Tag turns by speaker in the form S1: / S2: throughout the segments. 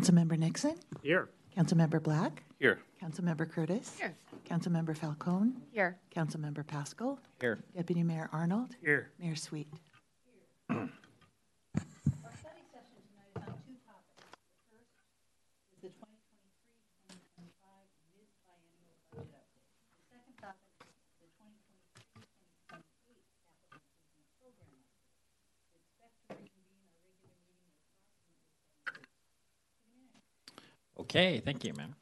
S1: Councilmember Nixon,
S2: Here.
S1: Councilmember Black,
S2: Here.
S1: Councilmember Curtis,
S3: Here.
S1: Councilmember Falcone,
S3: Here.
S1: Councilmember Pascal,
S2: Here.
S1: Deputy Mayor Arnold,
S2: Here.
S1: Mayor Sweet.
S4: Our study session tonight is on two topics. The first is the 2023-2025 mid-biennial budget update. The second topic is the 2023-2028 capital improvement program update. We expect to reconvene our regular meeting at approximately 7:30.
S5: Okay, thank you, ma'am.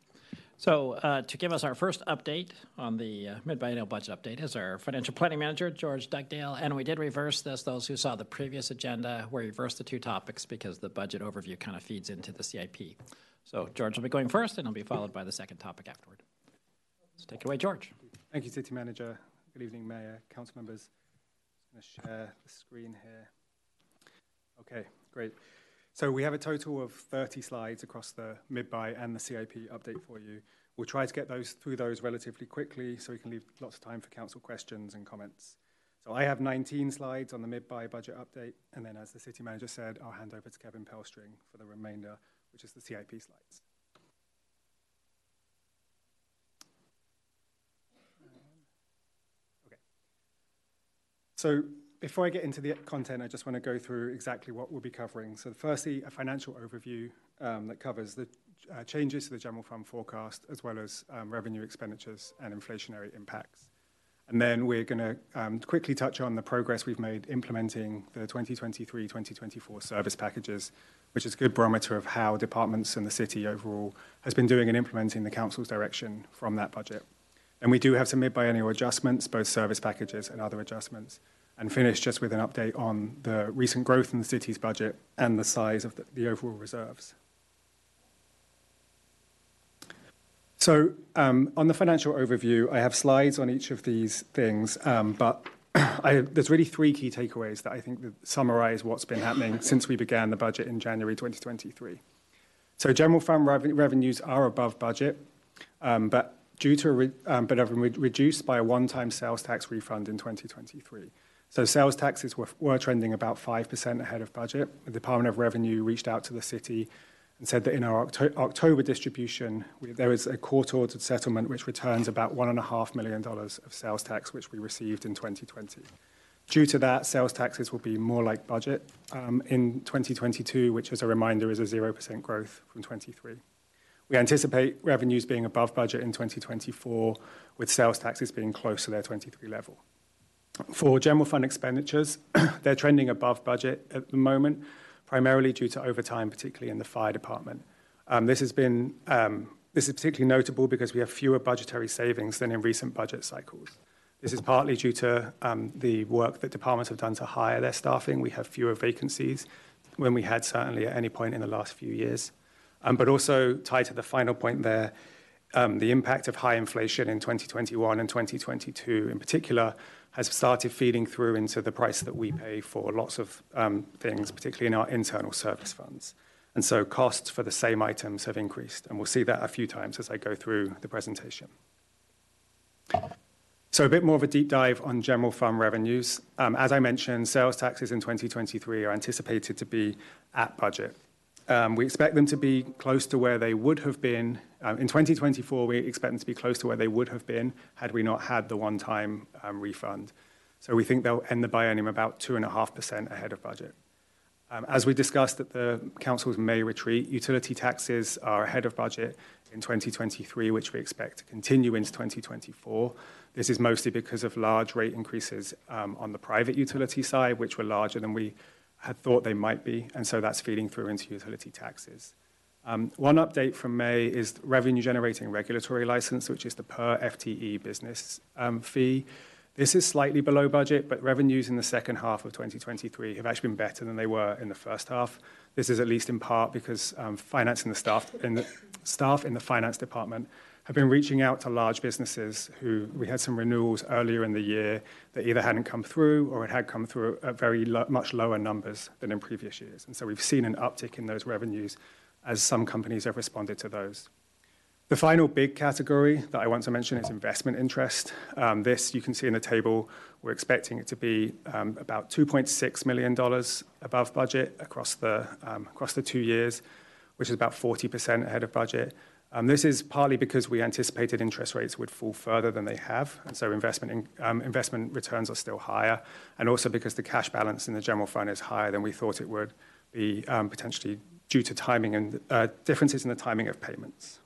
S5: So uh, to give us our first update on the uh, mid-biennial budget update is our financial planning manager, George Dugdale. And we did reverse this. Those who saw the previous agenda, we reversed the two topics because the budget overview kind of feeds into the CIP. So George will be going first, and he'll be followed by the second topic afterward. So take it away, George.
S6: Thank you, City Manager. Good evening, Mayor, council members. Just going to share the screen here. Okay, great. So we have a total of 30 slides across the mid-buy and the CIP update for you. We'll try to get those through those relatively quickly so we can leave lots of time for council questions and comments. So I have 19 slides on the mid-buy budget update, and then as the City Manager said, I'll hand over to Kevin Pelstring for the remainder, which is the CIP slides. Okay. So before I get into the content, I just want to go through exactly what we'll be covering. So firstly, a financial overview um, that covers the uh, changes to the general fund forecast, as well as um, revenue expenditures and inflationary impacts. And then we're going to um, quickly touch on the progress we've made implementing the 2023-2024 service packages, which is a good barometer of how departments and the city overall has been doing in implementing the council's direction from that budget. And we do have some mid-biennial adjustments, both service packages and other adjustments, and finish just with an update on the recent growth in the city's budget and the size of the, the overall reserves. So um, on the financial overview, I have slides on each of these things, um, but I, there's really three key takeaways that I think that summarize what's been happening since we began the budget in January 2023. So general fund rev- revenues are above budget, um, but due to re- um, but have been re- reduced by a one-time sales tax refund in 2023. So sales taxes were, trending about 5% ahead of budget. The Department of Revenue reached out to the city and said that in our Octo- October distribution, there was a court-ordered settlement which returns about $1.5 million of sales tax which we received in 2020. Due to that, sales taxes will be more like budget um, in 2022, which, as a reminder, is a 0% growth from 23. We anticipate revenues being above budget in 2024, with sales taxes being close to their 23 level. For general fund expenditures, they're trending above budget at the moment, primarily due to overtime, particularly in the fire department. Um, this has been um, this is particularly notable because we have fewer budgetary savings than in recent budget cycles. This is partly due to um, the work that departments have done to hire their staffing. We have fewer vacancies when we had certainly at any point in the last few years. But also tied to the final point there, the impact of high inflation in 2021 and 2022 in particular has started feeding through into the price that we pay for lots of um, things, particularly in our internal service funds. And so costs for the same items have increased, and we'll see that a few times as I go through the presentation. So a bit more of a deep dive on general fund revenues. Um, as I mentioned, sales taxes in 2023 are anticipated to be at budget. Um, we expect them to be close to where they would have been. Um, in 2024, we expect them to be close to where they would have been had we not had the one-time um, refund. So we think they'll end the biennium about 2.5% ahead of budget. As we discussed at the Council's May retreat, utility taxes are ahead of budget in 2023, which we expect to continue into 2024. This is mostly because of large rate increases on the private utility side, which were larger than we had thought they might be, and so that's feeding through into utility taxes. Um, one update from May is revenue generating regulatory license, which is the per FTE business um, fee. This is slightly below budget, but revenues in the second half of 2023 have actually been better than they were in the first half. This is at least in part because um, finance the staff in the staff in the finance department have been reaching out to large businesses who we had some renewals earlier in the year that either hadn't come through or it had come through at very lo- much lower numbers than in previous years. And so we've seen an uptick in those revenues as some companies have responded to those. The final big category that I want to mention is investment interest. Um, this, you can see in the table, we're expecting it to be um, about $2.6 million above budget across the, um, across the two years. which is about 40% ahead of budget. Um, this is partly because we anticipated interest rates would fall further than they have, and so investment, um, investment returns are still higher, and also because the cash balance in the general fund is higher than we thought it would be um, potentially due to timing and uh, differences in the timing of payments.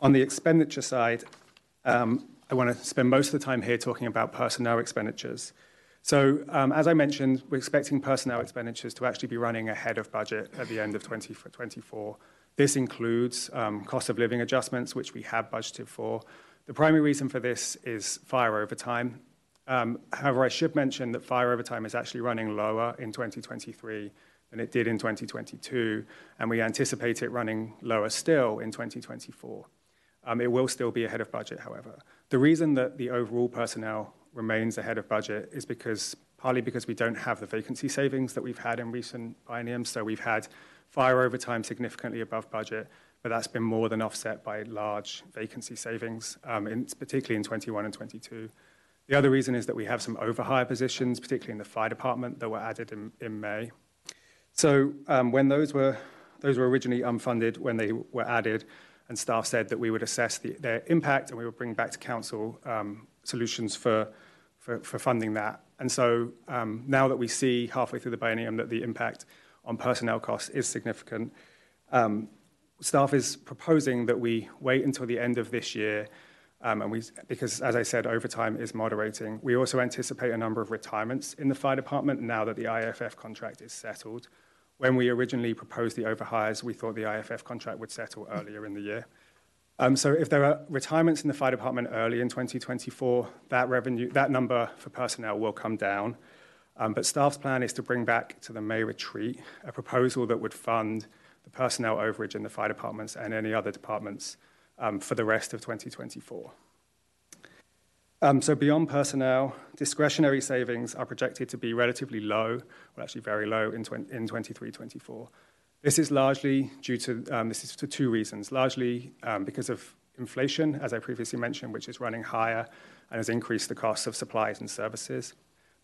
S6: On the expenditure side, I want to spend most of the time here talking about personnel expenditures. So, um, as I mentioned, we're expecting personnel expenditures to actually be running ahead of budget at the end of 2024. This includes um, cost of living adjustments, which we have budgeted for. The primary reason for this is fire overtime. Um, however, I should mention that fire overtime is actually running lower in 2023 than it did in 2022, and we anticipate it running lower still in 2024. Um, it will still be ahead of budget, however. The reason that the overall personnel remains ahead of budget is because partly because we don't have the vacancy savings that we've had in recent bienniums. So we've had fire overtime significantly above budget, but that's been more than offset by large vacancy savings, um, in, particularly in 21 and 22. The other reason is that we have some overhire positions, particularly in the fire department, that were added in, in May. So um, when those were those were originally unfunded when they were added, and staff said that we would assess the, their impact and we would bring back to council um, solutions for, funding that. And so um, now that we see halfway through the biennium that the impact on personnel costs is significant, um, staff is proposing that we wait until the end of this year. Um, and we, because, as I said, overtime is moderating. We also anticipate a number of retirements in the fire department now that the IFF contract is settled. When we originally proposed the overhires, we thought the IFF contract would settle earlier in the year. Um, so if there are retirements in the fire department early in 2024, that revenue, that number for personnel will come down. Um, but staff's plan is to bring back to the May retreat a proposal that would fund the personnel overage in the fire departments and any other departments um, for the rest of 2024. Um, so beyond personnel, discretionary savings are projected to be relatively low, well, actually very low in, 20, in 23, 24. This is largely due to, um, this is for two reasons, largely um, because of inflation, as I previously mentioned, which is running higher and has increased the costs of supplies and services.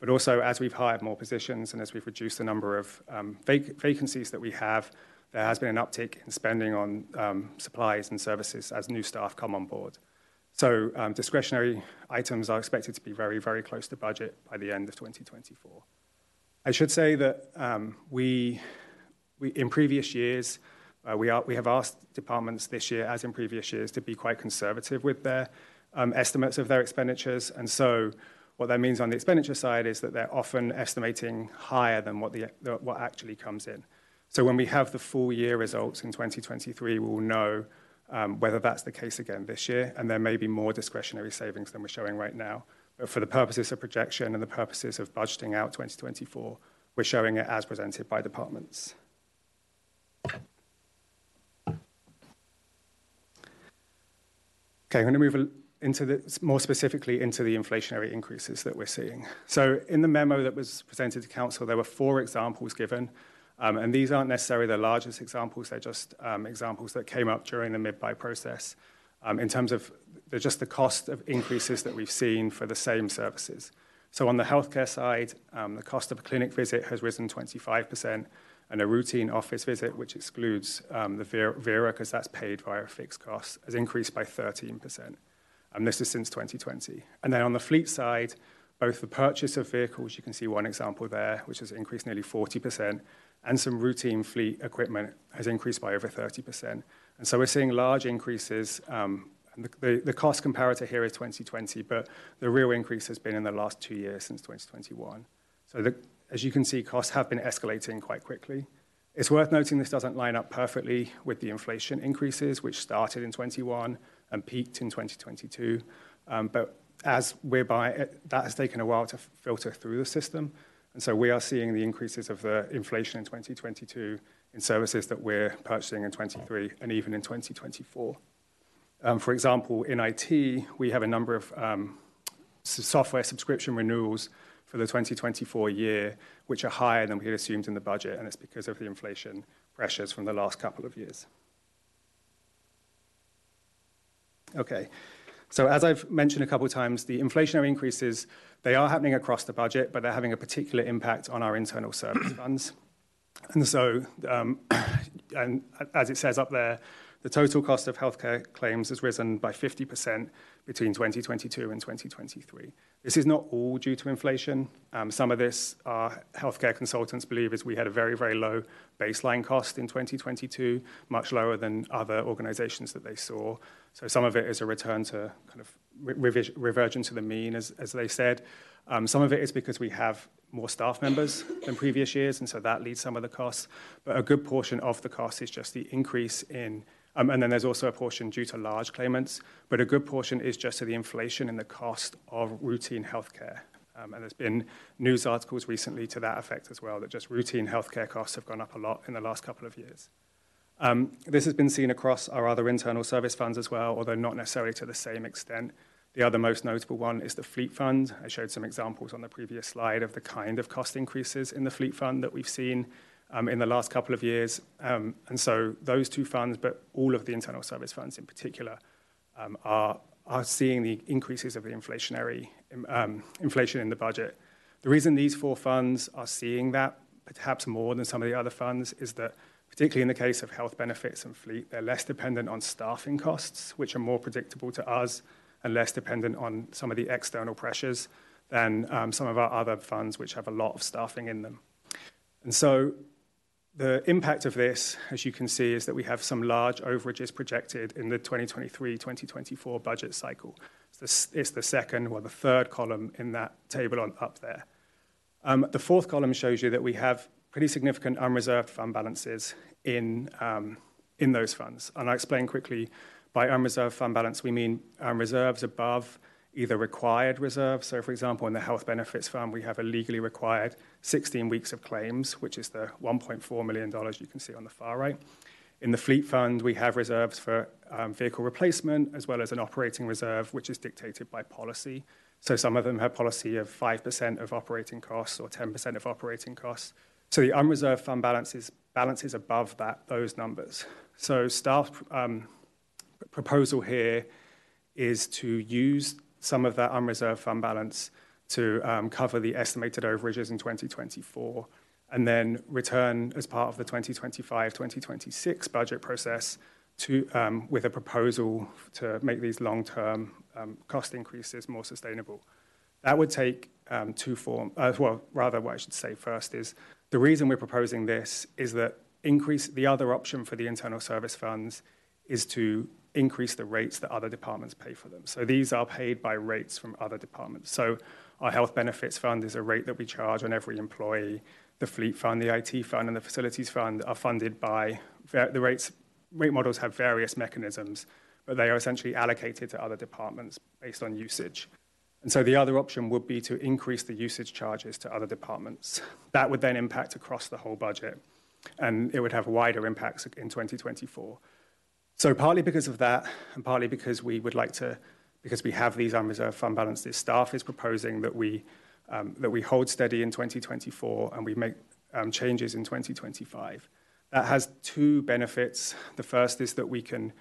S6: But also, as we've hired more positions and as we've reduced the number of um, vac- vacancies that we have, there has been an uptick in spending on um, supplies and services as new staff come on board. So um, discretionary items are expected to be very, very close to budget by the end of 2024. I should say that um, we, we, in previous years, uh, we, are, we have asked departments this year, as in previous years, to be quite conservative with their um, estimates of their expenditures. And so what that means on the expenditure side is that they're often estimating higher than what, the, the what actually comes in. So when we have the full year results in 2023, we will know um, whether that's the case again this year, and there may be more discretionary savings than we're showing right now. But for the purposes of projection and the purposes of budgeting out 2024, we're showing it as presented by departments. Okay, I'm going to move into the, more specifically into the inflationary increases that we're seeing. So in the memo that was presented to council, there were four examples given um, and these aren't necessarily the largest examples, they're just um, examples that came up during the mid-buy process um, in terms of the, just the cost of increases that we've seen for the same services. So on the healthcare side, um, the cost of a clinic visit has risen 25%, and a routine office visit, which excludes um, the VERA because that's paid via fixed cost, has increased by 13%. And this is since 2020. And then on the fleet side, both the purchase of vehicles, you can see one example there, which has increased nearly 40%, and some routine fleet equipment has increased by over 30%. And so we're seeing large increases. Um, the, the, the, cost comparator here is 2020, but the real increase has been in the last two years since 2021. So the, as you can see, costs have been escalating quite quickly. It's worth noting this doesn't line up perfectly with the inflation increases, which started in 21 and peaked in 2022. Um, but as we're by, that has taken a while to filter through the system. And so we are seeing the increases of the inflation in 2022 in services that we're purchasing in 23 and even in 2024. Um, for example, in IT, we have a number of um, software subscription renewals for the 2024 year, which are higher than we had assumed in the budget, and it's because of the inflation pressures from the last couple of years. Okay, so as I've mentioned a couple of times, the inflationary increases, they are happening across the budget, but they're having a particular impact on our internal service funds. And so, um, and as it says up there, the total cost of healthcare claims has risen by 50% between 2022 and 2023. This is not all due to inflation. Um, some of this, our healthcare consultants believe, is we had a very, very low baseline cost in 2022, much lower than other organizations that they saw. So some of it is a return to kind of reversion to the mean, as, as they said. Um, some of it is because we have more staff members than previous years, and so that leads some of the costs. But a good portion of the cost is just the increase in um, and then there's also a portion due to large claimants, but a good portion is just to the inflation in the cost of routine healthcare. Um, and there's been news articles recently to that effect as well, that just routine healthcare costs have gone up a lot in the last couple of years. Um, this has been seen across our other internal service funds as well, although not necessarily to the same extent. The other most notable one is the fleet fund. I showed some examples on the previous slide of the kind of cost increases in the fleet fund that we've seen in the last couple of years. Um, and so those two funds, but all of the internal service funds in particular, um, are, seeing the increases of the inflationary um, inflation in the budget. The reason these four funds are seeing that perhaps more than some of the other funds is that particularly in the case of health benefits and fleet, they're less dependent on staffing costs, which are more predictable to us and less dependent on some of the external pressures than um, some of our other funds, which have a lot of staffing in them. And so the impact of this, as you can see, is that we have some large overages projected in the 2023-2024 budget cycle. It's the, second or the third column in that table on, up there. Um, the fourth column shows you that we have pretty significant unreserved fund balances in, um, those funds. And I'll explain quickly by unreserved fund balance, we mean um, reserves above either required reserves. So, for example, in the health benefits fund, we have a legally required 16 weeks of claims, which is the $1.4 million you can see on the far right. In the fleet fund, we have reserves for um, vehicle replacement as well as an operating reserve, which is dictated by policy. So, some of them have policy of 5% of operating costs or 10% of operating costs. So, the unreserved fund balance is, balance above that, those numbers. So, staff um, proposal here is to use some of that unreserved fund balance to um, cover the estimated overages in 2024, and then return as part of the 2025-2026 budget process to, um, with a proposal to make these long-term um, cost increases more sustainable. That would take two forms. Uh, well, rather, what I should say first is the reason we're proposing this is that increase the other option for the internal service funds is to increase the rates that other departments pay for them. So these are paid by rates from other departments. So our health benefits fund is a rate that we charge on every employee. The fleet fund, the IT fund, and the facilities fund are funded by the rates. Rate models have various mechanisms, but they are essentially allocated to other departments based on usage. And so the other option would be to increase the usage charges to other departments. That would then impact across the whole budget, and it would have wider impacts in 2024. So partly because of that, and partly because we would like to, because we have these unreserved fund balances, staff is proposing that we um, that we hold steady in 2024 and we make um, changes in 2025. That has two benefits. The first is that we can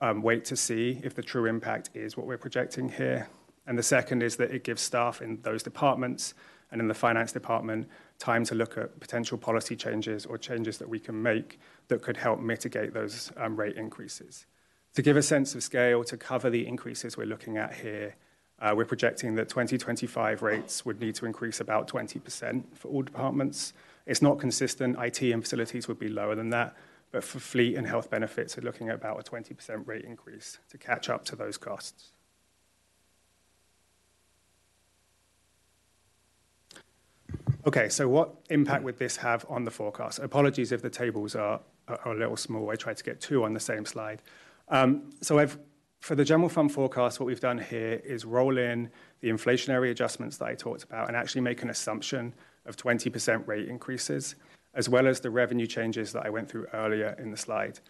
S6: um, wait to see if the true impact is what we're projecting here. And the second is that it gives staff in those departments and in the finance department time to look at potential policy changes or changes that we can make that could help mitigate those um, rate increases. To give a sense of scale, to cover the increases we're looking at here, uh, we're projecting that 2025 rates would need to increase about 20% for all departments. It's not consistent. IT and facilities would be lower than that, but for fleet and health benefits, we're looking at about a 20% rate increase to catch up to those costs. Okay, so what impact would this have on the forecast? Apologies if the tables are, are a little small. I tried to get two on the same slide. Um, so for the general fund forecast, what we've done here is roll in the inflationary adjustments that I talked about and actually make an assumption of 20% rate increases, as well as the revenue changes that I went through earlier in the slide.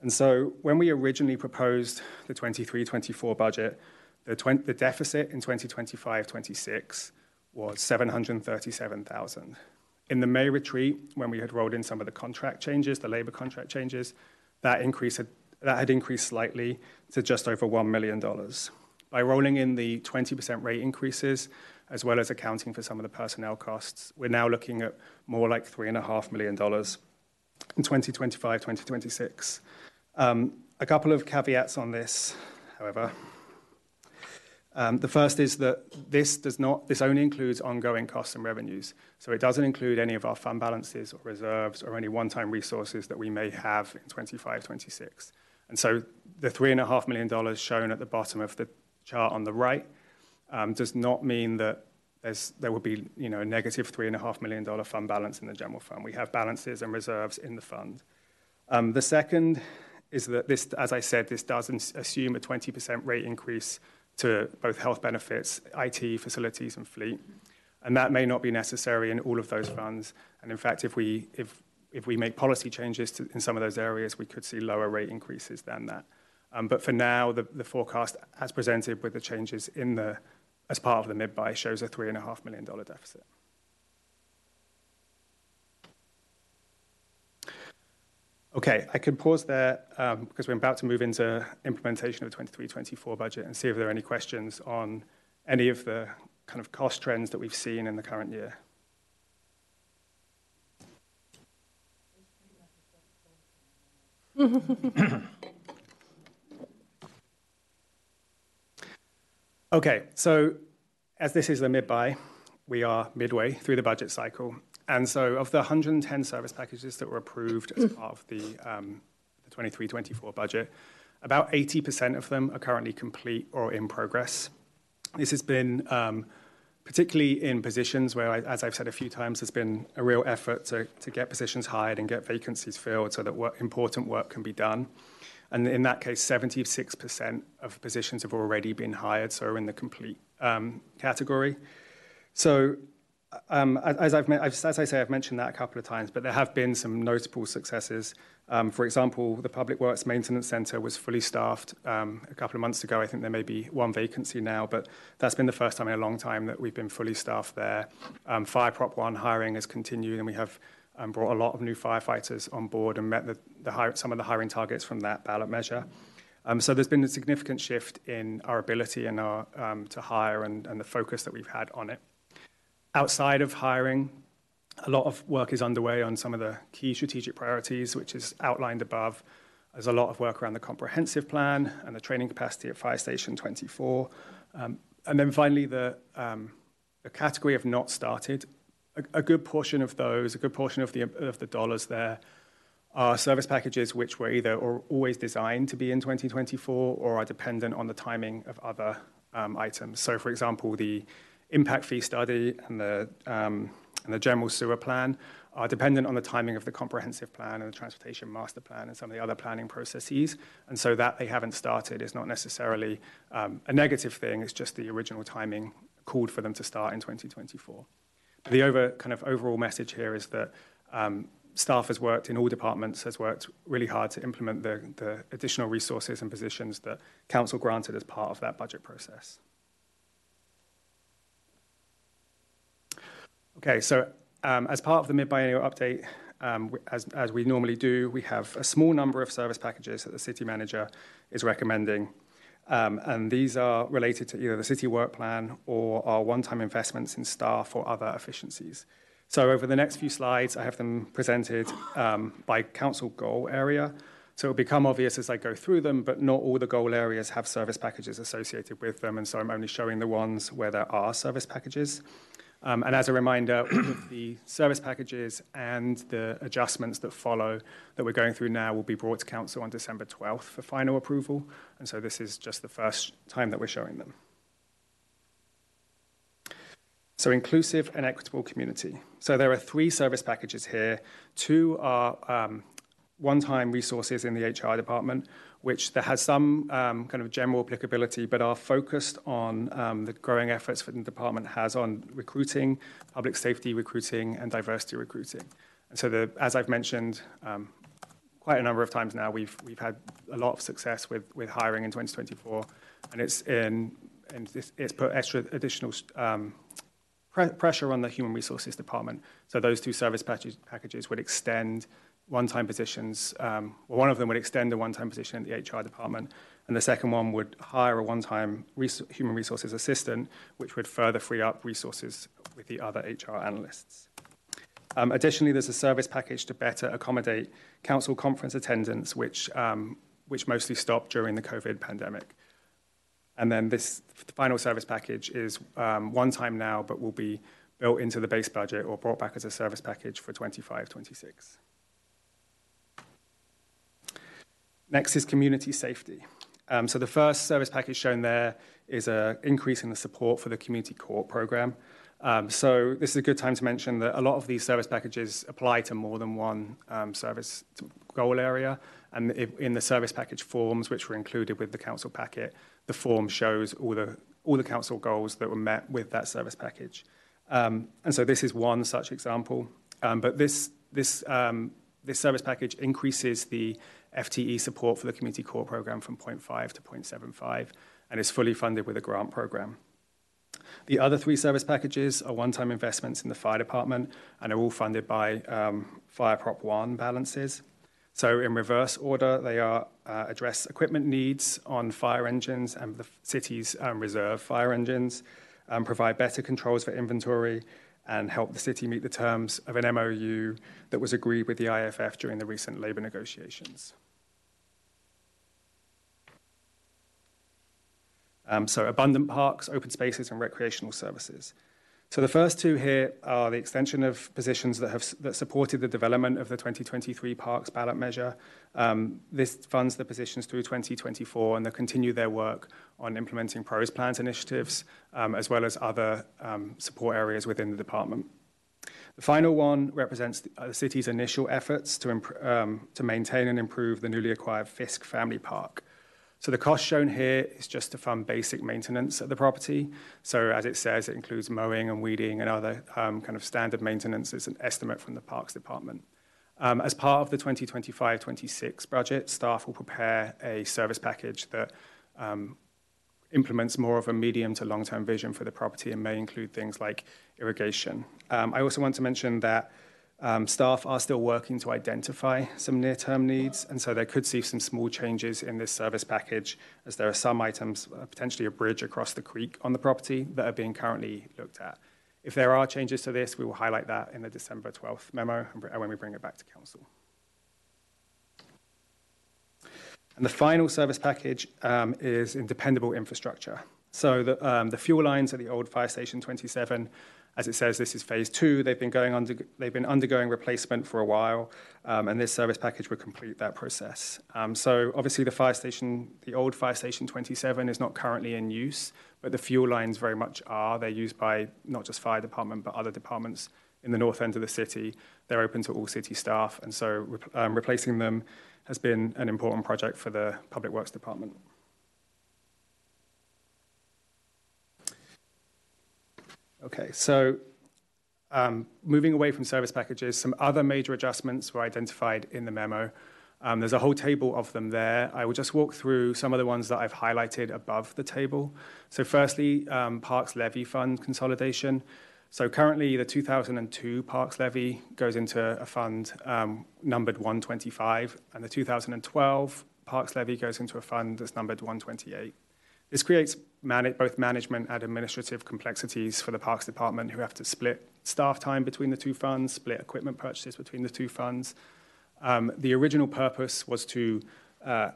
S6: And so when we originally proposed the 23-24 budget, the, 20, the deficit in 2025-26 was 737,000. In the May retreat, when we had rolled in some of the contract changes, the labor contract changes, that increase had, that had increased slightly to just over $1 million. By rolling in the 20% rate increases as well as accounting for some of the personnel costs, we're now looking at more like $3.5 million in 2025, 2026. Um, a couple of caveats on this, however. Um, the first is that this does not, this only includes ongoing costs and revenues. So it doesn't include any of our fund balances or reserves or any one-time resources that we may have in 25, 26. And so the $3.5 million shown at the bottom of the chart on the right um, does not mean that there will be you know, a negative $3.5 million fund balance in the general fund. We have balances and reserves in the fund. Um, the second is that this, as I said, this doesn't assume a 20% rate increase to both health benefits, IT, facilities, and fleet. And that may not be necessary in all of those funds. And in fact, if we, if, if we make policy changes to, in some of those areas, we could see lower rate increases than that. Um, but for now, the, the forecast as presented with the changes in the, as part of the mid-buy shows a $3.5 million deficit. Okay, I could pause there um, because we're about to move into implementation of the 23-24 budget and see if there are any questions on any of the kind of cost trends that we've seen in the current year. okay, so as this is the mid-buy, we are midway through the budget cycle, and so, of the 110 service packages that were approved as part of the, um, the 23 24 budget, about 80% of them are currently complete or in progress. This has been um, particularly in positions where, I, as I've said a few times, there's been a real effort to, to get positions hired and get vacancies filled so that work, important work can be done. And in that case, 76% of positions have already been hired, so are in the complete um, category. So um, as, I've, as I say, I've mentioned that a couple of times, but there have been some notable successes. Um, for example, the Public Works Maintenance Centre was fully staffed um, a couple of months ago. I think there may be one vacancy now, but that's been the first time in a long time that we've been fully staffed there. Um, Fire Prop 1 hiring has continued, and we have um, brought a lot of new firefighters on board and met the, the some of the hiring targets from that ballot measure. Um, so there's been a significant shift in our ability and our, to hire and, and the focus that we've had on it. Outside of hiring, a lot of work is underway on some of the key strategic priorities, which is outlined above. There's a lot of work around the comprehensive plan and the training capacity at Fire Station 24. Um, and then finally, the, um, category of not started. A, a, good portion of those, a good portion of the, of the dollars there are service packages which were either or always designed to be in 2024 or are dependent on the timing of other um, items. So, for example, the impact fee study and the, um, and the general sewer plan are dependent on the timing of the comprehensive plan and the transportation master plan and some of the other planning processes. And so that they haven't started is not necessarily um, a negative thing, it's just the original timing called for them to start in 2024. The over, kind of overall message here is that um, staff has worked in all departments, has worked really hard to implement the, the additional resources and positions that Council granted as part of that budget process. Okay, so um, as part of the mid-biennial update, um, as, we normally do, we have a small number of service packages that the city manager is recommending. Um, and these are related to either the city work plan or our one-time investments in staff or other efficiencies. So over the next few slides, I have them presented by council goal area. So it'll become obvious as I go through them, but not all the goal areas have service packages associated with them. And so I'm only showing the ones where there are service packages. Um, and as a reminder, all of the service packages and the adjustments that follow that we're going through now will be brought to Council on December 12th for final approval. And so this is just the first time that we're showing them. So inclusive and equitable community. So there are three service packages here. Two are um, one-time resources in the HR department, which has some um, kind of general applicability, but are focused on um, the growing efforts that the department has on recruiting, public safety recruiting, and diversity recruiting. And so, the, as I've mentioned um, quite a number of times now, we've we've had a lot of success with with hiring in 2024, and it's in and it's put extra additional pressure on the human resources department. So those two service packages would extend one-time positions. Um, well, one of them would extend a one-time position in the HR department, and the second one would hire a one-time res- human resources assistant, which would further free up resources with the other HR analysts. Um, additionally, there's a service package to better accommodate council conference attendance, which, um, which mostly stopped during the COVID pandemic. And then this final service package is um, one time now, but will be built into the base budget or brought back as a service package for 25 26. Next is community safety. Um, so the first service package shown there is an increase in the support for the community court program. Um, so this is a good time to mention that a lot of these service packages apply to more than one um, service goal area. And if, in the service package forms, which were included with the council packet, the form shows all the, all the council goals that were met with that service package. Um, and so this is one such example. Um, but this, this, um, this service package increases the FTE support for the community court program from 0.5 to 0.75 and is fully funded with a grant program. The other three service packages are one-time investments in the fire department and are all funded by um, Fire Prop 1 balances. So in reverse order, they are uh, address equipment needs on fire engines and the city's um, reserve fire engines, um, provide better controls for inventory, and help the city meet the terms of an MOU that was agreed with the IFF during the recent labour negotiations. Um, so abundant parks, open spaces, and recreational services. So the first two here are the extension of positions that have that supported the development of the 2023 Parks ballot measure. Um, this funds the positions through 2024, and they continue their work on implementing PROS plans initiatives, um, as well as other um, support areas within the department. The final one represents the, uh, the city's initial efforts to, um, to maintain and improve the newly acquired Fisk Family Park. So the cost shown here is just to fund basic maintenance of the property. So as it says, it includes mowing and weeding and other um, kind of standard maintenance. It's an estimate from the Parks Department. Um, as part of the 2025-26 budget, staff will prepare a service package that um, implements more of a medium to long-term vision for the property and may include things like irrigation. Um, I also want to mention that um, staff are still working to identify some near-term needs, and so they could see some small changes in this service package, as there are some items, uh, potentially a bridge across the creek on the property, that are being currently looked at. If there are changes to this, we will highlight that in the December 12th memo when we bring it back to council. And the final service package um, is in dependable infrastructure. So the, um, the fuel lines at the old fire station 27 as it says, this is phase two. They've been, going under, they've been undergoing replacement for a while, um, and this service package would complete that process. Um, so obviously the fire station, the old fire station 27 is not currently in use, but the fuel lines very much are. They're used by not just fire department, but other departments in the north end of the city. They're open to all city staff, and so um, replacing them has been an important project for the Public Works Department. Okay, so um, moving away from service packages, some other major adjustments were identified in the memo. Um, there's a whole table of them there. I will just walk through some of the ones that I've highlighted above the table. So, firstly, um, Parks Levy Fund consolidation. So, currently, the 2002 Parks Levy goes into a fund um, numbered 125, and the 2012 Parks Levy goes into a fund that's numbered 128. This creates both management and administrative complexities for the Parks Department, who have to split staff time between the two funds, split equipment purchases between the two funds. Um, the original purpose was to uh,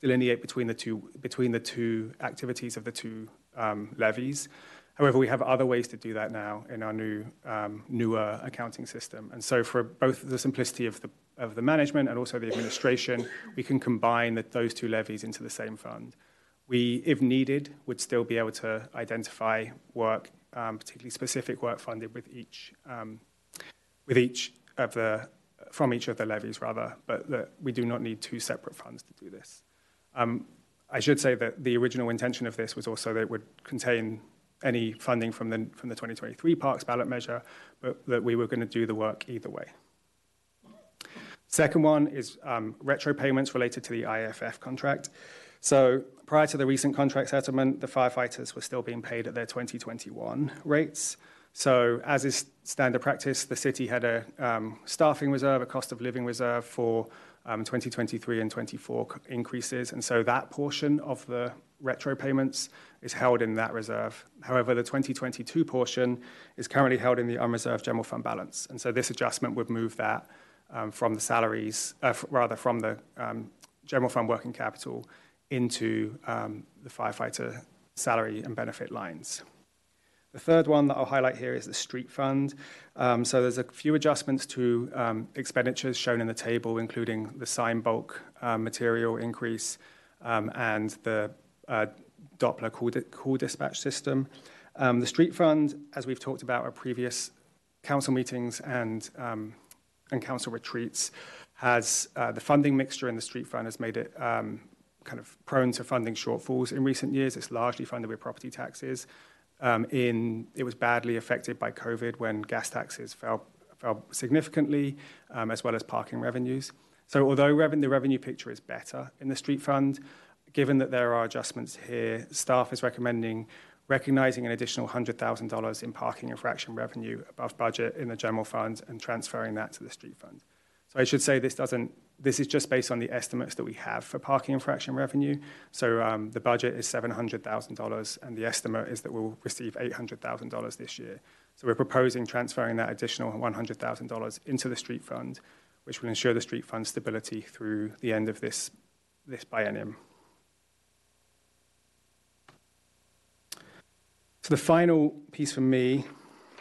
S6: delineate between the two between the two activities of the two um, levies. However, we have other ways to do that now in our new um, newer accounting system. And so, for both the simplicity of the of the management and also the administration, we can combine the, those two levies into the same fund. We, if needed, would still be able to identify work, um, particularly specific work funded with each, um, with each of the, from each of the levies rather, but that we do not need two separate funds to do this. Um, I should say that the original intention of this was also that it would contain any funding from the, from the 2023 Parks ballot measure, but that we were going to do the work either way. Second one is um, retro payments related to the IFF contract. So prior to the recent contract settlement, the firefighters were still being paid at their 2021 rates. So as is standard practice, the city had a um, staffing reserve, a cost of living reserve for um, 2023 and 24 increases. And so that portion of the retro payments is held in that reserve. However, the 2022 portion is currently held in the unreserved general fund balance. And so this adjustment would move that um, from the salaries, uh, rather from the um, general fund working capital into um, the firefighter salary and benefit lines. The third one that I'll highlight here is the street fund. Um, so there's a few adjustments to um, expenditures shown in the table, including the sign bulk uh, material increase um, and the uh, Doppler call, di- call dispatch system. Um, the street fund, as we've talked about at previous council meetings and, and council retreats, has uh, the funding mixture in the street fund has made it kind of prone to funding shortfalls in recent years. It's largely funded with property taxes. Um, in it was badly affected by COVID when gas taxes fell fell significantly, um, as well as parking revenues. So although the revenue picture is better in the street fund, given that there are adjustments here, staff is recommending recognizing an additional $100,000 in parking infraction revenue above budget in the general fund and transferring that to the street fund. So I should say this doesn't. This is just based on the estimates that we have for parking infraction revenue. So um, the budget is seven hundred thousand dollars, and the estimate is that we'll receive eight hundred thousand dollars this year. So we're proposing transferring that additional one hundred thousand dollars into the street fund, which will ensure the street fund stability through the end of this this biennium. So the final piece for me,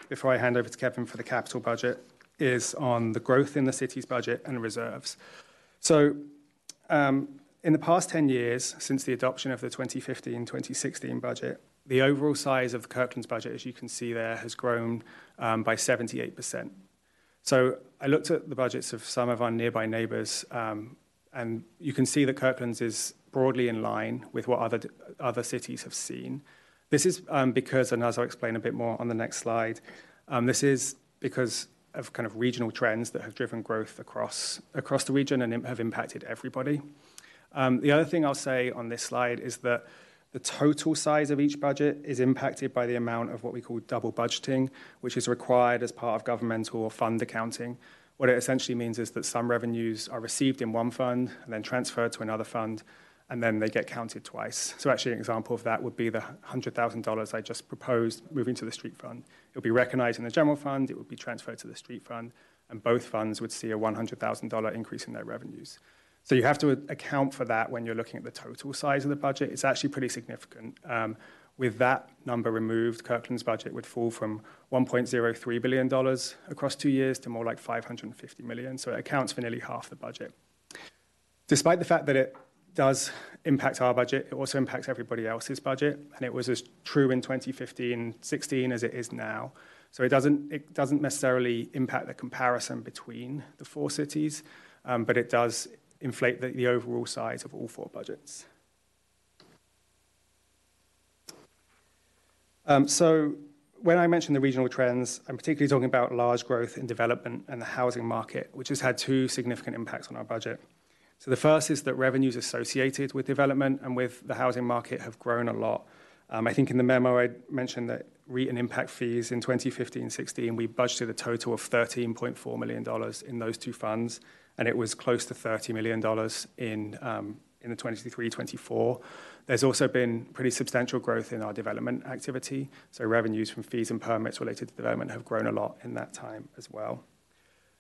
S6: before I hand over to Kevin for the capital budget, is on the growth in the city's budget and reserves. So, um, in the past 10 years, since the adoption of the 2015 2016 budget, the overall size of Kirkland's budget, as you can see there, has grown um, by 78%. So, I looked at the budgets of some of our nearby neighbours, um, and you can see that Kirkland's is broadly in line with what other, other cities have seen. This is because, and as I'll explain a bit more on the next slide, this is because of kind of regional trends that have driven growth across the region and have impacted everybody. Um, the other thing I'll say on this slide is that the total size of each budget is impacted by the amount of what we call double budgeting, which is required as part of governmental or fund accounting. What it essentially means is that some revenues are received in one fund and then transferred to another fund, and then they get counted twice. So actually an example of that would be the $100,000 I just proposed moving to the street fund. It would be recognized in the general fund, it would be transferred to the street fund, and both funds would see a $100,000 increase in their revenues. So you have to account for that when you're looking at the total size of the budget. It's actually pretty significant. Um, with that number removed, Kirkland's budget would fall from $1.03 billion across two years to more like 550 million. So it accounts for nearly half the budget. Despite the fact that it does impact our budget, it also impacts everybody else's budget, and it was as true in 2015-16 as it is now. So it doesn't it doesn't necessarily impact the comparison between the four cities, um, but it does inflate the, the overall size of all four budgets. Um, so when I mention the regional trends, I'm particularly talking about large growth in development and the housing market, which has had two significant impacts on our budget. So the first is that revenues associated with development and with the housing market have grown a lot. Um, I think in the memo I mentioned that REET and impact fees in 2015-16, we budgeted a total of $13.4 million in those two funds, and it was close to $30 million in, um, in the 23-24. There's also been pretty substantial growth in our development activity, so revenues from fees and permits related to development have grown a lot in that time as well.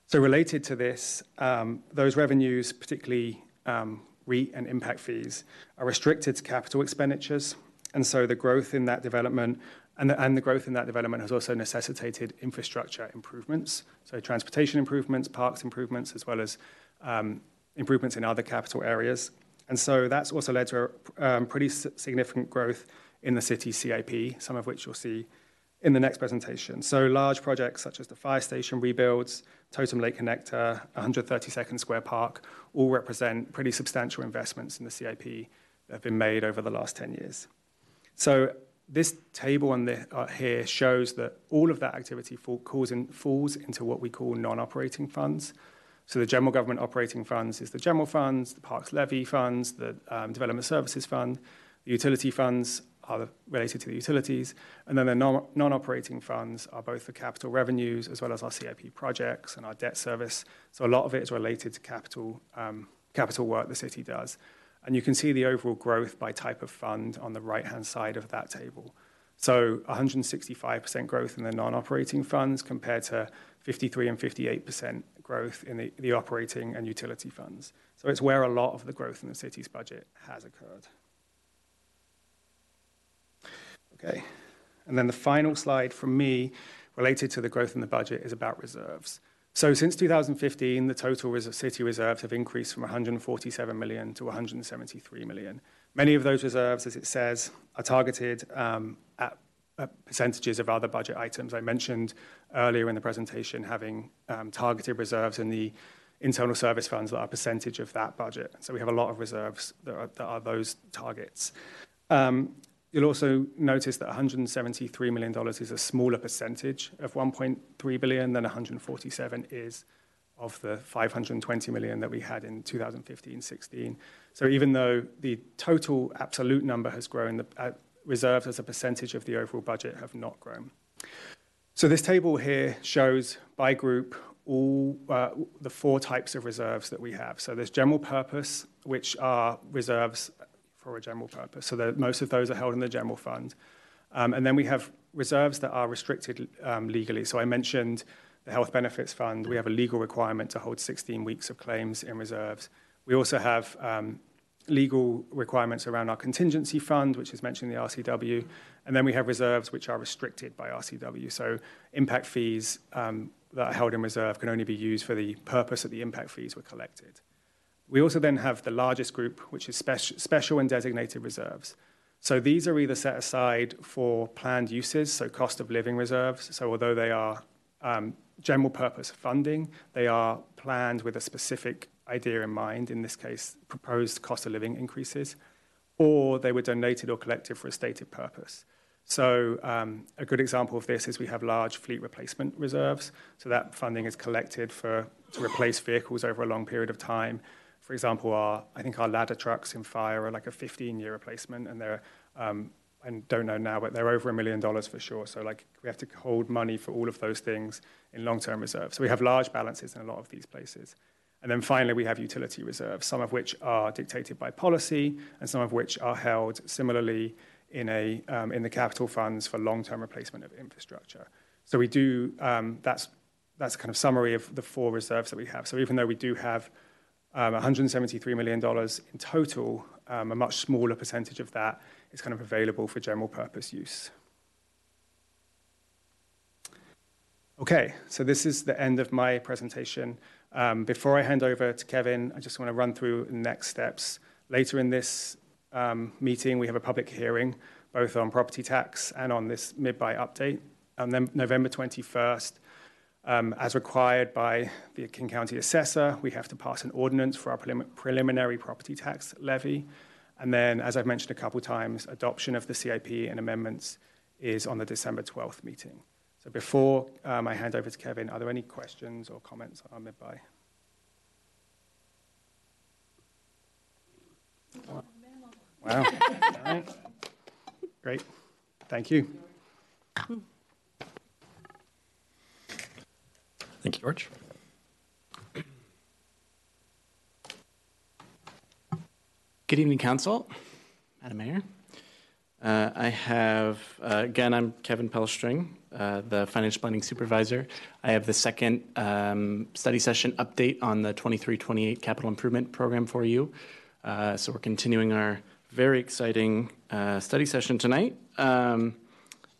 S6: So related to this, um, those revenues, particularly um, REET and impact fees, are restricted to capital expenditures. And so the growth in that development and the, growth in that development has also necessitated infrastructure improvements, so transportation improvements, parks improvements, as well as um, improvements in other capital areas. And so that's also led to a pretty significant growth in the city CIP, some of which you'll see in the next presentation. So large projects such as the fire station rebuilds, Totem Lake Connector, 132nd Square Park, all represent pretty substantial investments in the CIP that have been made over the last 10 years. So this table on the, uh, here shows that all of that activity fall, in, falls into what we call non-operating funds. So the general government operating funds is the general funds, the parks levy funds, the um, development services fund. The utility funds are related to the utilities. And then the non- non-operating funds are both the capital revenues as well as our CIP projects and our debt service. So a lot of it is related to capital, um, capital work the city does. And you can see the overall growth by type of fund on the right-hand side of that table. So 165% growth in the non-operating funds compared to 53 and 58% growth in the operating and utility funds. So it's where a lot of the growth in the city's budget has occurred. Okay. And then the final slide from me related to the growth in the budget is about reserves. So since 2015, the total city reserves have increased from 147 million to 173 million. Many of those reserves, as it says, are targeted um, at, percentages of other budget items. I mentioned earlier in the presentation having um, targeted reserves in the internal service funds that are a percentage of that budget. So we have a lot of reserves that are, that are those targets. Um, You'll also notice that $173 million is a smaller percentage of 1.3 billion than 147 is of the 520 million that we had in 2015-16. So even though the total absolute number has grown, the uh, reserves as a percentage of the overall budget have not grown. So this table here shows by group all uh, the four types of reserves that we have. So there's general purpose, which are reserves for a general purpose. So most of those are held in the general fund. Um, and then we have reserves that are restricted um, legally. So I mentioned the health benefits fund. We have a legal requirement to hold 16 weeks of claims in reserves. We also have um, legal requirements around our contingency fund, which is mentioned in the RCW. And then we have reserves which are restricted by RCW. So impact fees um, that are held in reserve can only be used for the purpose that the impact fees were collected. We also then have the largest group, which is speci- special and designated reserves. So these are either set aside for planned uses, so cost of living reserves. So although they are um, general purpose funding, they are planned with a specific idea in mind, in this case, proposed cost of living increases, or they were donated or collected for a stated purpose. So um, a good example of this is we have large fleet replacement reserves. So that funding is collected for to replace vehicles over a long period of time. For example, our I think our ladder trucks in fire are like a 15-year replacement, and they're um, I don't know now, but they're over a million dollars for sure. So like we have to hold money for all of those things in long-term reserves. So we have large balances in a lot of these places. And then finally, we have utility reserves, some of which are dictated by policy, and some of which are held similarly in a um, in the capital funds for long-term replacement of infrastructure. So we do um, that's that's a kind of summary of the four reserves that we have. So even though we do have $173 million in total, um, a much smaller percentage of that is kind of available for general purpose use. Okay, so this is the end of my presentation. Um, before I hand over to Kevin, I just want to run through the next steps. Later in this um, meeting, we have a public hearing, both on property tax and on this mid-buy update. On November 21st, um, as required by the King County Assessor, we have to pass an ordinance for our prelim- preliminary property tax levy. And then, as I've mentioned a couple times, adoption of the CIP and amendments is on the December 12th meeting. So before um, I hand over to Kevin, are there any questions or comments on mid-buy? Wow. All right. Great. Thank you.
S5: Thank you, George.
S2: Good evening, Council, Madam Mayor. Uh, I have, uh, again, I'm Kevin Pellstring, uh, the Financial Planning Supervisor. I have the second um, study session update on the 23-28 Capital Improvement Program for you. Uh, so we're continuing our very exciting uh, study session tonight. Um,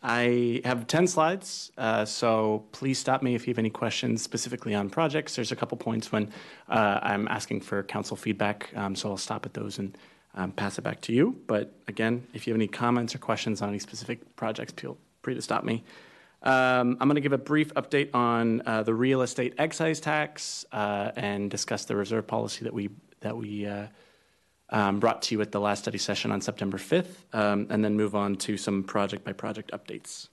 S2: I have 10 slides, uh, so please stop me if you have any questions specifically on projects. There's a couple points when uh, I'm asking for council feedback, um, so I'll stop at those and um, pass it back to you. But again, if you have any comments or questions on any specific projects, feel free to stop me. Um, I'm going to give a brief update on uh, the real estate excise tax uh, and discuss the reserve policy that we that we uh, um, brought to you at the last study session on September 5th, um, and then move on to some project by project updates.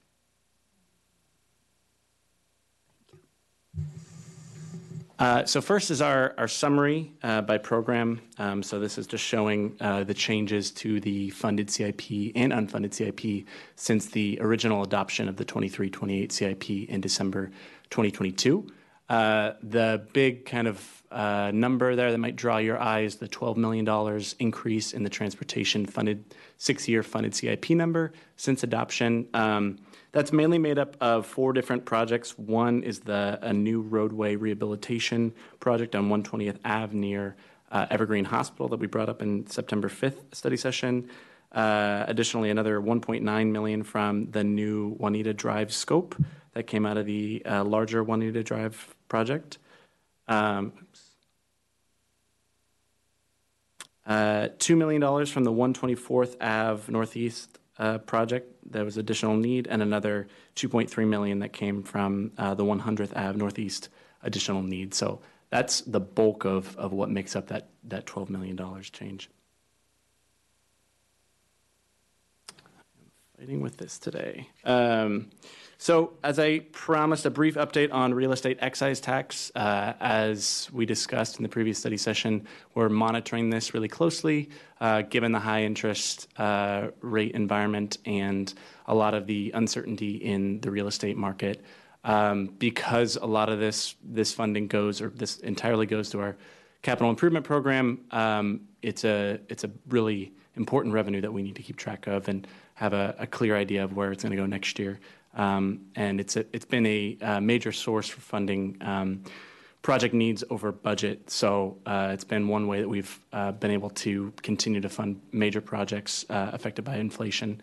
S2: Uh, so first is our, our summary uh, by program. Um, so this is just showing uh, the changes to the funded CIP and unfunded CIP since the original adoption of the 23-28 CIP in December 2022. Uh, the big kind of uh, number there that might draw your eye is the $12 million increase in the transportation funded six-year funded CIP number since adoption. Um, that's mainly made up of four different projects. One is the a new roadway rehabilitation project on 120th Ave near Evergreen Hospital that we brought up in September 5th study session. Uh, additionally, another 1.9 million from the new Juanita Drive scope that came out of the uh, larger Juanita Drive project. Um, uh, $2 million from the 124th Ave Northeast uh, project that was additional need, and another 2.3 million that came from uh, the 100th Ave Northeast additional need. So that's the bulk of, of what makes up that, that $12 million change. I'm fighting with this today. Um, so, as I promised, a brief update on real estate excise tax. Uh, as we discussed in the previous study session, we're monitoring this really closely, uh, given the high interest uh, rate environment and a lot of the uncertainty in the real estate market. Um, because a lot of this this funding goes, or this entirely goes to our capital improvement program, um, it's a it's a really important revenue that we need to keep track of and have a, a clear idea of where it's going to go next year. Um, and it's a, it's been a, a, major source for funding um, project needs over budget. So uh, it's been one way that we've uh, been able to continue to fund major projects uh, affected by inflation.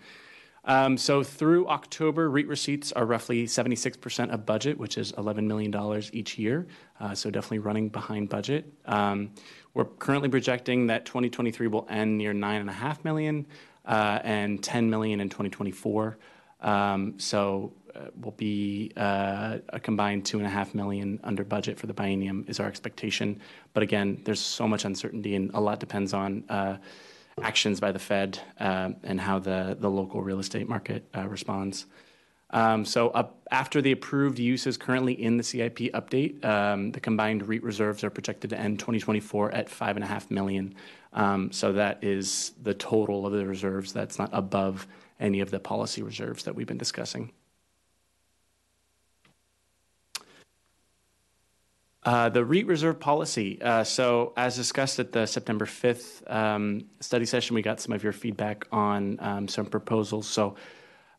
S2: Um, so through October, REET receipts are roughly 76% of budget, which is $11 million each year. Uh, so definitely running behind budget. Um, we're currently projecting that 2023 will end near 9.5 million uh, and 10 million in 2024. Um, so uh, will be uh, a combined two and a half million under budget for the biennium is our expectation. But again, there's so much uncertainty, and a lot depends on uh, actions by the Fed and how the local real estate market responds. Um, so after the approved uses currently in the CIP update, um, the combined REET reserves are projected to end 2024 at five and a half million. So that is the total of the reserves. That's not above any of the policy reserves that we've been discussing. Uh, the REET reserve policy. Uh, so, as discussed at the September 5th um, study session, we got some of your feedback on um, some proposals. So,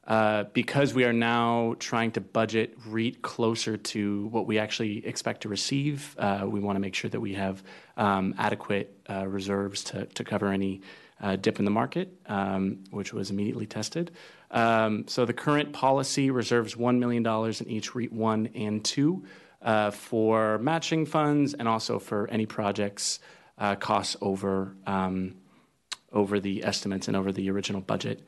S2: uh, because we are now trying to budget REET closer to what we actually expect to receive, uh, we want to make sure that we have um, adequate uh, reserves to, to cover any uh, dip in the market, um, which was immediately tested. Um, so the current policy reserves $1 million in each REET 1 and 2 uh, for matching funds and also for any projects uh, costs over, um, over the estimates and over the original budget.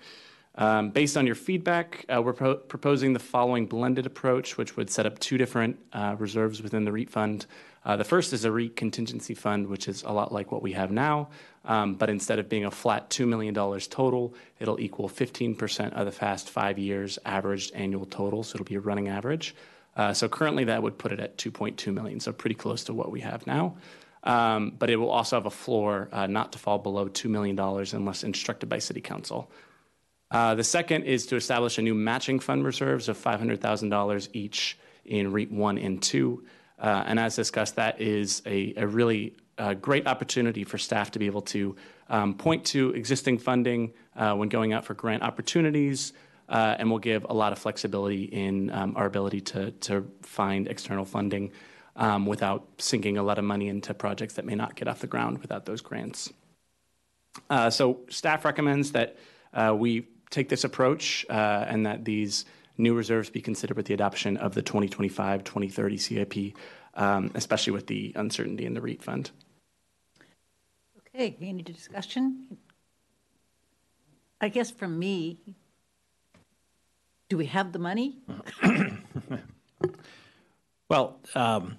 S2: Um, based on your feedback, uh, we're pro- proposing the following blended approach, which would set up two different uh, reserves within the REET fund. Uh, the first is a REET contingency fund, which is a lot like what we have now, um, but instead of being a flat $2 million total, it'll equal 15% of the fast five years averaged annual total, so it'll be a running average. Uh, so currently that would put it at 2.2 million, so pretty close to what we have now. Um, but it will also have a floor uh, not to fall below $2 million unless instructed by City Council. Uh, the second is to establish a new matching fund reserves of $500,000 each in REET 1 and 2. Uh, and as discussed, that is a, a really uh, great opportunity for staff to be able to um, point to existing funding uh, when going out for grant opportunities, uh, and will give a lot of flexibility in um, our ability to, to find external funding um, without sinking a lot of money into projects that may not get off the ground without those grants. Uh, so, staff recommends that uh, we take this approach and that these new reserves be considered with the adoption of the 2025 2030 CIP, um, especially with the uncertainty in the REET fund.
S4: Okay, any discussion? I guess from me, do we have the money?
S5: well, um,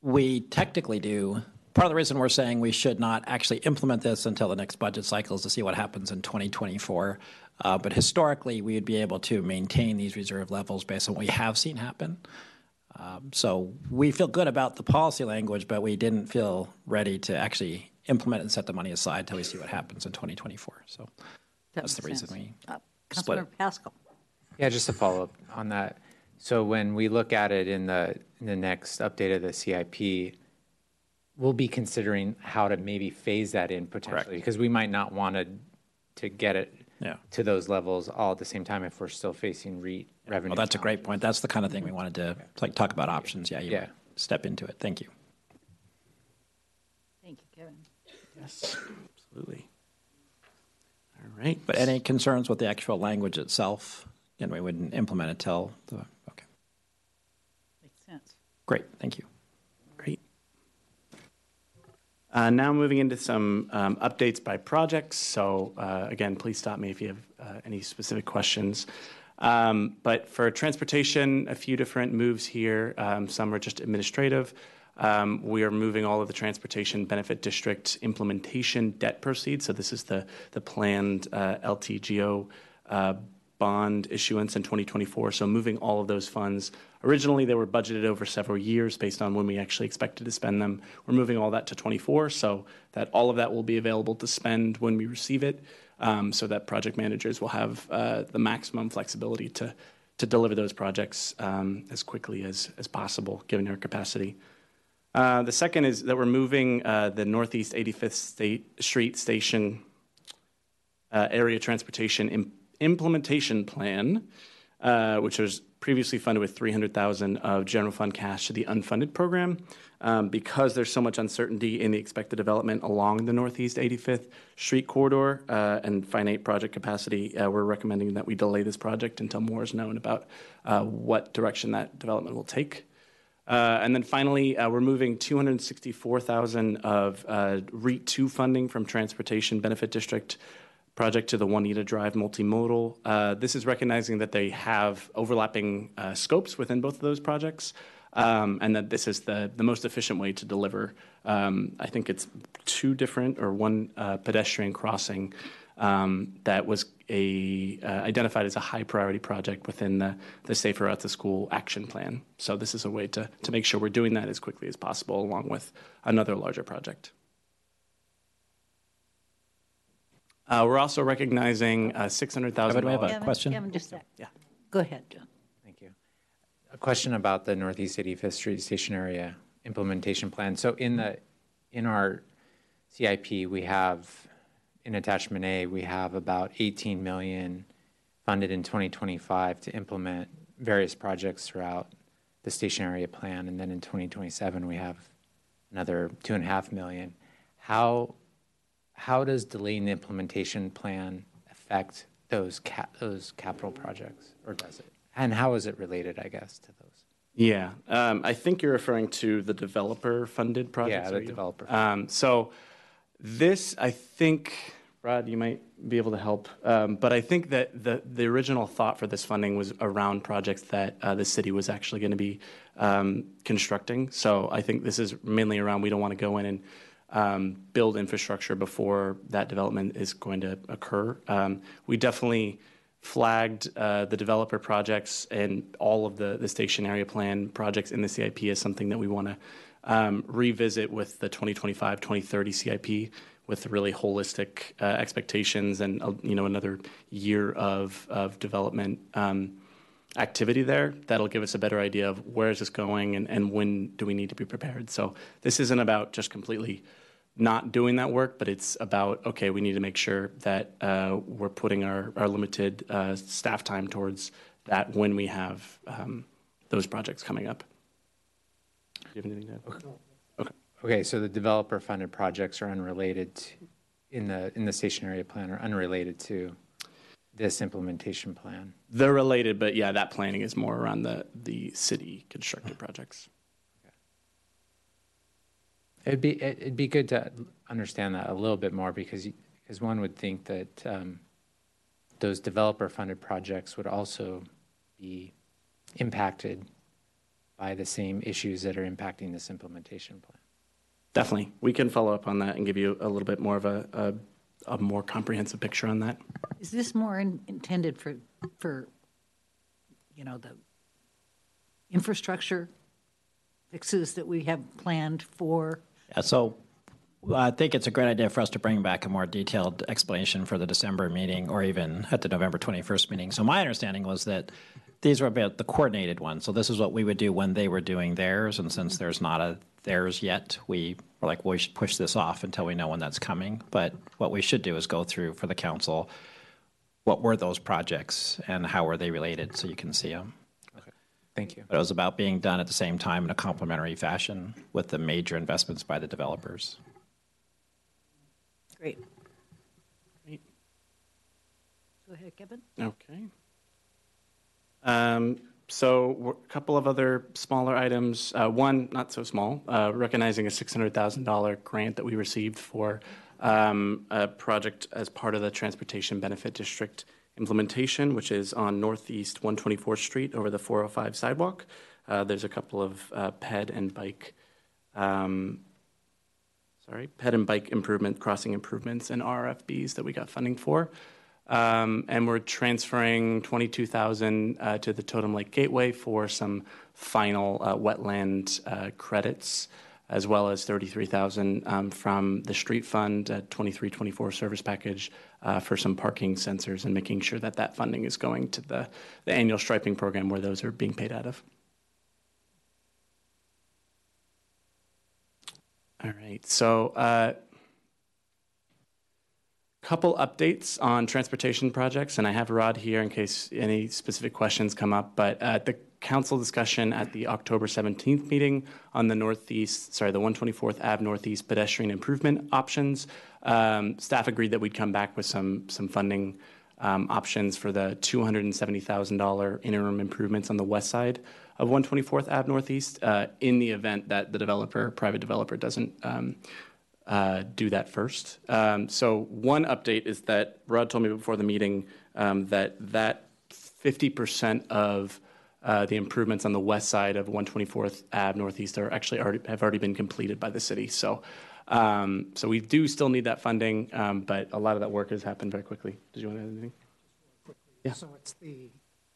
S5: we technically do. Part of the reason we're saying we should not actually implement this until the next budget cycle is to see what happens in 2024. Uh, but historically, we would be able to maintain these reserve levels based on what we have seen happen. Um, So we feel good about the policy language, but we didn't feel ready to actually implement and set the money aside until we see what happens in 2024. So that's the reason we
S4: Uh,
S5: split
S4: Councilmember Pascal.
S3: Yeah, just to follow up on that. So when we look at it in the, in the next update of the CIP, we'll be considering how to maybe phase that in potentially, because we might not want to, to get it
S5: Yeah.
S3: to those levels all at the same time if we're still facing REET revenue.
S5: Well, that's a great point. That's the kind of thing we mm-hmm. wanted to, it's like, talk about options. Yeah, you
S3: Yeah.
S5: step into it. Thank you.
S4: Thank you, Kevin.
S2: Yes, absolutely. All right.
S5: But any concerns with the actual language itself? And we wouldn't implement it till the, okay.
S4: Makes sense.
S5: Great, thank you.
S2: Great. Uh, Now moving into some um, updates by projects. So uh, again, please stop me if you have uh, any specific questions. Um, But for transportation, a few different moves here. Um, Some are just administrative. Um, We are moving all of the Transportation Benefit District implementation debt proceeds. So this is the, the planned uh, LTGO uh, bond issuance in 2024. So moving all of those funds. Originally, they were budgeted over several years based on when we actually expected to spend them. We're moving all that to 24, so that all of that will be available to spend when we receive it, um, so that project managers will have uh, the maximum flexibility to to deliver those projects um, as quickly as as possible, given our capacity. Uh, the second is that we're moving uh, the Northeast 85th State Street Station uh, area transportation im- implementation plan, uh, which was previously funded with 300,000 of general fund cash to the unfunded program. Um, because there's so much uncertainty in the expected development along the Northeast 85th Street corridor uh, and finite project capacity, uh, we're recommending that we delay this project until more is known about uh, what direction that development will take. Uh, and then finally, uh, we're moving 264,000 of uh, REET 2 funding from Transportation Benefit District project to the Juanita Drive multimodal. Uh, this is recognizing that they have overlapping uh, scopes within both of those projects, um, and that this is the, the most efficient way to deliver. Um, I think it's two different or one uh, pedestrian crossing um, that was a uh, identified as a high priority project within the, the Safer at the School action plan. So this is a way to, to make sure we're doing that as quickly as possible, along with another larger project. Uh, we're also recognizing uh, six hundred thousand.
S5: Kevin, we have a-
S4: Kevin,
S5: question?
S4: Kevin, just a sec.
S2: Yeah.
S4: Go ahead, John.
S3: Thank you. A question about the Northeast 85th Street Station Area implementation plan. So in the, in our CIP, we have, in attachment A, we have about 18 million funded in 2025 to implement various projects throughout the station area plan. And then in 2027, we have another two and a half million. How, how does delaying the implementation plan affect those cap, those capital projects, or does it? And how is it related, I guess, to those?
S2: Yeah, um, I think you're referring to the developer-funded projects.
S3: Yeah, the developer.
S2: Um, so this, I think, Rod, you might be able to help, um, but I think that the the original thought for this funding was around projects that uh, the city was actually going to be um, constructing. So I think this is mainly around we don't want to go in and um, build infrastructure before that development is going to occur. Um, we definitely flagged uh, the developer projects and all of the, the station area plan projects in the CIP as something that we want to um, revisit with the 2025 2030 CIP with really holistic uh, expectations and uh, you know another year of, of development um, activity there that'll give us a better idea of where is this going and, and when do we need to be prepared so this isn't about just completely not doing that work, but it's about okay, we need to make sure that uh, we're putting our, our limited uh, staff time towards that when we have um, those projects coming up. Do you have anything to add? Okay.
S3: Okay, so the developer-funded projects are unrelated to, in the, in the station area plan are unrelated to this implementation plan?
S2: They're related, but yeah, that planning is more around the the city constructed projects.
S3: It'd be, it- it'd be good to understand that a little bit more because, because one would think that um, those developer-funded projects would also be impacted by the same issues that are impacting this implementation plan.
S2: Definitely, we can follow up on that and give you a little bit more of a, a, a more comprehensive picture on that.
S4: Is this more in- intended for, for, you know, the infrastructure fixes that we have planned for?
S5: So I think it's a great idea for us to bring back a more detailed explanation for the December meeting or even at the November 21st meeting. So my understanding was that these were about the coordinated ones. So this is what we would do when they were doing theirs. And since there's not a theirs yet, we were like, well, we should push this off until we know when that's coming. But what we should do is go through for the council what were those projects and how were they related so you can see them.
S3: Thank you.
S5: But it was about being done at the same time in a complementary fashion with the major investments by the developers.
S4: Great.
S2: Great.
S4: Go ahead, Kevin.
S2: Okay. Um, so a couple of other smaller items. Uh, one, not so small, uh, recognizing a $600,000 grant that we received for um, a project as part of the Transportation Benefit District implementation, which is on Northeast 124th Street over the 405 sidewalk. Uh, there's a couple of uh, ped and bike um, sorry, ped and bike improvement, crossing improvements, and RFBs that we got funding for. Um, and we're transferring 22,000 uh, to the Totem Lake Gateway for some final uh, wetland uh, credits, as well as 33,000 um, from the street fund at 2324 service package uh, for some parking sensors and making sure that that funding is going to the, the annual striping program where those are being paid out of. All right. So, uh, couple updates on transportation projects, and I have Rod here in case any specific questions come up. But at the council discussion at the October 17th meeting on the Northeast, sorry, the 124th Ave Northeast pedestrian improvement options, um, staff agreed that we'd come back with some some funding um, options for the $270,000 interim improvements on the west side of 124th Ave Northeast uh, in the event that the developer, private developer, doesn't um, uh, do that first. Um, so one update is that Rod told me before the meeting um, that that 50% of the improvements on the west side of 124th Ave Northeast are actually already have already been completed by the city. So. Um, so we do still need that funding, um, but a lot of that work has happened very quickly. Did you want to add anything? Yeah.
S7: So it's the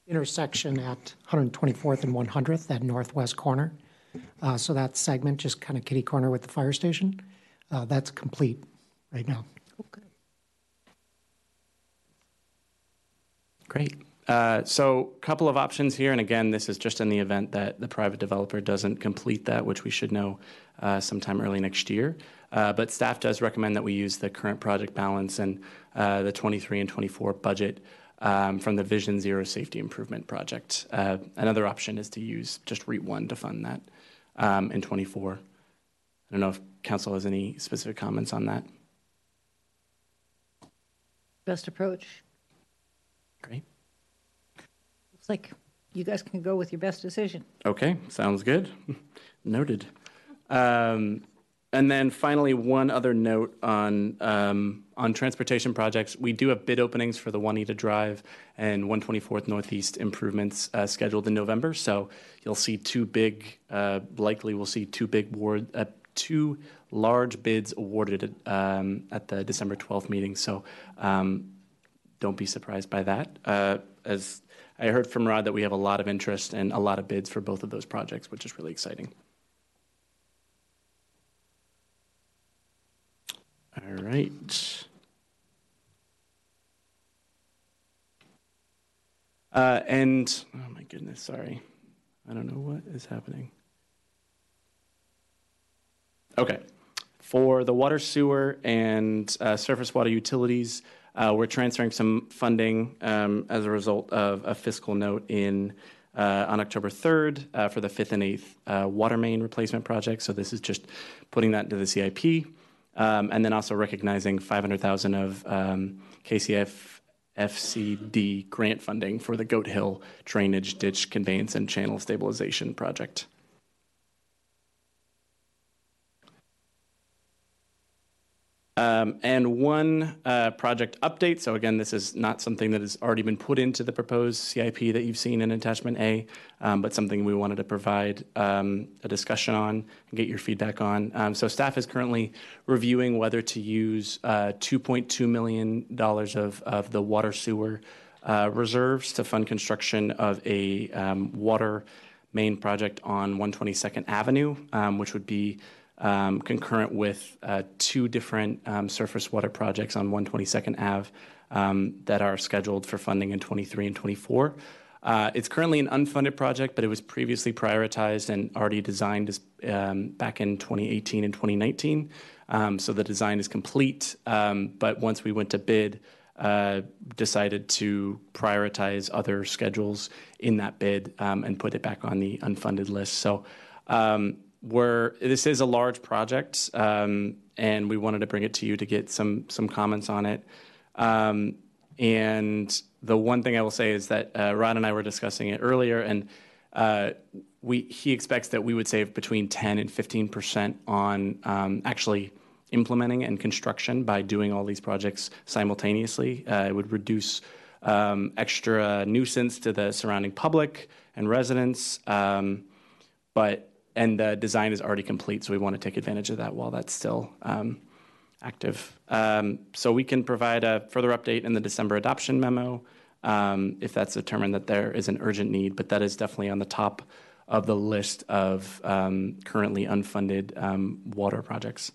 S7: intersection at 124th and 100th, that northwest corner. Uh, So that segment, just kind of kitty corner with the fire station, uh, that's complete right now. Okay.
S2: Great. Uh, So a couple of options here, and again, this is just in the event that the private developer doesn't complete that, which we should know uh, sometime early next year. Uh, But staff does recommend that we use the current project balance and uh, the 23 and 24 budget um, from the Vision Zero Safety Improvement Project. Uh, Another option is to use just REET 1 to fund that um, in 24. I don't know if council has any specific comments on that.
S4: Best approach?
S2: Great.
S4: Like you guys can go with your best decision.
S2: Okay, sounds good. Noted. Um, and then finally, one other note on um, on transportation projects. We do have bid openings for the Juanita Drive and 124th Northeast improvements uh, scheduled in November. So you'll see two big, uh, likely we'll see two big award, uh, two large bids awarded um, at the December 12th meeting. So um, don't be surprised by that. Uh, as I heard from Rod that we have a lot of interest and a lot of bids for both of those projects, which is really exciting. All right. Uh, and oh my goodness, sorry, I don't know what is happening. Okay, for the water, sewer, and uh, surface water utilities, we're transferring some funding um, as a result of a fiscal note in uh, on October 3rd uh, for the fifth and eighth uh, water main replacement project. So this is just putting that into the CIP, um, and then also recognizing 500,000 of um, KCF FCD grant funding for the Goat Hill drainage ditch conveyance and channel stabilization project. Um, and one uh, project update. So again, this is not something that has already been put into the proposed CIP that you've seen in attachment A, um, but something we wanted to provide um, a discussion on and get your feedback on. Um, so staff is currently reviewing whether to use uh, $2.2 million of, of the water sewer uh, reserves to fund construction of a um, water main project on 122nd Avenue, um, which would be um, concurrent with uh, two different um, surface water projects on 122nd Ave um, that are scheduled for funding in 23 and 24. Uh, it's currently an unfunded project, but it was previously prioritized and already designed as, um, back in 2018 and 2019. Um, so the design is complete, um, but once we went to bid, uh, decided to prioritize other schedules in that bid um, and put it back on the unfunded list. So um, we're, this is a large project, um, and we wanted to bring it to you to get some some comments on it. Um, and the one thing I will say is that uh, Rod and I were discussing it earlier, and uh, we he expects that we would save between 10 and 15 percent on um, actually implementing and construction by doing all these projects simultaneously. Uh, it would reduce um, extra nuisance to the surrounding public and residents, um, but and the design is already complete, so we want to take advantage of that while that's still um, active. Um, so we can provide a further update in the December adoption memo um, if that's determined that there is an urgent need, but that is definitely on the top of the list of um, currently unfunded um, water projects.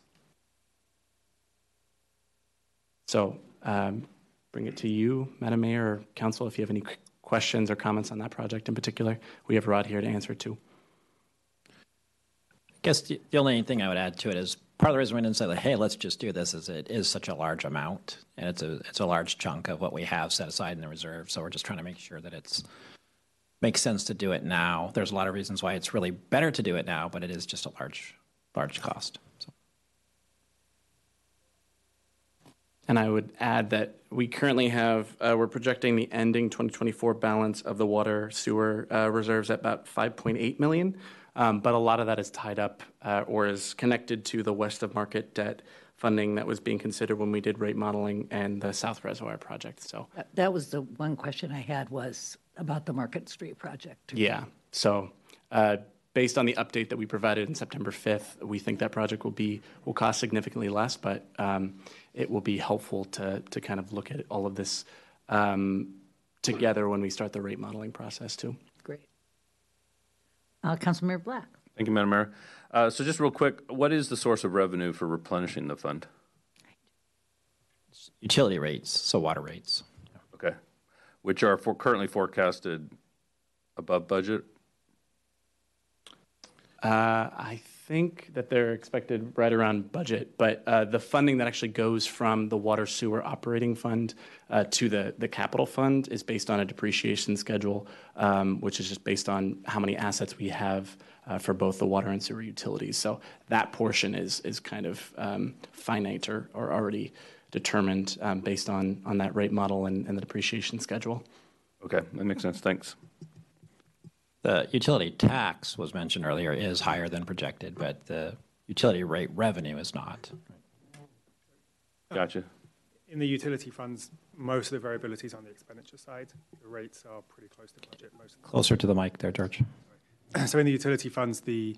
S2: So um, bring it to you, Madam Mayor or Council, if you have any questions or comments on that project in particular. We have Rod here to answer too.
S5: Guess the the only thing I would add to it is part of the reason we didn't say like, hey, let's just do this is it is such a large amount and it's a it's a large chunk of what we have set aside in the reserve. So we're just trying to make sure that it's makes sense to do it now. There's a lot of reasons why it's really better to do it now, but it is just a large large cost. So.
S2: And I would add that we currently have, uh, we're projecting the ending 2024 balance of the water sewer uh, reserves at about 5.8 million. Um, but a lot of that is tied up uh, or is connected to the west of market debt funding that was being considered when we did rate modeling and the South Reservoir project. So,
S4: That- was the one question I had was about the Market Street project.
S2: yeah. So, uh, based on the update that we provided in September 5th, we think that project will be will cost significantly less, but um, it will be helpful to to kind of look at all of this um, together when we start the rate modeling process too.
S4: Great. Uh, Councilmember Black.
S8: Thank you, Madam Mayor. Uh, So just real quick, what is the source of revenue for replenishing the fund?
S5: Utility rates, so water rates.
S8: Okay. Which are for currently forecasted above budget?
S2: Uh, I think that they're expected right around budget, but uh, the funding that actually goes from the water sewer operating fund uh, to the, the capital fund is based on a depreciation schedule, um, which is just based on how many assets we have uh, for both the water and sewer utilities. So that portion is is kind of um, finite or, or already determined um, based on on that rate model and, and the depreciation schedule.
S8: Okay, that makes sense. Thanks.
S5: The utility tax was mentioned earlier is higher than projected, but the utility rate revenue is not.
S8: Gotcha.
S6: In the utility funds, most of the variability is on the expenditure side. The rates are pretty close to budget most of the
S5: Closer to the mic there, George.
S6: So in the utility funds, the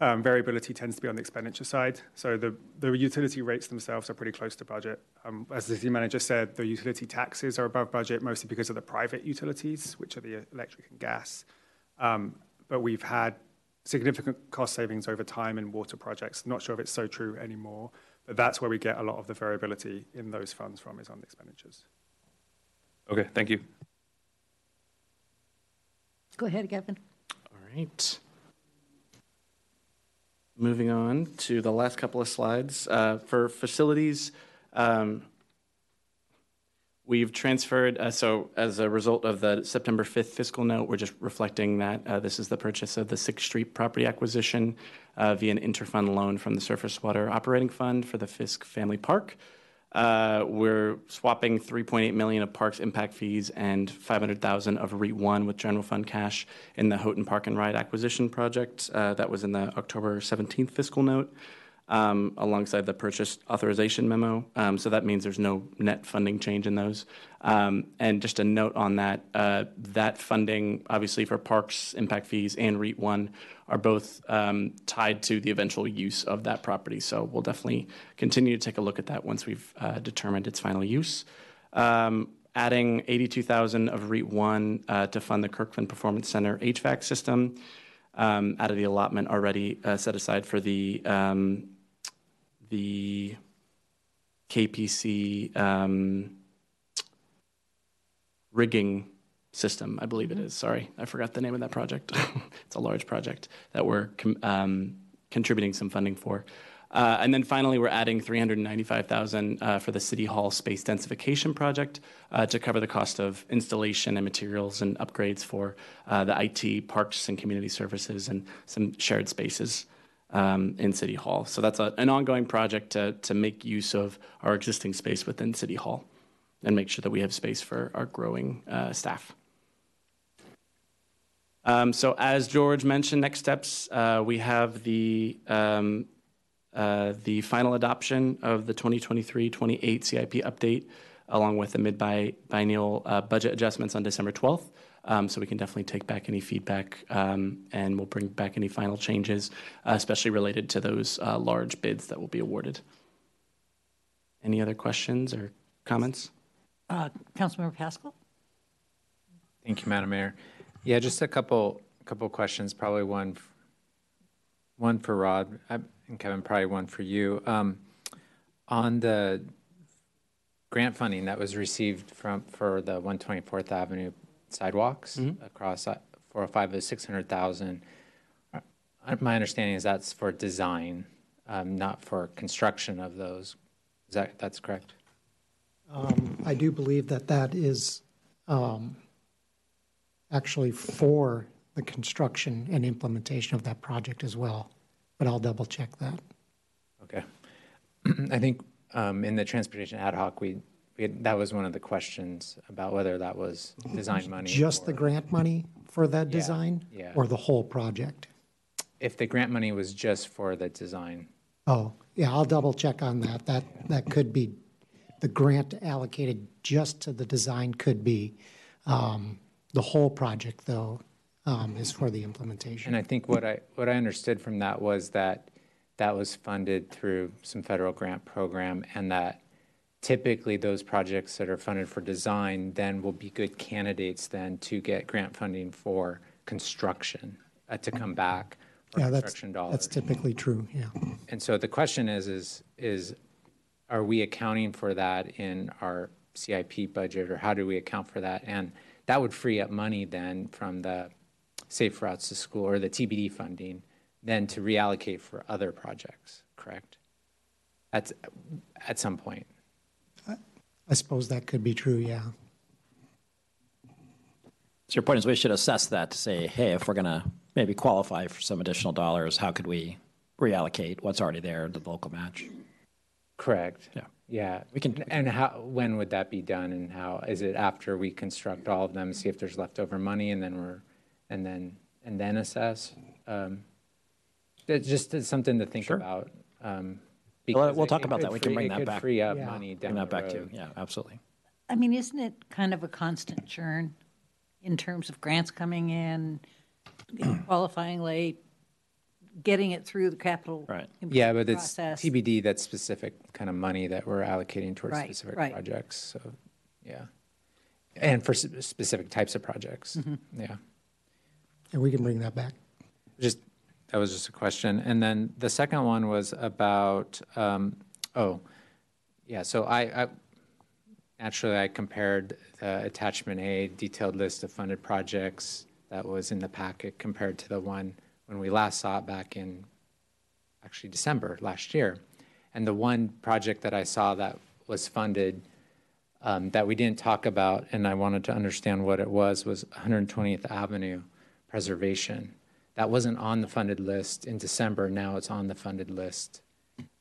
S6: um, variability tends to be on the expenditure side. So the, the utility rates themselves are pretty close to budget. Um, as the city manager said, the utility taxes are above budget mostly because of the private utilities, which are the electric and gas. Um, but we've had significant cost savings over time in water projects. Not sure if it's so true anymore, but that's where we get a lot of the variability in those funds from is on the expenditures.
S8: Okay, thank you.
S4: Go ahead, Kevin.
S2: All right. Moving on to the last couple of slides. Uh, for facilities, um, we've transferred, uh, so as a result of the September 5th fiscal note, we're just reflecting that uh, this is the purchase of the Sixth Street property acquisition uh, via an interfund loan from the Surface Water Operating Fund for the Fisk Family Park. Uh, we're swapping 3.8 million of parks impact fees and 500,000 of REET one with general fund cash in the Houghton Park and Ride acquisition project. Uh, that was in the October 17th fiscal note, um, alongside the purchase authorization memo. Um, so that means there's no net funding change in those. Um, and just a note on that, uh, that funding, obviously for parks impact fees and REET one, are both um, tied to the eventual use of that property. So we'll definitely continue to take a look at that once we've uh, determined its final use. Um, adding 82,000 of REET one uh, to fund the Kirkland Performance Center HVAC system. um, out of the allotment already uh, set aside for the the KPC um, rigging system, I believe it is. Sorry, I forgot the name of that project. it's a large project that we're com- um, contributing some funding for. Uh, and then finally, we're adding 395,000 uh, for the City Hall space densification project uh, to cover the cost of installation and materials and upgrades for uh, the IT, parks, and community services, and some shared spaces um, in City Hall. So that's a, an ongoing project to, to make use of our existing space within City Hall and make sure that we have space for our growing uh, staff. Um, so, as George mentioned, next steps uh, we have the um, uh, the final adoption of the 2023-28 CIP update, along with the mid-biennial uh, budget adjustments on December 12th. Um, so we can definitely take back any feedback, um, and we'll bring back any final changes, uh, especially related to those uh, large bids that will be awarded. Any other questions or comments?
S4: Uh, Councilmember Pascal?
S3: Thank you, Madam Mayor. Yeah, just a couple, couple questions, probably one, f- one for Rod, uh, and Kevin, probably one for you. Um, On the grant funding that was received from, for the 124th Avenue sidewalks across uh, 405 is 600,000. Uh, My understanding is that's for design, um, not for construction of those. Is that, that's correct?
S7: Um, I do believe that that is um, actually for the construction and implementation of that project as well, but I'll double check that.
S3: Okay. I think um, in the transportation ad hoc, we, we had, that was one of the questions about whether that was design money.
S7: Just the
S3: or
S7: grant money for that design?
S3: yeah.
S7: Or the whole project?
S3: If the grant money was just for the design.
S7: Oh, yeah, I'll double check on that. That, that could be, the grant allocated just to the design could be. Um, The whole project, though, um, is for the implementation.
S3: And I think what I, what I understood from that was that that was funded through some federal grant program and that typically those projects that are funded for design then will be good candidates then to get grant funding for construction, uh, to come back for
S7: Yeah, that's,
S3: dollars.
S7: that's typically true, yeah.
S3: And so the question is, is, is, are we accounting for that in our CIP budget, or how do we account for that? And that would free up money then from the Safe Routes to School or the TBD funding, then to reallocate for other projects, correct? At, at some point.
S7: I suppose that could be true, yeah.
S5: So your point is we should assess that to say, hey, if we're going to maybe qualify for some additional dollars, how could we reallocate what's already there to the local match?
S3: Correct.
S5: Yeah.
S3: Yeah.
S5: We can-
S3: And how, when would that be done and how, is it after we construct all of them, see if there's leftover money and then we're, and then, and then assess? Um, It's just it's something to think
S5: Sure.
S3: about. um,
S5: We'll,
S3: because
S5: we'll
S3: it-
S5: talk
S3: it
S5: about
S3: could
S5: that. We can
S3: free-
S5: bring
S3: it
S5: that
S3: could
S5: back.
S3: free up
S7: Yeah.
S3: money
S5: Bring
S3: down
S5: that
S3: the
S5: back too.
S3: road.
S5: Yeah, absolutely.
S4: I mean, isn't it kind of a constant churn in terms of grants coming in, qualifying late, getting it through the capital?
S5: Right.
S3: Yeah, but it's
S4: process?
S3: TBD, that's specific kind of money that we're allocating towards
S4: Right,
S3: specific
S4: right.
S3: projects, so, yeah. And for s- specific types of projects,
S4: Mm-hmm.
S3: yeah.
S7: And we can bring that back.
S3: Just, that was just a question. And then the second one was about, um, oh, yeah, so I, I, naturally, I compared the attachment A, detailed list of funded projects that was in the packet compared to the one when we last saw it back in, actually December last year. And the one project that I saw that was funded um, that we didn't talk about, and I wanted to understand what it was, was 120th Avenue preservation. That wasn't on the funded list in December. Now it's on the funded list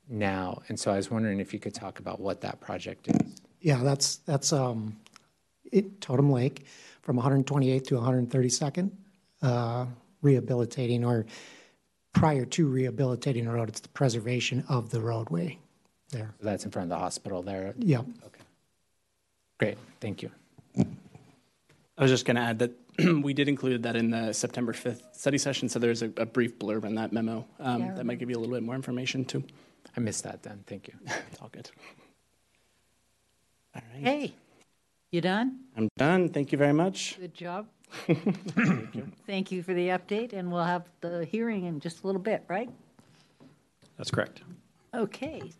S3: now. And so I was wondering if you could talk about what that project is.
S7: Yeah, that's, that's um, it, Totem Lake from 128th to 132nd, uh, rehabilitating or prior to rehabilitating the road, it's the preservation of the roadway there.
S3: That's in front of the hospital there.
S7: Yeah,
S3: Okay. Great, thank you.
S2: I was just going to add that we did include that in the September 5th study session, so there's a, a brief blurb in that memo um,
S4: Yeah,
S2: that might give you a little bit more information too.
S3: I missed that then, thank you.
S2: It's all good. All right.
S4: Hey, you done?
S2: I'm done. Thank you very much.
S4: Good job. Thank you for the update, and we'll have the hearing in just a little bit, right?
S5: That's correct.
S4: Okay.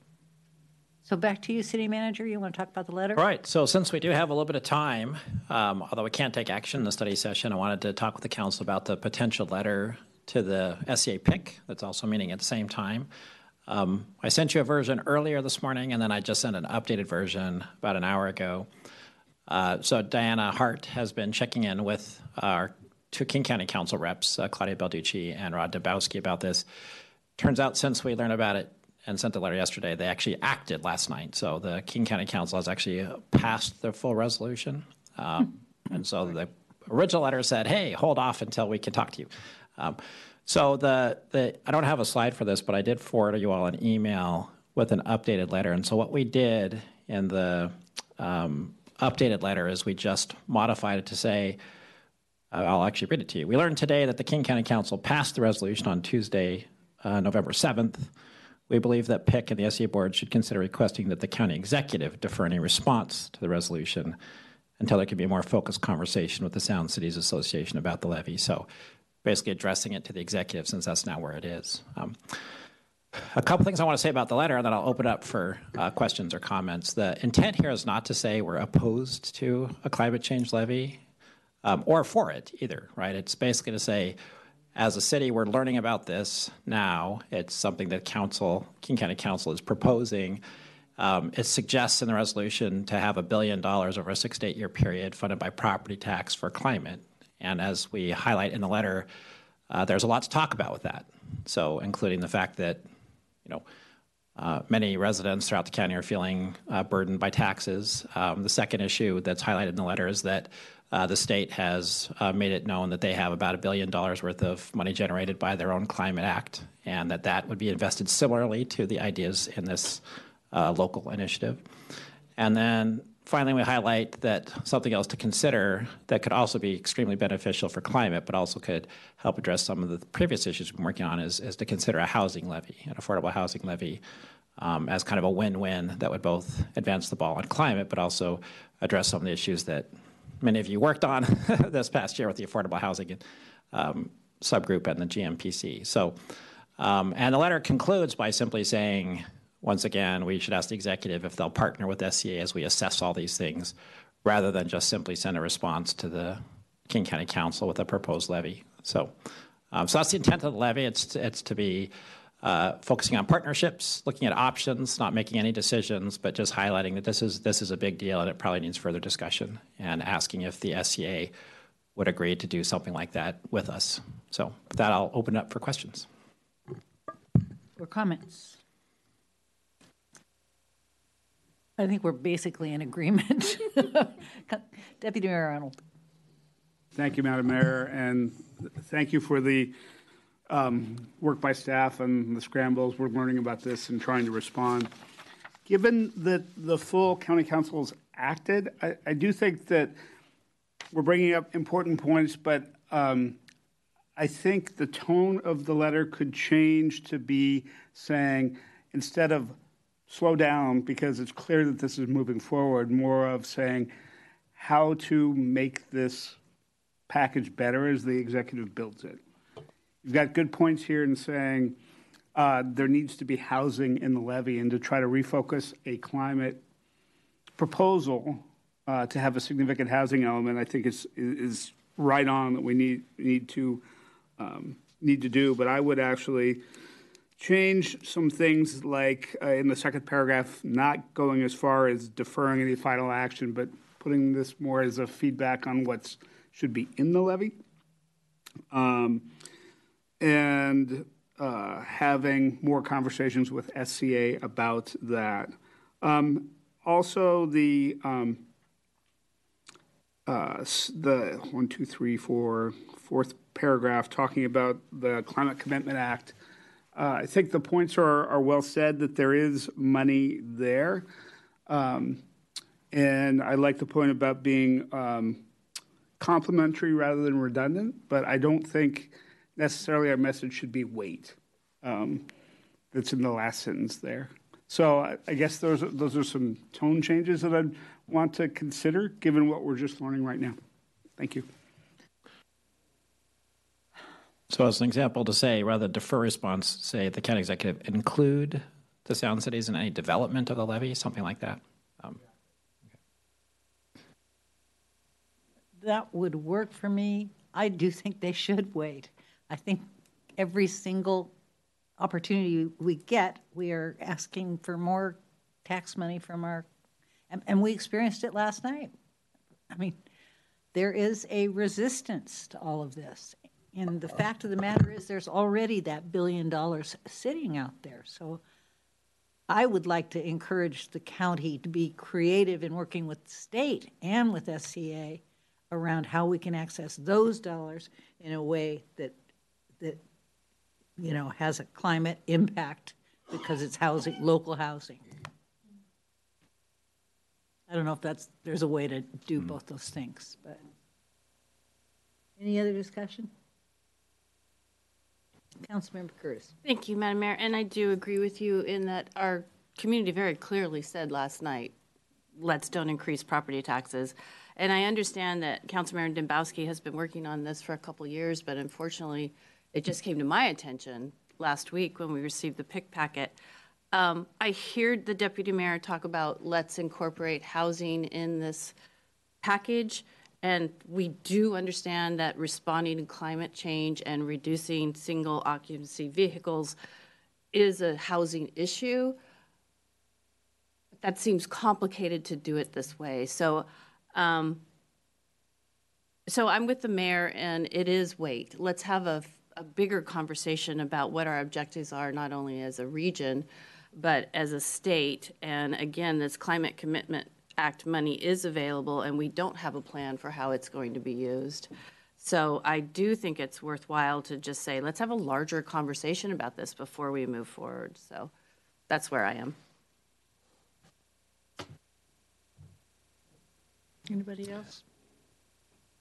S4: So back to you, city manager. You want to talk about the letter?
S5: All right, so since we do have a little bit of time, um, although we can't take action in the study session, I wanted to talk with the council about the potential letter to the SCA PIC that's also meeting at the same time. Um, I sent you a version earlier this morning, and then I just sent an updated version about an hour ago. Uh, so Diana Hart has been checking in with our two King County Council reps, uh, Claudia Balducci and Rod Dembowski, about this. Turns out, since we learned about it and sent a letter yesterday, they actually acted last night. So the King County Council has actually passed the full resolution. Um, and so the original letter said, hey, hold off until we can talk to you. Um, so the, the I don't have a slide for this, but I did forward you all an email with an updated letter. And so what we did in the um, updated letter is we just modified it to say, uh, I'll actually read it to you. We learned today that the King County Council passed the resolution on Tuesday, uh, November 7th. We believe that PIC and the SCA board should consider requesting that the county executive defer any response to the resolution until there can be a more focused conversation with the Sound Cities Association about the levy. So basically addressing it to the executive since that's now where it is. Um, a couple things I want to say about the letter, and then I'll open up for uh, questions or comments. The intent here is not to say we're opposed to a climate change levy um, or for it either, right? It's basically to say, as a city, we're learning about this now. It's something that council, King County Council, is proposing. Um, it suggests in the resolution to have a billion dollars over a six to eight year period funded by property tax for climate. And as we highlight in the letter, uh, there's a lot to talk about with that. So, including the fact that you know, uh, many residents throughout the county are feeling uh, burdened by taxes. Um, the second issue that's highlighted in the letter is that the state has uh, made it known that they have about a billion dollars worth of money generated by their own Climate Act, and that that would be invested similarly to the ideas in this uh, local initiative. And then finally, we highlight that something else to consider that could also be extremely beneficial for climate, but also could help address some of the previous issues we've been working on, is, is to consider a housing levy, an affordable housing levy, um, as kind of a win-win that would both advance the ball on climate, but also address some of the issues that many of you worked on this past year with the affordable housing um, subgroup and the GMPC. So, um, and the letter concludes by simply saying once again, we should ask the executive if they'll partner with SCA as we assess all these things, rather than just simply send a response to the King County Council with a proposed levy. So, um, so that's the intent of the levy. It's it's to be uh, focusing on partnerships, looking at options, not making any decisions, but just highlighting that this is this is a big deal and it probably needs further discussion, and asking if the SCA would agree to do something like that with us. So, with that, I'll open up for questions.
S4: Or comments? I think we're basically in agreement. Deputy Mayor Arnold.
S9: Thank you, Madam Mayor, and thank you for the um, work by staff and the scrambles. We're learning about this and trying to respond. Given that the full county council has acted, I, I do think that we're bringing up important points, but um, I think the tone of the letter could change to be saying, instead of slow down because it's clear that this is moving forward, more of saying how to make this package better as the executive builds it. You've got good points here in saying uh, there needs to be housing in the levy and to try to refocus a climate proposal uh, to have a significant housing element, I think is is right on that we need need to um, need to do. But I would actually change some things like uh, in the second paragraph, not going as far as deferring any final action, but putting this more as a feedback on what should be in the levy. Um, and uh, having more conversations with SCA about that. Um, also, the um, uh, the one, two, three, four, fourth paragraph talking about the Climate Commitment Act uh, I think the points are, are well said that there is money there. Um, and I like the point about being um, complementary rather than redundant, but I don't think necessarily our message should be wait. Um, that's in the last sentence there. So I, I guess those, those are some tone changes that I'd want to consider given what we're just learning right now. Thank you.
S5: So as an example, to say, rather defer response, say the county executive include the Sound Cities in any development of the levy, something like that. Um,
S4: That would work for me. I do think they should wait. I think every single opportunity we get, we are asking for more tax money from our, and, and we experienced it last night. I mean, there is a resistance to all of this. And the fact of the matter is, there's already that billion dollars sitting out there. So I would like to encourage the county to be creative in working with the state and with SCA around how we can access those dollars in a way that, that, you know, has a climate impact because it's housing, local housing. I don't know if that's, there's a way to do hmm. both those things, but. Any other discussion? Councilmember Curtis.
S10: Thank you, Madam Mayor. And I do agree with you in that our community very clearly said last night, let's don't increase property taxes. And I understand that Councilmember Dembowski has been working on this for a couple years, but unfortunately, it just came to my attention last week when we received the PIC packet. Um, I heard the deputy mayor talk about let's incorporate housing in this package. And we do understand that responding to climate change and reducing single occupancy vehicles is a housing issue. That seems complicated to do it this way. So, um, so I'm with the mayor, and it is wait. Let's have a, a bigger conversation about what our objectives are, not only as a region, but as a state. And again, this climate commitment Act money is available, and we don't have a plan for how it's going to be used. So I do think it's worthwhile to just say, let's have a larger conversation about this before we move forward. So that's where I am.
S4: Anybody else?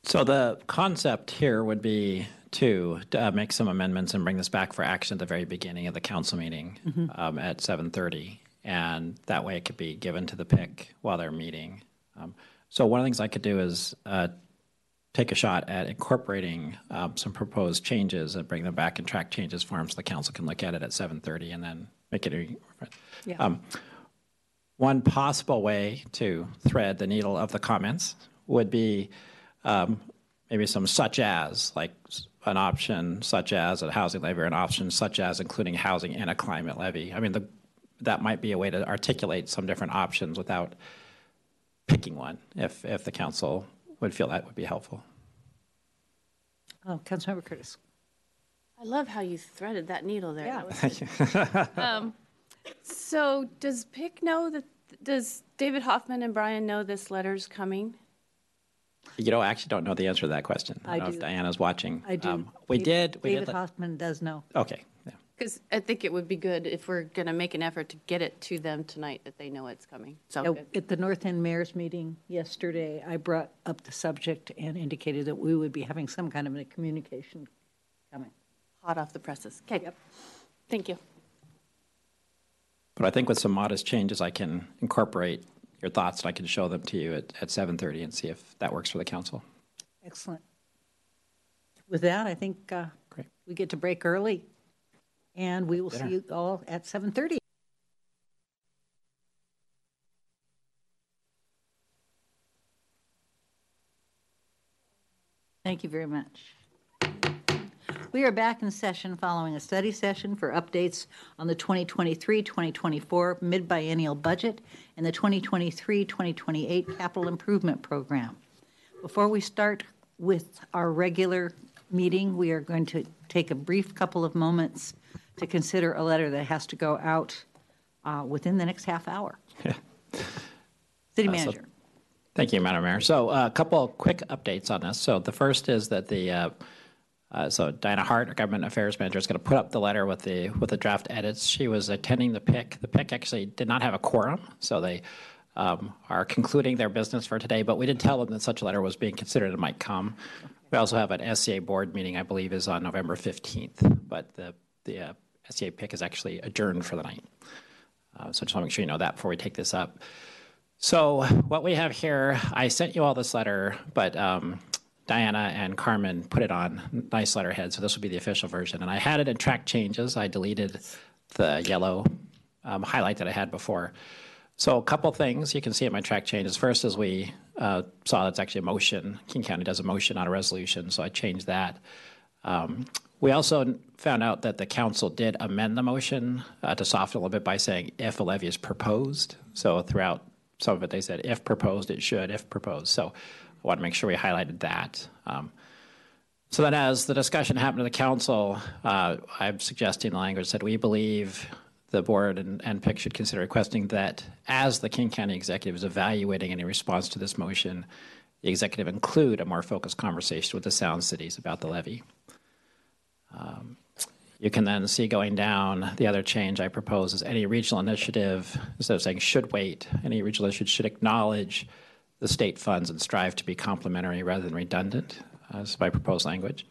S5: So the concept here would be to uh, make some amendments and bring this back for action at the very beginning of the council meeting um, at 7:30, and that way it could be given to the PIC while they're meeting. Um, so one of the things I could do is uh, take a shot at incorporating um, some proposed changes and bring them back in track changes form so the council can look at it at 7:30 and then make it. A,
S4: Yeah.
S5: um, one possible way to thread the needle of the comments would be um, maybe some such as, like an option such as a housing levy or an option such as including housing and a climate levy. I mean, the, that might be a way to articulate some different options without picking one, if, if the council would feel that would be helpful.
S4: Oh, Councilmember Curtis.
S10: I love how you threaded that needle there.
S4: Yeah.
S10: That was- um, so does PIC know that, does David Hoffman and Brian know this letter's coming?
S5: You know, I actually don't know the answer to that question.
S4: I
S5: don't know if Diana's watching.
S4: I do.
S5: Um, we
S4: David-
S5: did. We
S4: David
S5: did.
S4: Hoffman does know.
S5: okay. Yeah.
S10: Because I think it would be good if we're going to make an effort to get it to them tonight, that they know it's coming. So
S4: Now. At the North End Mayor's meeting yesterday, I brought up the subject and indicated that we would be having some kind of a communication coming.
S10: hot off the presses. Okay.
S4: Yep.
S10: Thank you.
S5: But I think with some modest changes, I can incorporate your thoughts and I can show them to you at, at 7:30 and see if that works for the council.
S4: Excellent. With that, I think uh,
S5: Great.
S4: we get to break early, and we will see you all at 7:30. Thank you very much. We are back in session following a study session for updates on the 2023-2024 mid-biennial budget and the 2023-2028 capital improvement program. Before we start with our regular meeting, we are going to take a brief couple of moments to consider a letter that has to go out uh, within the next half hour. City
S5: Uh, so-
S4: manager.
S5: Thank you, Madam Mayor. So uh, a couple of quick updates on this. So the first is that the uh, so Diana Hart, our government affairs manager, is going to put up the letter with the with the draft edits. She was attending the PIC. The PIC actually did not have a quorum, so they um, are concluding their business for today. But we didn't tell them that such a letter was being considered and might come. We also have an SCA board meeting, I believe, is on November fifteenth. But the the uh, SCA PIC is actually adjourned for the night. Uh, so just want to make sure you know that before we take this up. So what we have here, I sent you all this letter, but um, Diana and Carmen put it on nice letterhead, so this will be the official version. And I had it in track changes. I deleted the yellow um, highlight that I had before. So a couple things you can see at my track changes. First is we uh, saw that's actually a motion. King County does a motion, not a resolution, so I changed that. Um, we also found out that the council did amend the motion uh, to soften a little bit by saying if a levy is proposed. So throughout some of it, they said if proposed, it should, if proposed. So I want to make sure we highlighted that. Um, so then, as the discussion happened to the council, uh, I'm suggesting the language that we believe the board and, and PIC should consider requesting that as the King County executive is evaluating any response to this motion, the executive include a more focused conversation with the Sound Cities about the levy. Um, you can then see going down, the other change I propose is any regional initiative, instead of saying should wait, any regional initiative should acknowledge the state funds and strive to be complementary rather than redundant. Uh, this my proposed language.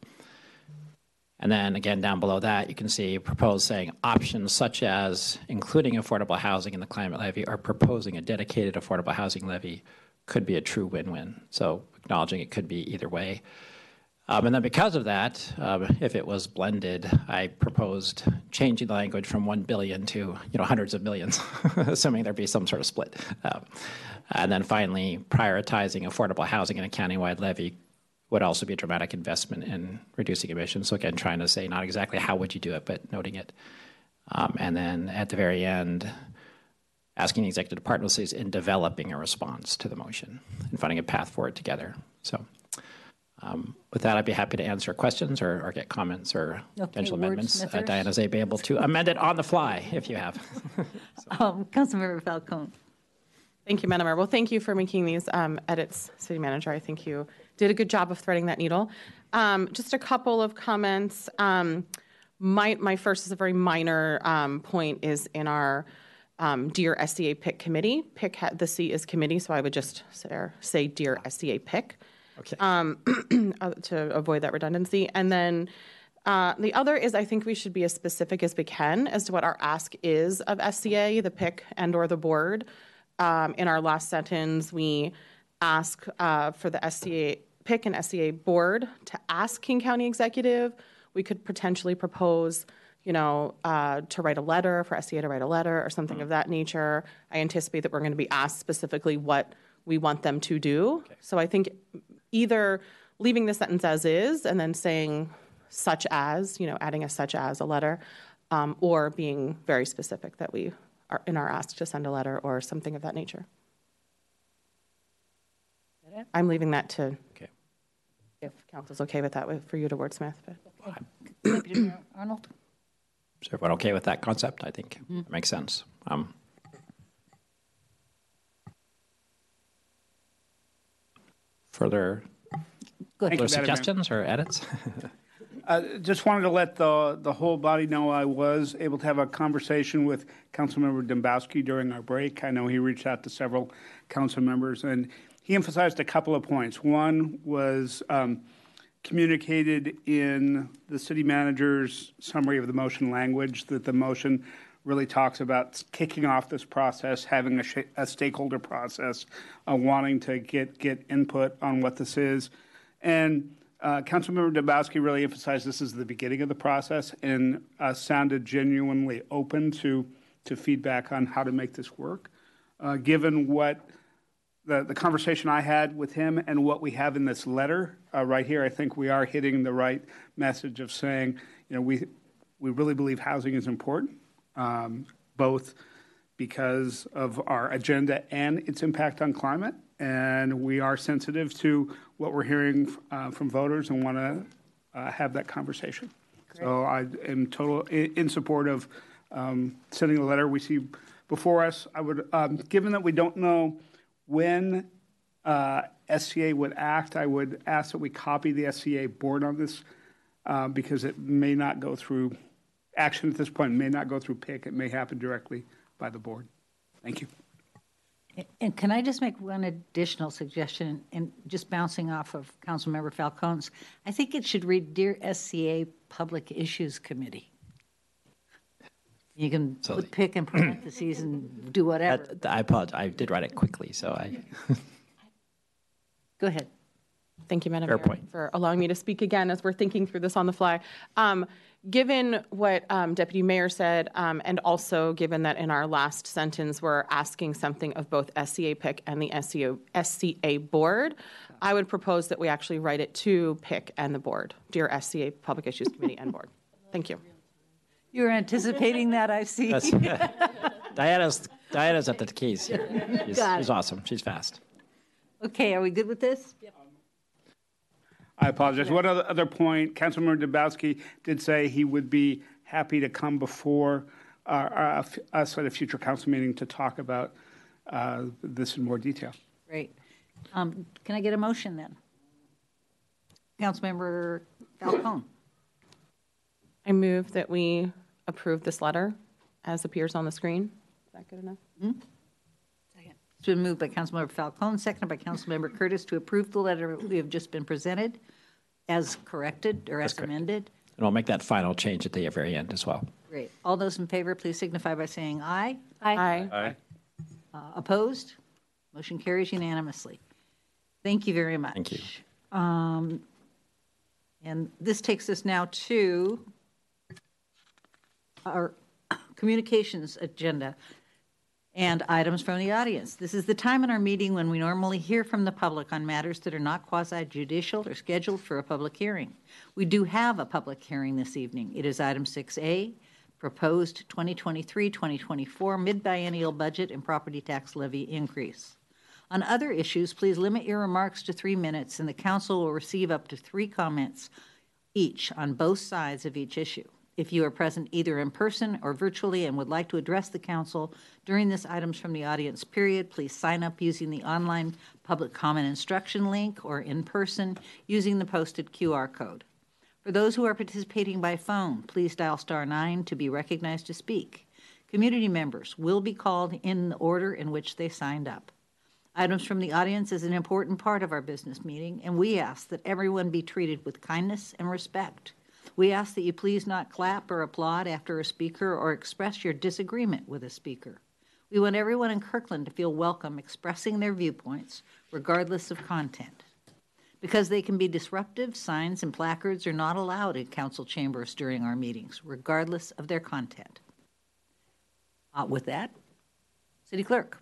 S5: And then again, down below that, you can see proposed saying options such as including affordable housing in the climate levy or proposing a dedicated affordable housing levy could be a true win win. So acknowledging it could be either way. Um, and then because of that, um, if it was blended, I proposed changing the language from one billion to you know hundreds of millions, assuming there'd be some sort of split. Um, and then finally, prioritizing affordable housing in a countywide levy would also be a dramatic investment in reducing emissions. So again, trying to say not exactly how would you do it, but noting it. Um, and then at the very end, asking the executive department in developing a response to the motion and finding a path forward together. So. Um, with that, I'd be happy to answer questions or, or get comments or
S4: Okay,
S5: potential amendments. Uh,
S4: wordsmithers.
S5: Diana's able to amend it on the fly if you have.
S4: Um, Councilmember Falcone.
S11: Thank you, Madam Mayor. Well, thank you for making these um, edits, City Manager. I think you did a good job of threading that needle. Um, just a couple of comments. Um, my, my first is a very minor um, point is in our um, Dear SCA PIC committee. PIC, ha- the C is committee, so I would just say, say Dear SCA PIC
S5: Okay.
S11: uh, to avoid that redundancy. And then uh, the other is I think we should be as specific as we can as to what our ask is of SCA, the PIC, and or the board. Um, in our last sentence, we ask uh, for the SCA PIC and SCA board to ask King County Executive. We could potentially propose, you know, uh, to write a letter for SCA to write a letter or something of that nature. I anticipate that we're going to be asked specifically what we want them to do. So I think either leaving the sentence as is and then saying such as, you know, adding a such as a letter, um, or being very specific that we are in our ask to send a letter or something of that nature. I'm leaving that to,
S5: Okay.
S11: if council's okay with that, with- for you to wordsmith. But.
S4: Deputy Arnold.
S5: Is everyone okay with that concept? I think it makes sense. Um, further,
S4: Good.
S9: Thank you,
S5: further
S9: Madam
S5: suggestions or edits?
S9: Uh, Just wanted to let the, the whole body know I was able to have a conversation with Councilmember Dembowski during our break. I know he reached out to several council members, and he emphasized a couple of points. One was um, communicated in the city manager's summary of the motion language that the motion really talks about kicking off this process, having a, sh- a stakeholder process, uh, wanting to get, get input on what this is. And uh, Councilmember Dembowski really emphasized this is the beginning of the process and uh, sounded genuinely open to, to feedback on how to make this work. Uh, given what the, the conversation I had with him and what we have in this letter uh, right here, I think we are hitting the right message of saying, you know, we, we really believe housing is important, um, both because of our agenda and its impact on climate. And we are sensitive to what we're hearing uh, from voters and want to uh, have that conversation. So I am total in, in support of um, sending the letter we see before us. I would, um, given that we don't know when uh, SCA would act, I would ask that we copy the SCA board on this uh, because it may not go through action at this point. May not go through PIC. It may happen directly by the board. Thank you.
S4: And can I just make one additional suggestion, and just bouncing off of Councilmember Falcone's? I think it should read Dear SCA Public Issues Committee. You can
S5: So
S4: put PIC in parentheses and do whatever.
S5: That- I apologize. I did write it quickly, so I.
S4: Go ahead.
S12: Thank you, Madam
S5: Fair
S12: Mayor,
S5: point.
S12: for allowing me to speak again as we're thinking through this on the fly. Um, given what um, Deputy Mayor said, um, and also given that in our last sentence we're asking something of both SCA PIC and the SCO, SCA board, I would propose that we actually write it to PIC and the board, dear SCA Public Issues Committee and board. Thank you.
S4: You're anticipating that, I see.
S5: That's, Diana's, Diana's at the keys here. She's, she's awesome. She's fast.
S4: Okay, are we good with this?
S9: I apologize. One other, other point, Councilmember Dembowski did say he would be happy to come before uh, uh, us at a future council meeting to talk about uh, this in more detail.
S4: Great. Um, Can I get a motion then? Councilmember Falcone.
S12: I move that we approve this letter as appears on the screen. Is that good enough?
S4: It's been moved by Councilmember Falcone, seconded by Councilmember Curtis to approve the letter we have just been presented as corrected or as
S5: correct.
S4: amended.
S5: And we'll make that final change at the very end as well.
S4: Great. All those in favor, please signify by saying aye.
S12: Aye.
S11: Aye.
S4: Uh, Opposed? Motion carries unanimously. Thank you very much.
S5: Thank you.
S4: Um, And this takes us now to our communications agenda and items from the audience. This is the time in our meeting when we normally hear from the public on matters that are not quasi-judicial or scheduled for a public hearing. We do have a public hearing this evening. It is item 6A, proposed 2023-2024 mid-biennial budget and property tax levy increase. On other issues, please limit your remarks to three minutes, and the council will receive up to three comments each on both sides of each issue. If you are present either in person or virtually and would like to address the council during this items from the audience period, please sign up using the online public comment instruction link or in person using the posted QR code. For those who are participating by phone, please dial star nine to be recognized to speak. Community members will be called in the order in which they signed up. Items from the audience is an important part of our business meeting, and we ask that everyone be treated with kindness and respect. We ask that you please not clap or applaud after a speaker or express your disagreement with a speaker. We want everyone in Kirkland to feel welcome expressing their viewpoints, regardless of content. Because they can be disruptive, signs and placards are not allowed in council chambers during our meetings, regardless of their content. Uh, With that, City Clerk.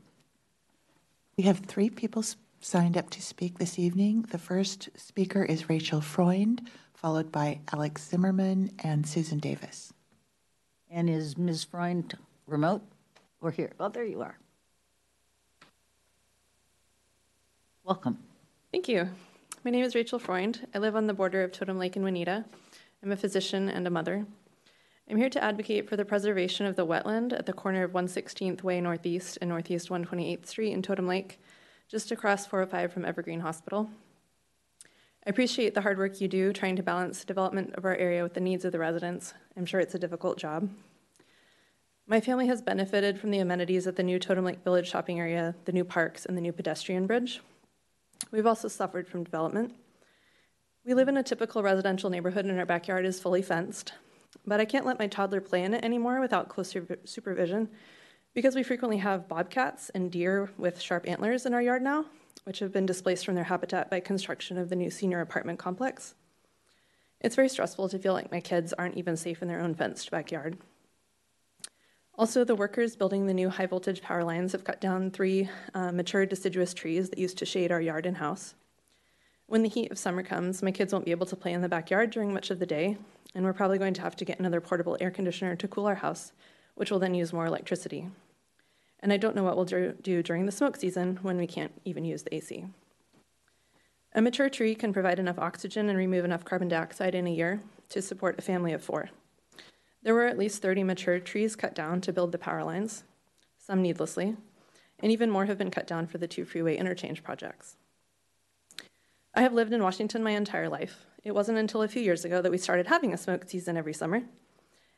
S1: We have three people signed up to speak this evening. The first speaker is Rachel Freund, followed by Alex Zimmerman and Susan Davis.
S4: And is Ms. Freund remote or here? Well, there you are. Welcome.
S12: Thank you. My name is Rachel Freund. I live on the border of Totem Lake and Juanita. I'm a physician and a mother. I'm here to advocate for the preservation of the wetland at the corner of 116th Way Northeast and Northeast 128th Street in Totem Lake, just across 405 from Evergreen Hospital. I appreciate the hard work you do trying to balance the development of our area with the needs of the residents. I'm sure it's a difficult job. My family has benefited from the amenities at the new Totem Lake Village shopping area, the new parks, and the new pedestrian bridge. We've also suffered from development. We live in a typical residential neighborhood and our backyard is fully fenced, but I can't let my toddler play in it anymore without close supervision because we frequently have bobcats and deer with sharp antlers in our yard now, which have been displaced from their habitat by construction of the new senior apartment complex. It's very stressful to feel like my kids aren't even safe in their own fenced backyard. Also, the workers building the new high voltage power lines have cut down three uh, mature deciduous trees that used to shade our yard and house. When the heat of summer comes, my kids won't be able to play in the backyard during much of the day, and we're probably going to have to get another portable air conditioner to cool our house, which will then use more electricity. And I don't know what we'll do during the smoke season when we can't even use the AC. A mature tree can provide enough oxygen and remove enough carbon dioxide in a year to support a family of four. There were at least 30 mature trees cut down to build the power lines, some needlessly, and even more have been cut down for the two freeway interchange projects. I have lived in Washington my entire life. It wasn't until a few years ago that we started having a smoke season every summer,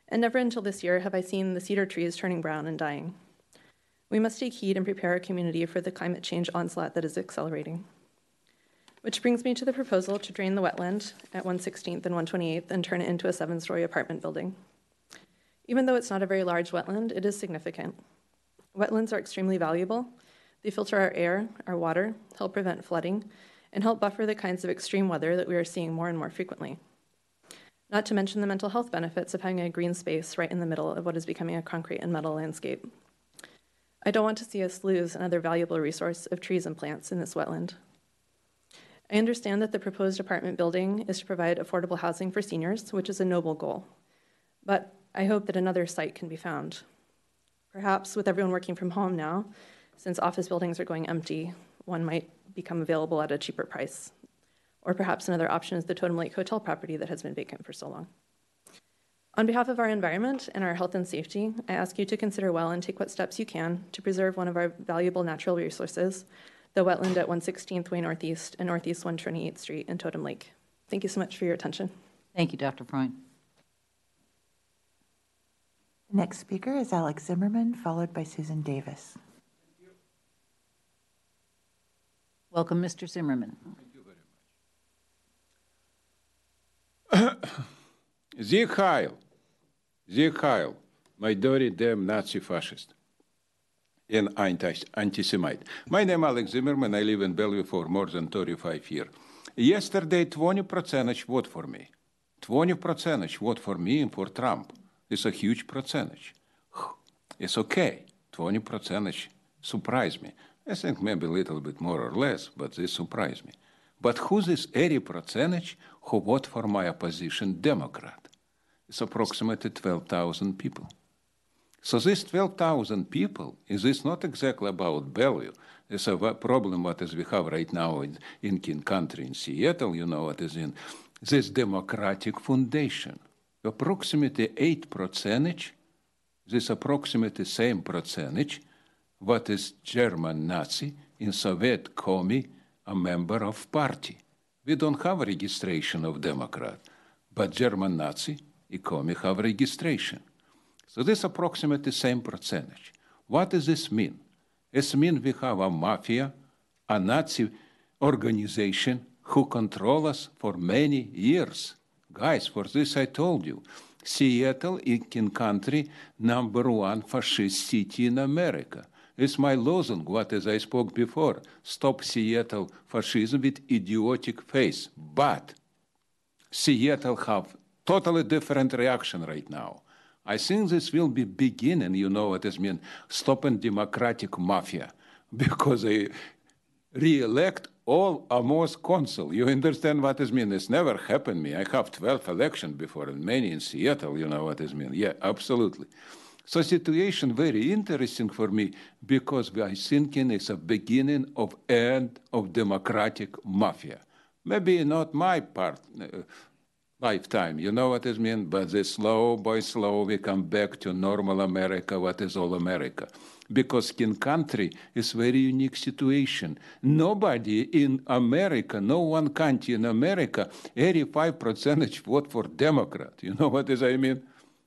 S12: and never until this year have I seen the cedar trees turning brown and dying. We must take heed and prepare our community for the climate change onslaught that is accelerating. Which brings me to the proposal to drain the wetland at 116th and 128th and turn it into a seven story apartment building. Even though it's not a very large wetland, it is significant. Wetlands are extremely valuable. They filter our air, our water, help prevent flooding, and help buffer the kinds of extreme weather that we are seeing more and more frequently. Not to mention the mental health benefits of having a green space right in the middle of what is becoming a concrete and metal landscape. I don't want to see us lose another valuable resource of trees and plants in this wetland. I understand that the proposed apartment building is to provide affordable housing for seniors, which is a noble goal. But I hope that another site can be found. Perhaps with everyone working from home now, since office buildings are going empty, one might become available at a cheaper price. Or perhaps another option is the Totem Lake Hotel property that has been vacant for so long. On behalf of our environment and our health and safety, I ask you to consider well and take what steps you can to preserve one of our valuable natural resources, the wetland at 116th Way Northeast and Northeast 128th Street in Totem Lake. Thank you so much for your attention.
S4: Thank you, Dr. Freund.
S1: The next speaker is Alex Zimmerman, followed by Susan Davis.
S4: Welcome, Mr. Zimmerman.
S13: Sieg Heil, Sieg Heil, my dirty damn Nazi fascist and anti-Semite. My name is Alex Zimmerman. I live in Bellevue for more than 35 years. Yesterday, 20% vote for me. 20% vote for me and for Trump. It's a huge percentage. It's okay. 20% surprised me. I think maybe a little bit more or less, but this surprised me. But who's this 80 percentage who vote for my opposition Democrat? It's approximately 12,000 people. So this 12,000 people, is this not exactly about Bellevue? It's a problem what is we have right now in, in King Country in Seattle, you know what is in this democratic foundation. Approximately 8 percentage, this approximately same percentage, what is German Nazi in Soviet Commie, a member of party. We don't have registration of Democrat, but German Nazi, Commie have registration. So this approximately same percentage. What does this mean? It means we have a mafia, a Nazi organization who control us for many years. Guys, for this I told you, Seattle in country number one fascist city in America. It's my slogan, what as I spoke before, stop Seattle fascism with idiotic face. But Seattle have totally different reaction right now. I think this will be beginning, you know what it means, stopping democratic mafia, because they re-elect all Amos consul. You understand what it means? It's never happened me. I have 12 elections before, and many in Seattle, you know what it means. Yeah, absolutely. So situation very interesting for me because I thinking it's a beginning of end of democratic mafia. Maybe not my part, uh, lifetime. You know what it means? But the slow by slow we come back to normal America, what is all America. Because King Country is very unique situation. Nobody in America, no one country in America, 85 percentage vote for Democrat. You know what is I mean?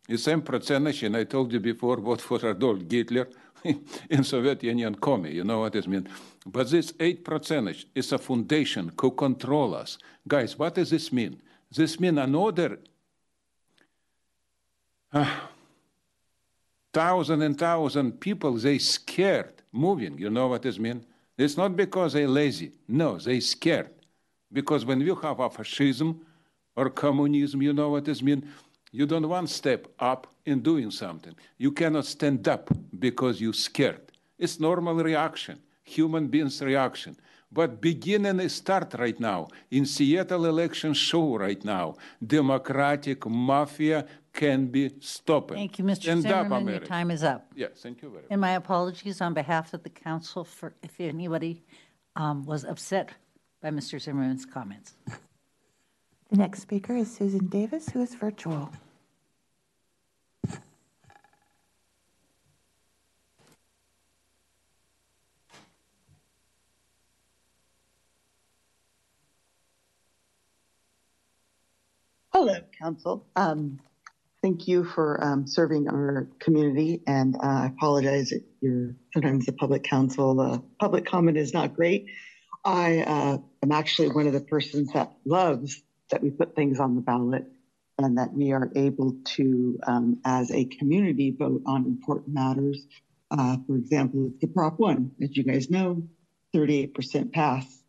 S13: The same percentage, and I told you before, vote for Adolf Hitler in Soviet Union commie. You know what it means? But this 8 percentage is a foundation who control us. Guys, what does this mean? This means another uh, thousand and thousand people, they scared moving. You know what this means? It's not because they lazy. No, they scared. Because when you have a fascism or communism, you know what this means? You don't want step up in doing something. You cannot stand up because you're scared. It's normal reaction, human beings reaction. But beginning and start right now. In Seattle election show right now. Democratic mafia can be stopped.
S4: Thank you, Mr. Stand Zimmerman. Your time is up.
S13: Yes, thank you very much.
S4: And my apologies on behalf of the council for if anybody um, was upset by Mr. Zimmerman's comments.
S1: The next speaker is Susan Davis, who is virtual.
S14: Hello, Council. Um, thank you for um, serving our community, and uh, I apologize that you're sometimes the public council. Public comment is not great. I uh, am actually one of the persons that loves that we put things on the ballot and that we are able to, um, as a community, vote on important matters. Uh, for example, the Prop 1, as you guys know, 38% pass.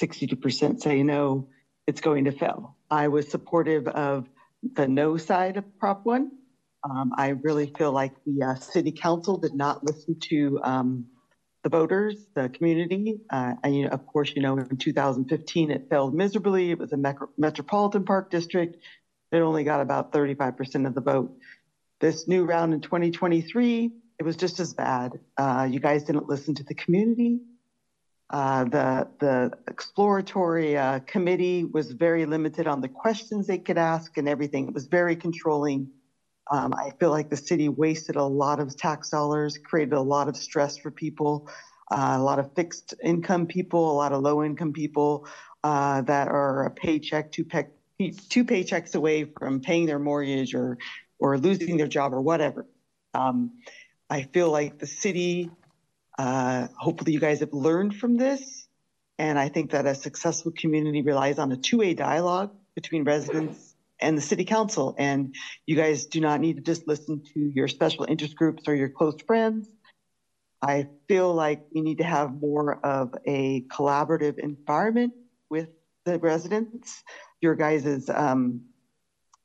S14: 62% say no, it's going to fail. I was supportive of the no side of Prop 1. Um, I really feel like the uh, city council did not listen to um, the voters, the community. Uh, and you know, of course, you know, in 2015, it failed miserably. It was a metro- metropolitan park district. It only got about 35% of the vote. This new round in 2023, it was just as bad. Uh, you guys didn't listen to the community. Uh, the the exploratory uh, committee was very limited on the questions they could ask and everything. It was very controlling. Um, I feel like the city wasted a lot of tax dollars, created a lot of stress for people, uh, a lot of fixed income people, a lot of low income people uh, that are a paycheck, two, pe- two paychecks away from paying their mortgage or or losing their job or whatever. Um, I feel like the city uh, hopefully, you guys have learned from this. And I think that a successful community relies on a two way dialogue between residents and the city council. And you guys do not need to just listen to your special interest groups or your close friends. I feel like we need to have more of a collaborative environment with the residents. Your guys' um,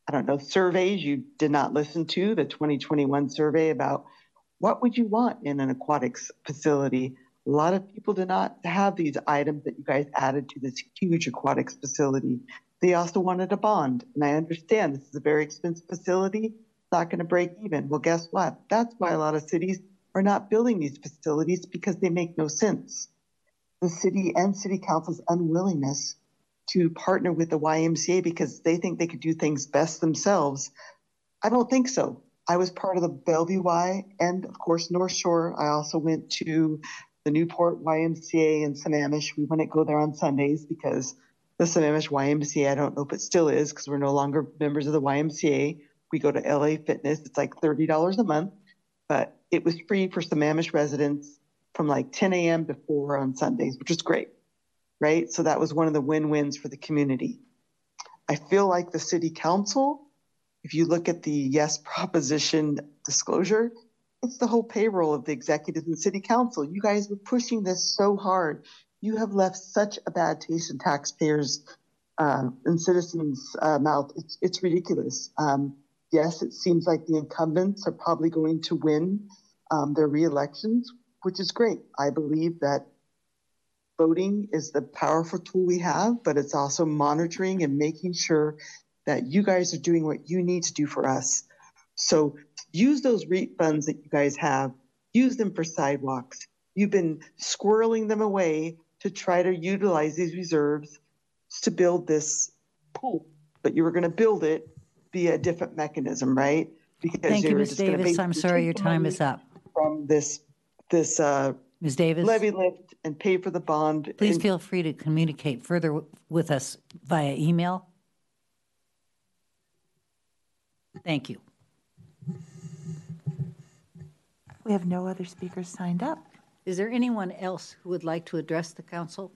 S14: I don't know, surveys you did not listen to, the 2021 survey about what would you want in an aquatics facility? A lot of people do not have these items that you guys added to this huge aquatics facility. They also wanted a bond. And I understand this is a very expensive facility. It's not going to break even. Well, guess what? That's why a lot of cities are not building these facilities because they make no sense. The city and city council's unwillingness to partner with the YMCA because they think they could do things best themselves. I don't think so. I was part of the Bellevue Y and, of course, North Shore. I also went to the Newport YMCA in Sammamish. We wouldn't go there on Sundays because the Sammamish YMCA, I don't know if it still is because we're no longer members of the YMCA. We go to LA Fitness. It's like $30 a month, but it was free for Sammamish residents from like 10 a.m. to 4 on Sundays, which is great, right? So that was one of the win wins for the community. I feel like the city council if you look at the yes proposition disclosure, it's the whole payroll of the executive and city council. You guys were pushing this so hard. You have left such a bad taste in taxpayers uh, and citizens' uh, mouth. It's, it's ridiculous. Um, yes, it seems like the incumbents are probably going to win um, their re-elections, which is great. I believe that voting is the powerful tool we have, but it's also monitoring and making sure that you guys are doing what you need to do for us. So use those REET funds that you guys have, use them for sidewalks. You've been squirreling them away to try to utilize these reserves to build this pool, but you were going to build it via a different mechanism, right?
S4: Because Thank you, Ms. Davis. I'm sorry, your time is up.
S14: From this, this uh,
S4: Ms. Davis
S14: levy lift and pay for the bond.
S4: Please feel free to communicate further with us via email. Thank you.
S1: We have no other speakers signed up.
S4: Is there anyone else who would like to address the council?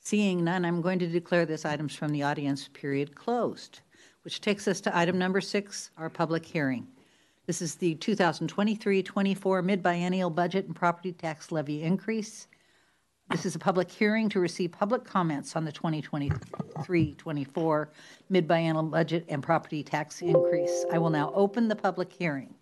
S4: Seeing none, I'm going to declare this items from the audience period closed, which takes us to item number six, our public hearing. This is the 2023-24 mid-biennial budget and property tax levy increase. This is a public hearing to receive public comments on the 2023-24 mid-biennial budget and property tax increase. I will now open the public hearing.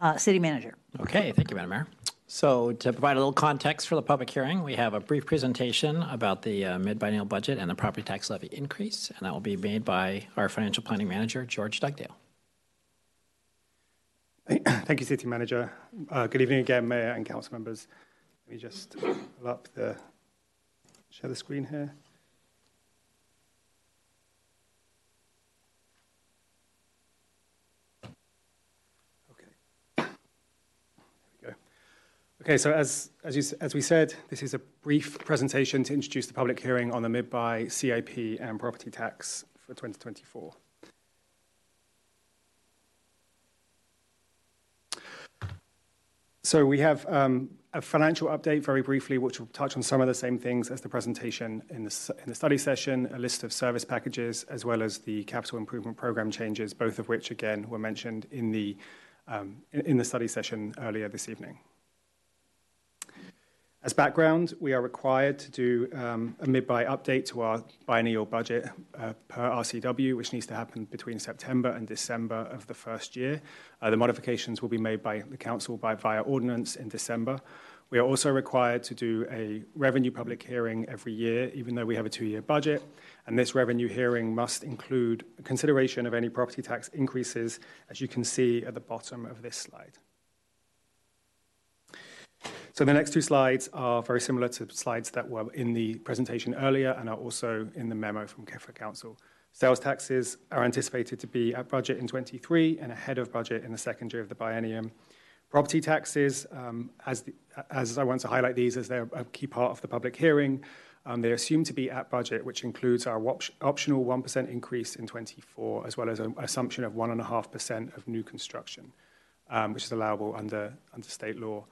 S4: Uh, City Manager.
S5: Okay, thank you, Madam Mayor. So to provide a little context for the public hearing, we have a brief presentation about the uh, mid-biennial budget and the property tax levy increase, and that will be made by our financial planning manager, George Dugdale.
S6: Thank you, City Manager. Uh, good evening again, Mayor and council members. Let me just pull up the, share the screen here. Okay. There we go. Okay, so as, as, you, as we said, this is a brief presentation to introduce the public hearing on the mid-buy CIP and property tax for 2024. So we have um, a financial update very briefly, which will touch on some of the same things as the presentation in the, study session, a list of service packages, as well as the capital improvement program changes, both of which, again, were mentioned in the, um, in, in the study session earlier this evening. As background, we are required to do um, a mid-buy update to our biennial budget uh, per RCW, which needs to happen between September and December of the first year. Uh, the modifications will be made by the council by via ordinance in December. We are also required to do a revenue public hearing every year, even though we have a two-year budget. And this revenue hearing must include consideration of any property tax increases, as you can see at the bottom of this slide. So the next two slides are very similar to slides that were in the presentation earlier and are also in the memo from KEFA Council. Sales taxes are anticipated to be at budget in 23 and ahead of budget in the second year of the biennium. Property taxes, um, as, I want to highlight these as they're a key part of the public hearing, um, they're assumed to be at budget, which includes our op- optional 1% increase in 24, as well as an assumption of 1.5% of new construction, um, which is allowable under, under state law.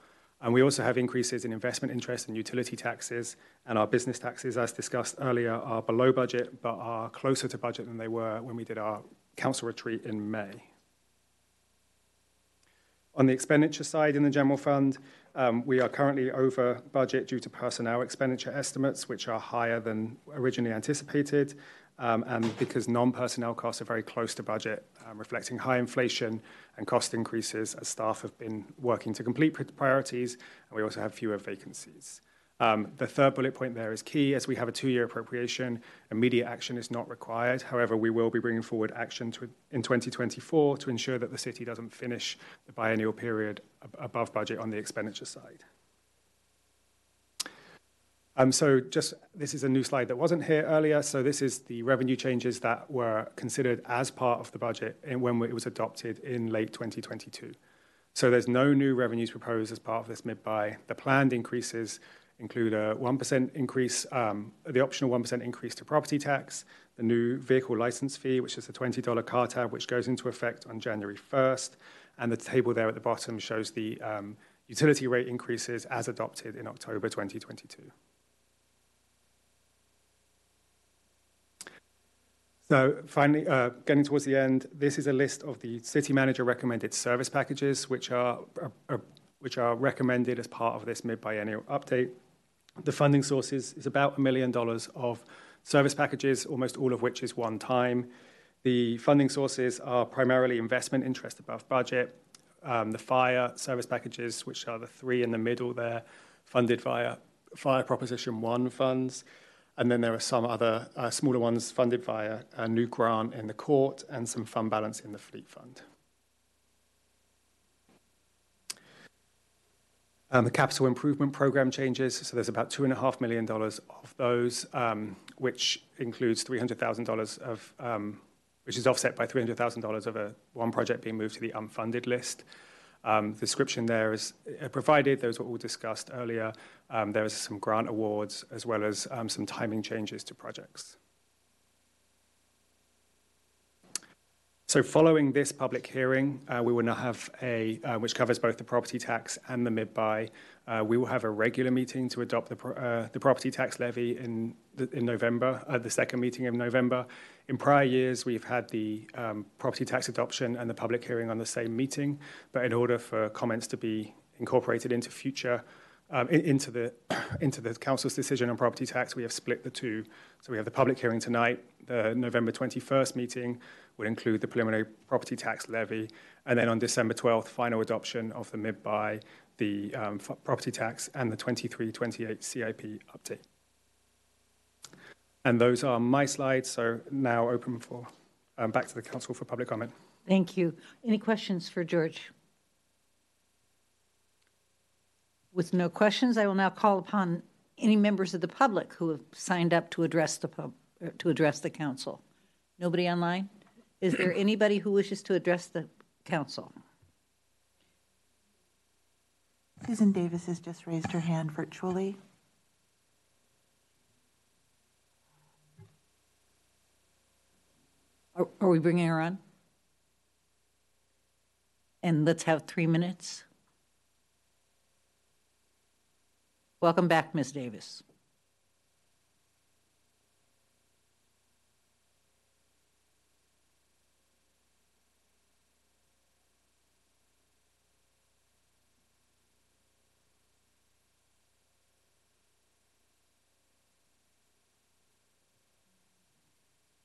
S6: And we also have increases in investment interest and utility taxes, and our business taxes, as discussed earlier, are below budget but are closer to budget than they were when we did our council retreat in May. On the expenditure side in the general fund, um, we are currently over budget due to personnel expenditure estimates, which are higher than originally anticipated, um, and because non-personnel costs are very close to budget, reflecting high inflation and cost increases as staff have been working to complete priorities, and we also have fewer vacancies. Um, the third bullet point there is key. As we have a two-year appropriation, immediate action is not required. However, we will be bringing forward action to, in 2024 to ensure that the city doesn't finish the biennial period ab- above budget on the expenditure side. Um, so just this is a new slide that wasn't here earlier. So this is the revenue changes that were considered as part of the budget when it was adopted in late 2022. So there's no new revenues proposed as part of this mid-buy. The planned increases include a 1% increase, um, the optional 1% increase to property tax, the new vehicle license fee, which is the $20 car tab, which goes into effect on January 1st, and the table there at the bottom shows the um, utility rate increases as adopted in October 2022. So finally, uh, getting towards the end, this is a list of the city manager recommended service packages, which are, are, are which are recommended as part of this mid-biennial update. The funding sources is about a million dollars of service packages, almost all of which is one time. The funding sources are primarily investment interest above budget, um, the fire service packages, which are the three in the middle there, funded via Fire Proposition 1 funds. And then there are some other uh, smaller ones funded via a new grant in the court and some fund balance in the fleet fund. Um, the capital improvement program changes, so there's about $2.5 million of those, um, which includes $300,000 of, um, which is offset by $300,000 of a, one project being moved to the unfunded list. Um, the description there is uh, provided, those were all discussed earlier. Um, there is some grant awards as well as um, some timing changes to projects. So following this public hearing, uh, we will now have a, uh, which covers both the property tax and the mid-buy. Uh, we will have a regular meeting to adopt the, uh, the property tax levy in, the, in November, uh, the second meeting in November. In prior years, we've had the um, property tax adoption and the public hearing on the same meeting, but in order for comments to be incorporated into future um, in, into the into the council's decision on property tax, we have split the two. So we have the public hearing tonight, the November 21st meeting, will include the preliminary property tax levy, and then on December 12th, final adoption of the mid-buy, the um, property tax, and the 23-28 CIP update. And those are my slides, so now open for um, back to the council for public comment.
S4: Thank you. Any questions for George? With no questions, I will now call upon any members of the public who have signed up to address the pub, to address the council. Nobody online? Is there anybody who wishes to address the council?
S1: Susan Davis has just raised her hand virtually.
S4: Are, are we bringing her on? And let's have three minutes. Welcome back, Ms. Davis.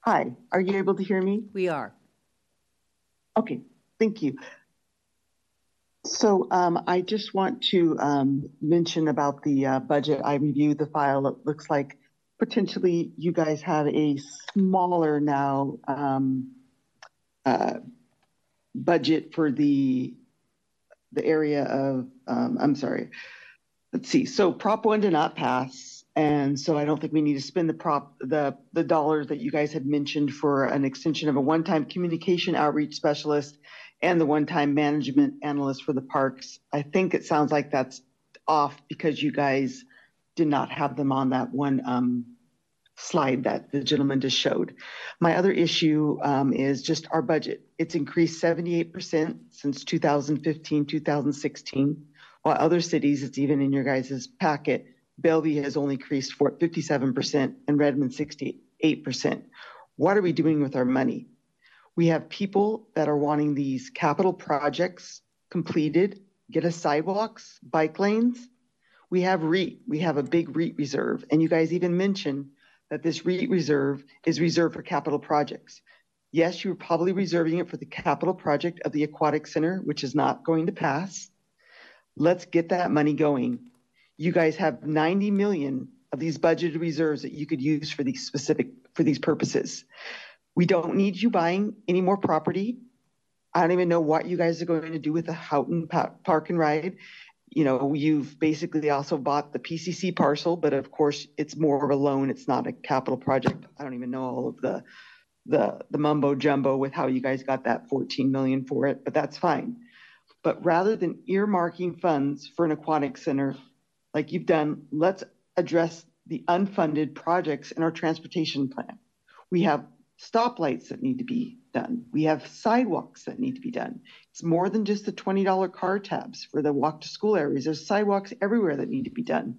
S14: Hi, are you able to hear me?
S4: We are.
S14: Okay, thank you. So um, I just want to um, mention about the uh, budget. I reviewed the file. It looks like potentially you guys have a smaller now um, uh, budget for the the area of. Um, I'm sorry. Let's see. So Prop One did not pass, and so I don't think we need to spend the prop the the dollars that you guys had mentioned for an extension of a one-time communication outreach specialist and the one-time management analyst for the parks. I think it sounds like that's off because you guys did not have them on that one um, slide that the gentleman just showed. My other issue um, is just our budget. It's increased 78% since 2015, 2016, while other cities, it's even in your guys' packet, Bellevue has only increased for 57% and Redmond 68%. What are we doing with our money? We have people that are wanting these capital projects completed, get us sidewalks, bike lanes. We have REET, we have a big REET reserve. And you guys even mentioned that this REET reserve is reserved for capital projects. Yes, you're probably reserving it for the capital project of the aquatic center, which is not going to pass. Let's get that money going. You guys have 90 million of these budgeted reserves that you could use for these specific for these purposes. We don't need you buying any more property. I don't even know what you guys are going to do with the Houghton Park and Ride. You know, you've basically also bought the PCC parcel, but of course it's more of a loan. It's not a capital project. I don't even know all of the the the mumbo jumbo with how you guys got that 14 million for it, but that's fine. But rather than earmarking funds for an aquatic center like you've done, let's address the unfunded projects in our transportation plan. We have stoplights that need to be done. We have sidewalks that need to be done. It's more than just the $20 car tabs for the walk to school areas. There's sidewalks everywhere that need to be done.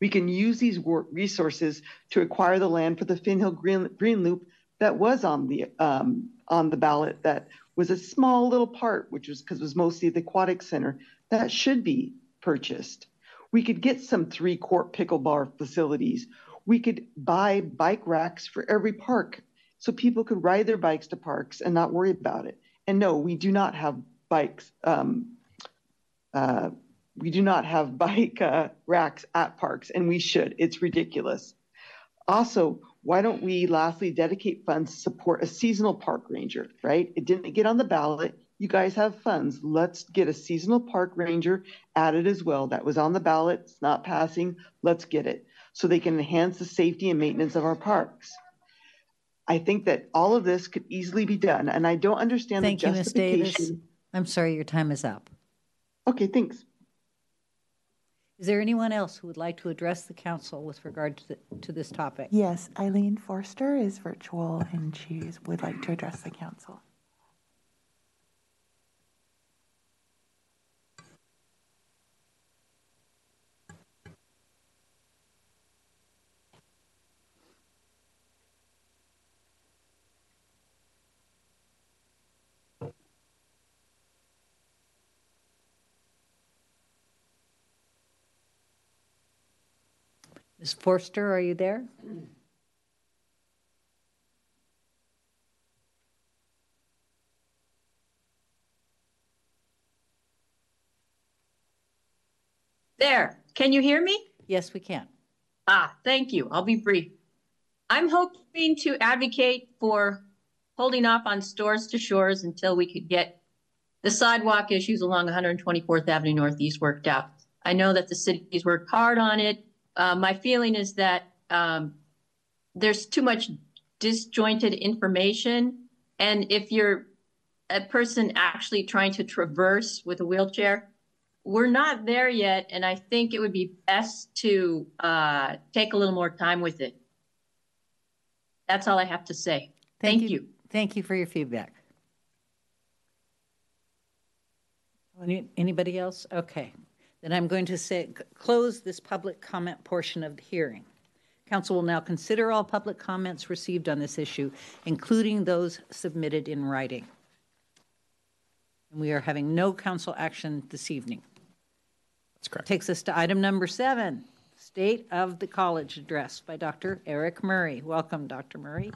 S14: We can use these resources to acquire the land for the Finn Hill Green, Green Loop that was on the um, on the ballot. That was a small little part, which was because it was mostly the aquatic center that should be purchased. We could get some three court pickleball facilities we could buy bike racks for every park so people could ride their bikes to parks and not worry about it. And no, we do not have bikes. Um, uh, we do not have bike uh, racks at parks, and we should. It's ridiculous. Also, why don't we lastly dedicate funds to support a seasonal park ranger, right? It didn't get on the ballot. You guys have funds. Let's get a seasonal park ranger added as well. That was on the ballot. It's not passing. Let's get it so they can enhance the safety and maintenance of our parks. I think that all of this could easily be done, and I don't understand
S4: Thank
S14: the
S4: you, Ms. Davis.
S14: justification.
S4: I'm sorry, your time is up.
S14: Okay, thanks.
S4: Is there anyone else who would like to address the council with regard to, the, to this topic?
S1: Yes, Eileen Forster is virtual and she would like to address the council.
S4: Ms. Forster, are you there?
S15: There, can you hear me?
S4: Yes, we can.
S15: Ah, thank you. I'll be brief. I'm hoping to advocate for holding off on stores to shores until we could get the sidewalk issues along 124th Avenue Northeast worked out. I know that the city's worked hard on it. Uh, my feeling is that um, there's too much disjointed information. And if you're a person actually trying to traverse with a wheelchair, we're not there yet. And I think it would be best to uh, take a little more time with it. That's all I have to say. Thank, Thank you. you.
S4: Thank you for your feedback. Anybody else? Okay. Then I'm going to say, close this public comment portion of the hearing. Council will now consider all public comments received on this issue, including those submitted in writing. And we are having no council action this evening.
S5: That's correct.
S4: Takes us to item number seven, State of the College Address by Dr. Eric Murray. Welcome, Dr. Murray.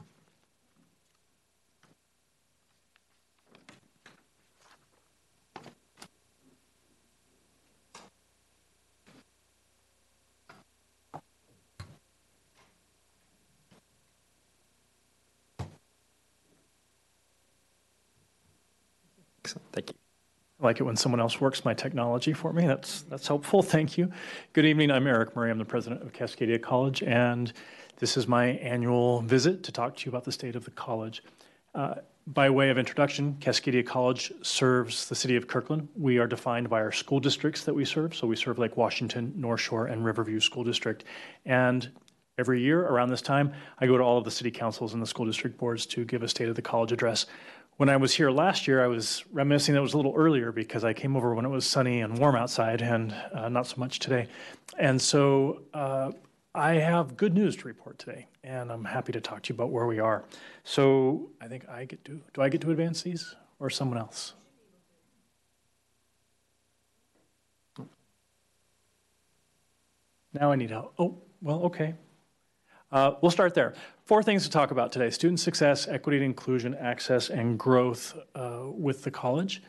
S5: Thank you.
S16: I like it when someone else works my technology for me. That's, that's helpful. Thank you. Good evening. I'm Eric Murray. I'm the president of Cascadia College, and this is my annual visit to talk to you about the state of the college. Uh, by way of introduction, Cascadia College serves the city of Kirkland. We are defined by our school districts that we serve. So we serve Lake Washington, Northshore, and Riverview School District. And every year around this time, I go to all of the city councils and the school district boards to give a state of the college address. When I was here last year, I was reminiscing that it was a little earlier because I came over when it was sunny and warm outside and uh, not so much today. And so uh, I have good news to report today, and I'm happy to talk to you about where we are. So I think I get to, do I get to advance these or someone else? Now I need help. Oh, well, okay. Uh, we'll start there. Four things to talk about today student success, equity and inclusion, access, and growth uh, with the college.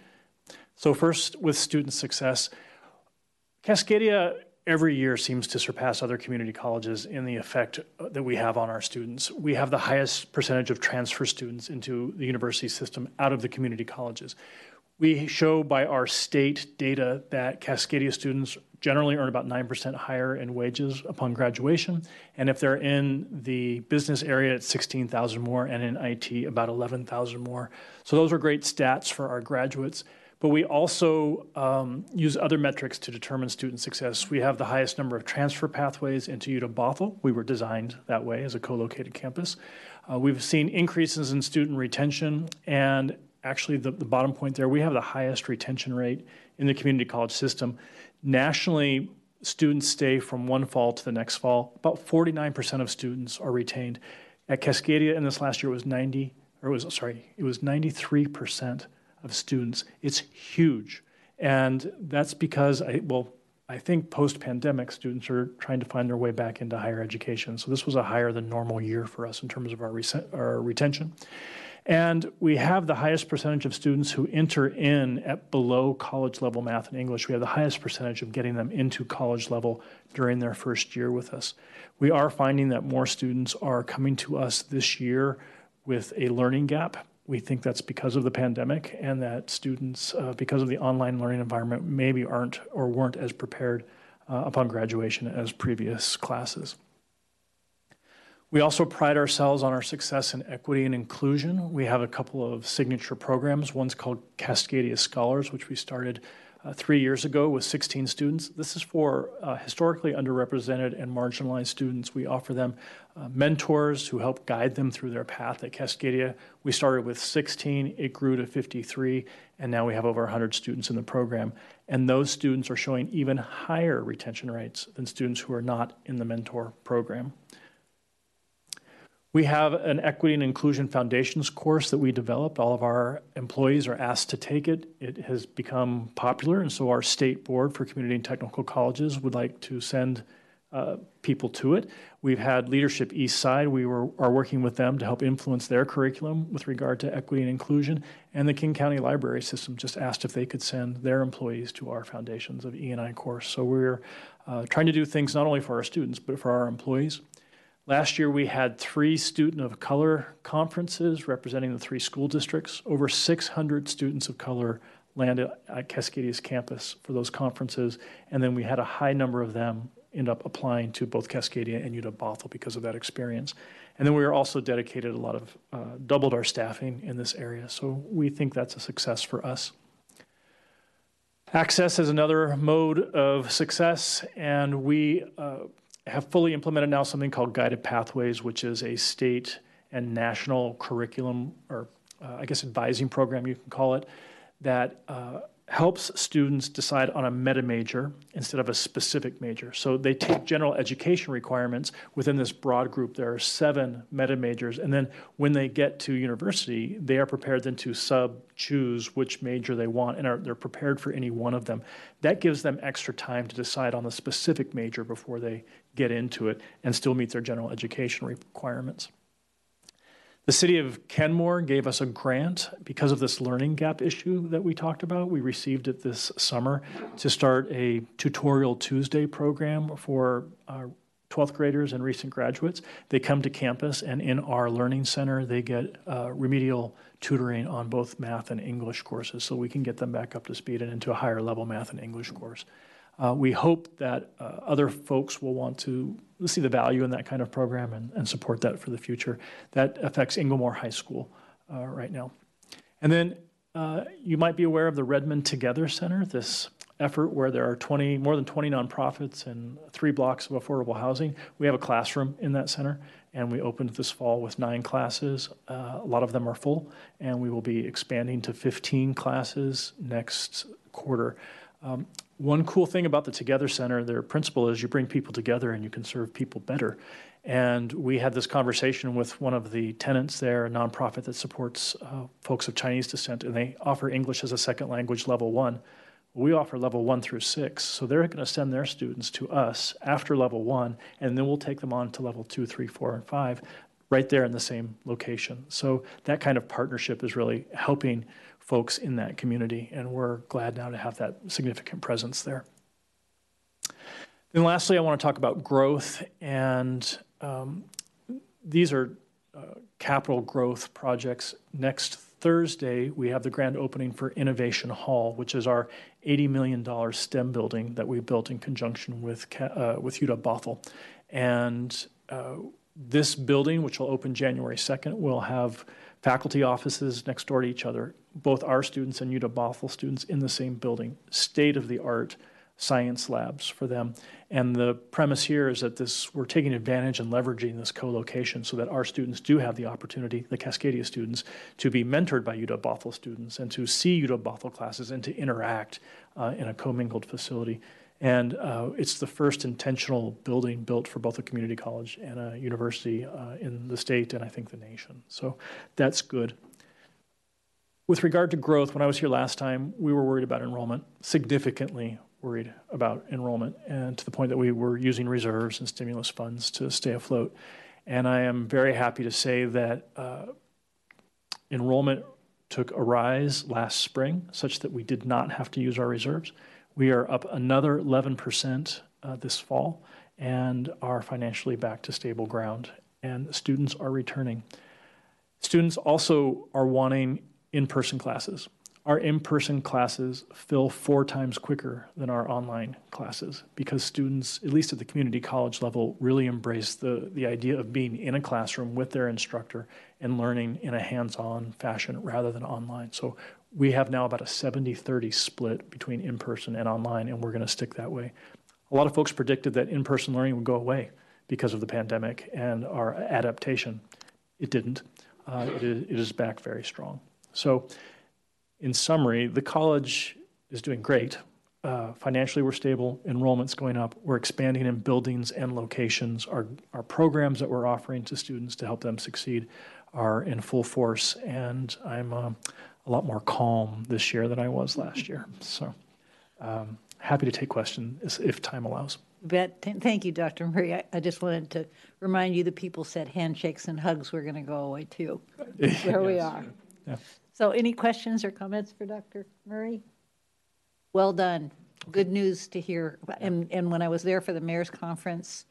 S16: So, first, with student success, Cascadia every year seems to surpass other community colleges in the effect uh, that we have on our students. We have the highest percentage of transfer students into the university system out of the community colleges. We show by our state data that Cascadia students generally earn about 9% higher in wages upon graduation. And if they're in the business area, it's 16,000 more, and in IT, about 11,000 more. So those are great stats for our graduates. But we also um, use other metrics to determine student success. We have the highest number of transfer pathways into UW Bothell. We were designed that way as a co-located campus. Uh, we've seen increases in student retention and actually the, the bottom point there, we have the highest retention rate in the community college system. Nationally, students stay from one fall to the next fall. About 49% of students are retained. At Cascadia in this last year it was 90, or it was, sorry, it was 93% of students. It's huge. And that's because, I, well, I think post pandemic, students are trying to find their way back into higher education. So this was a higher than normal year for us in terms of our, our retention. And we have the highest percentage of students who enter in at below college level math and English. We have the highest percentage of getting them into college level during their first year with us. We are finding that more students are coming to us this year with a learning gap. We think that's because of the pandemic and that students, uh, because of the online learning environment, maybe aren't or weren't as prepared uh, upon graduation as previous classes. We also pride ourselves on our success in equity and inclusion. We have a couple of signature programs. One's called Cascadia Scholars, which we started uh, three years ago with 16 students. This is for uh, historically underrepresented and marginalized students. We offer them uh, mentors who help guide them through their path at Cascadia. We started with 16, it grew to 53, and now we have over 100 students in the program. And those students are showing even higher retention rates than students who are not in the mentor program. We have an Equity and Inclusion Foundations course that we developed. All of our employees are asked to take it. It has become popular, and so our state board for community and technical colleges would like to send uh, people to it. We've had Leadership Eastside. We were, are working with them to help influence their curriculum with regard to equity and inclusion. And the King County Library System just asked if they could send their employees to our Foundations of E&I course. So we're uh, trying to do things not only for our students, but for our employees. Last year, we had three student of color conferences representing the three school districts. Over 600 students of color landed at Cascadia's campus for those conferences, and then we had a high number of them end up applying to both Cascadia and UW Bothell because of that experience. And then we are also dedicated a lot of, uh, doubled our staffing in this area, so we think that's a success for us. Access is another mode of success, and we uh, have fully implemented now something called Guided Pathways, which is a state and national curriculum, or uh, I guess advising program you can call it, that uh, helps students decide on a meta major instead of a specific major. So they take general education requirements within this broad group. There are seven meta majors, and then when they get to university, they are prepared then to sub choose which major they want, and are they're prepared for any one of them. That gives them extra time to decide on the specific major before they get into it and still meet their general education requirements. The city of Kenmore gave us a grant because of this learning gap issue that we talked about. We received it this summer to start a Tutorial Tuesday program for uh, 12th graders and recent graduates. They come to campus, and in our learning center, they get uh, remedial tutoring on both math and English courses so we can get them back up to speed and into a higher level math and English course. Uh, we hope that uh, other folks will want to see the value in that kind of program and, and support that for the future. That affects Inglemoor High School uh, right now. And then uh, you might be aware of the Redmond Together Center, this effort where there are 20, more than 20 nonprofits and three blocks of affordable housing. We have a classroom in that center, and we opened this fall with nine classes. Uh, a lot of them are full, and we will be expanding to 15 classes next quarter. Um, one cool thing about the Together Center, their principle is you bring people together and you can serve people better. And we had this conversation with one of the tenants there, a nonprofit that supports uh, folks of Chinese descent, and they offer English as a second language level one. We offer level one through six, so they're going to send their students to us after level one, and then we'll take them on to level two, three, four, and five, right there in the same location. So that kind of partnership is really helping folks in that community, and we're glad now to have that significant presence there. Then, lastly, I want to talk about growth, and um, these are uh, capital growth projects. Next Thursday, we have the grand opening for Innovation Hall, which is our $80 million STEM building that we built in conjunction with, uh, with UW Bothell. And uh, this building, which will open January 2nd, will have faculty offices next door to each other, both our students and UW Bothell students in the same building, state of the art science labs for them. And the premise here is that this we're taking advantage and leveraging this co-location so that our students do have the opportunity, the Cascadia students, to be mentored by UW Bothell students and to see UW Bothell classes and to interact uh, in a commingled facility. And uh, it's the first intentional building built for both a community college and a university uh, in the state and I think the nation. So that's good. With regard to growth, when I was here last time, we were worried about enrollment, significantly worried about enrollment, and to the point that we were using reserves and stimulus funds to stay afloat. And I am very happy to say that uh, enrollment took a rise last spring such that we did not have to use our reserves. We are up another 11% uh, this fall and are financially back to stable ground, and students are returning. Students also are wanting in person classes. Our in person classes fill four times quicker than our online classes because students, at least at the community college level, really embrace the, the idea of being in a classroom with their instructor and learning in a hands on fashion rather than online. So we have now about a 70 30 split between in person and online, and we're going to stick that way. A lot of folks predicted that in person learning would go away because of the pandemic and our adaptation. It didn't. Uh, it, is, it is back very strong. So, in summary, the college is doing great. Uh, financially, we're stable. Enrollment's going up. We're expanding in buildings and locations. Our, our programs that we're offering to students to help them succeed are in full force. And I'm uh, a lot more calm this year than I was last year. So um, happy to take questions if time allows.
S4: Bet. Thank you, Dr. Murray. I, I, just wanted to remind you that people said handshakes and hugs were going to go away too. There yes. we are. Yeah. So, any questions or comments for Dr. Murray? Well done. Good news to hear. And, and when I was there for the mayor's conference,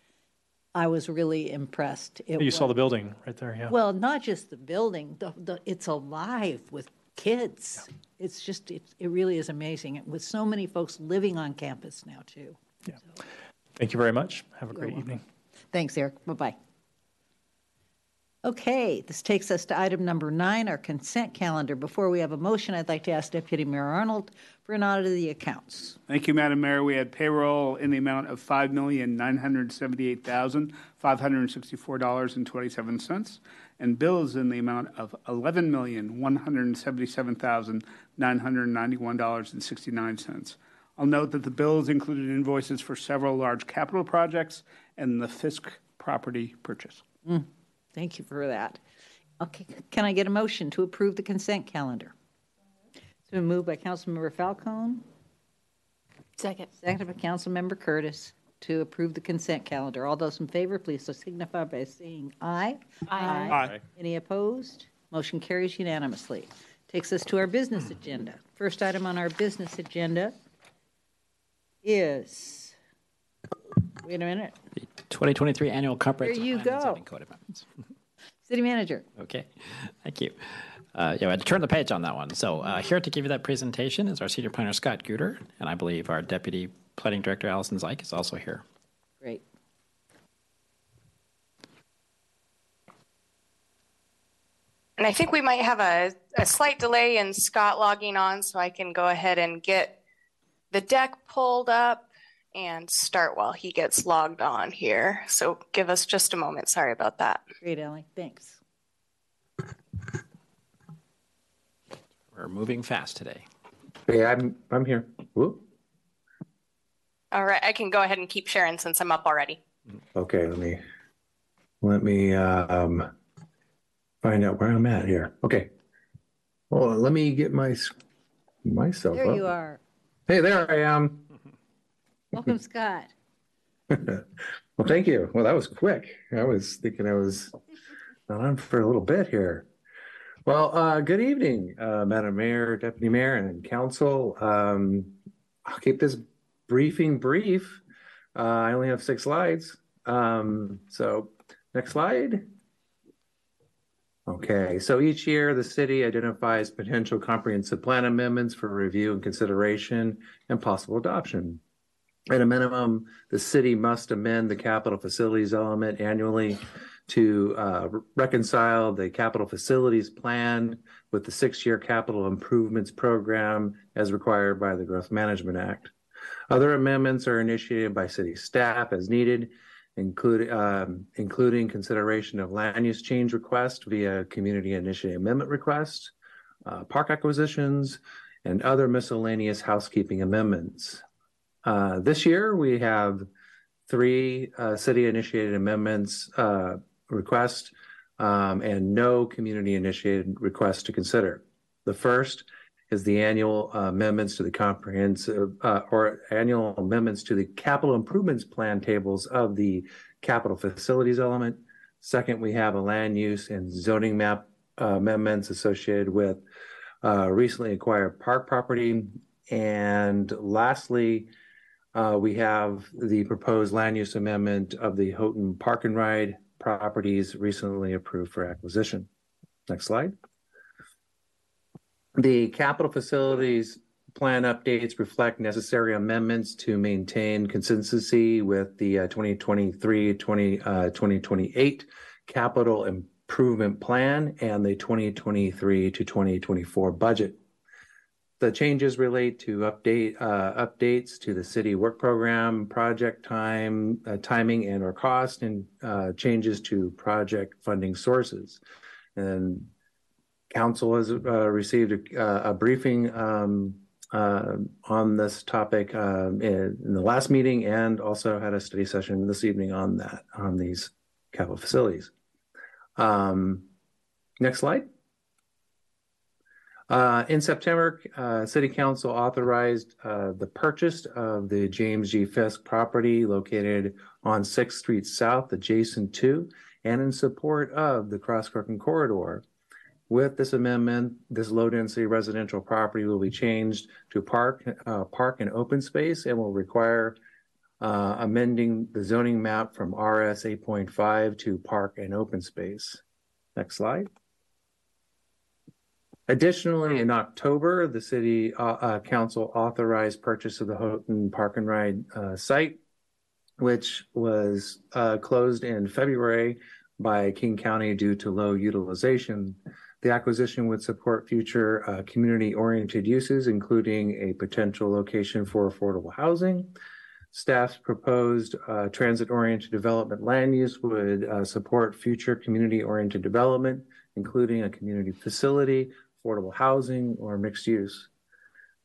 S4: I was really impressed.
S16: It you was, saw the building right there, yeah.
S4: Well, not just the building, the, the, it's alive with kids. Yeah. It's just, it, it really is amazing with so many folks living on campus now, too.
S16: Yeah. So. Thank you very much. Have a great welcome. evening.
S4: Thanks, Eric. Bye bye. Okay, this takes us to item number nine, our consent calendar. Before we have a motion, I'd like to ask Deputy Mayor Arnold for an audit of the accounts.
S9: Thank you, Madam Mayor. We had payroll in the amount of $5,978,564.27 and bills in the amount of $11,177,991.69. I'll note that the bills included invoices for several large capital projects and the Fisk property purchase.
S4: Mm, thank you for that. Okay, can I get a motion to approve the consent calendar? It's been moved by Councilmember Falcone.
S10: Second.
S4: Seconded by Councilmember Curtis to approve the consent calendar. All those in favor, please so signify by saying aye.
S10: Aye.
S9: Aye.
S4: Any opposed? Motion carries unanimously. Takes us to our business agenda. First item on our business agenda is Wait a minute.
S5: 2023 Annual Comprehensive there you
S4: go.
S5: Zoning Code Amendments.
S4: City manager.
S5: Okay, thank you. Uh, yeah, I had to turn the page on that one. So uh, here to give you that presentation is our senior planner Scott Guter, and I believe our deputy planning director Allison Zike is also here.
S4: Great.
S17: And I think we might have a, a slight delay in Scott logging on, so I can go ahead and get the deck pulled up and start while he gets logged on here. So give us just a moment. Sorry about that.
S4: Great, Ally. Thanks.
S5: We're moving fast today.
S3: Hey, I'm, I'm here. Whoop.
S17: All right, I can go ahead and keep sharing since I'm up already.
S18: Okay, let me, let me, um, find out where I'm at here. Okay. Hold on, let me get my, myself
S4: There
S18: up.
S4: you are.
S18: Hey, there I am.
S4: Welcome, Scott.
S18: Well, thank you. Well, that was quick. I was thinking I was on for a little bit here. Well, uh, good evening, uh, Madam Mayor, Deputy Mayor, and Council. Um, I'll keep this briefing brief. Uh, I only have six slides. Um, so next slide. Okay, so each year the city identifies potential comprehensive plan amendments for review and consideration and possible adoption. At a minimum, the city must amend the capital facilities element annually to uh, reconcile the capital facilities plan with the six-year capital improvements program as required by the Growth Management Act. Other amendments are initiated by city staff as needed, including um, including consideration of land use change requests via community initiative amendment requests, uh, park acquisitions, and other miscellaneous housekeeping amendments. Uh, this year, we have three uh, city-initiated amendments uh, request um, and no community-initiated requests to consider. The first is the annual amendments to the comprehensive uh, or annual amendments to the capital improvements plan tables of the capital facilities element. Second, we have a land use and zoning map uh, amendments associated with uh, recently acquired park property. And lastly, uh, we have the proposed land use amendment of the Houghton Park and Ride properties recently approved for acquisition. Next slide. The capital facilities plan updates reflect necessary amendments to maintain consistency with the uh, 2023 20, uh, 2028 capital improvement plan and the 2023 to 2024 budget. The changes relate to update uh, updates to the city work program, project time, uh, timing, and or cost, and uh, changes to project funding sources. And council has uh, received a, a briefing um, uh, on this topic um, in, in the last meeting, and also had a study session this evening on that on these capital facilities. Um, next slide. Uh, in September, uh, City Council authorized uh, the purchase of the James G. Fisk property located on 6th Street South, adjacent to and in support of the Cross Kirkland Corridor. With this amendment, this low-density residential property will be changed to park, uh, park and open space and will require uh, amending the zoning map from RS 8.5 to park and open space. Next slide. Additionally, in October, the city uh, uh, council authorized purchase of the Houghton Park and Ride uh, site, which was uh, closed in February by King County due to low utilization. The acquisition would support future uh, community-oriented uses, including a potential location for affordable housing. Staff's proposed uh, transit-oriented development land use would support future community-oriented development, including a community facility, affordable housing, or mixed use.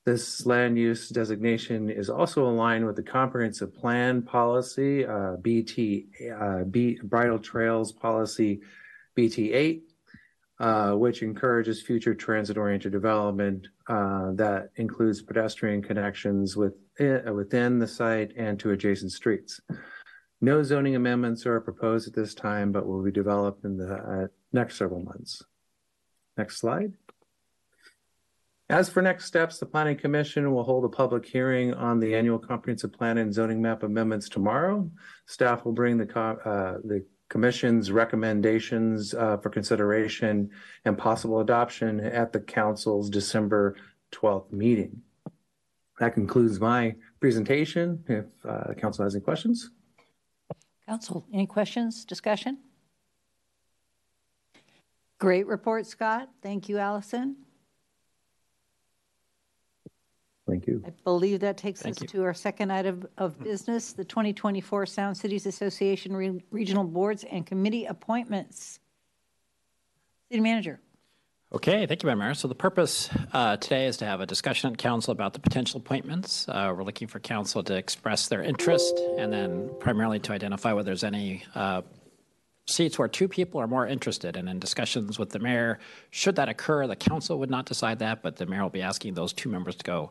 S18: This land use designation is also aligned with the comprehensive plan policy, uh, BT, uh, B, Bridle Trails Policy BT8, uh, which encourages future transit-oriented development uh, that includes pedestrian connections with, uh, within the site and to adjacent streets. No zoning amendments are proposed at this time, but will be developed in the uh, next several months. Next slide. As for next steps, the Planning Commission will hold a public hearing on the annual comprehensive plan and zoning map amendments tomorrow. Staff will bring the, uh, the commission's recommendations, uh, for consideration and possible adoption at the council's December 12th meeting. That concludes my presentation. If, uh, council has any questions.
S4: Council, any questions, discussion? Great report, Scott. Thank you, Allison.
S18: Thank you.
S4: I believe that takes
S5: Thank
S4: us
S5: you.
S4: to our second item of business, the 2024 Sound Cities Association Re- Regional Boards and Committee Appointments. City Manager.
S5: Okay, thank you, Madam Mayor. So the purpose uh, today is to have a discussion at council about the potential appointments. Uh, We're looking for council to express their interest and then primarily to identify whether there's any uh, seats where two people are more interested. And in discussions with the mayor, should that occur, the council would not decide that, but the mayor will be asking those two members to go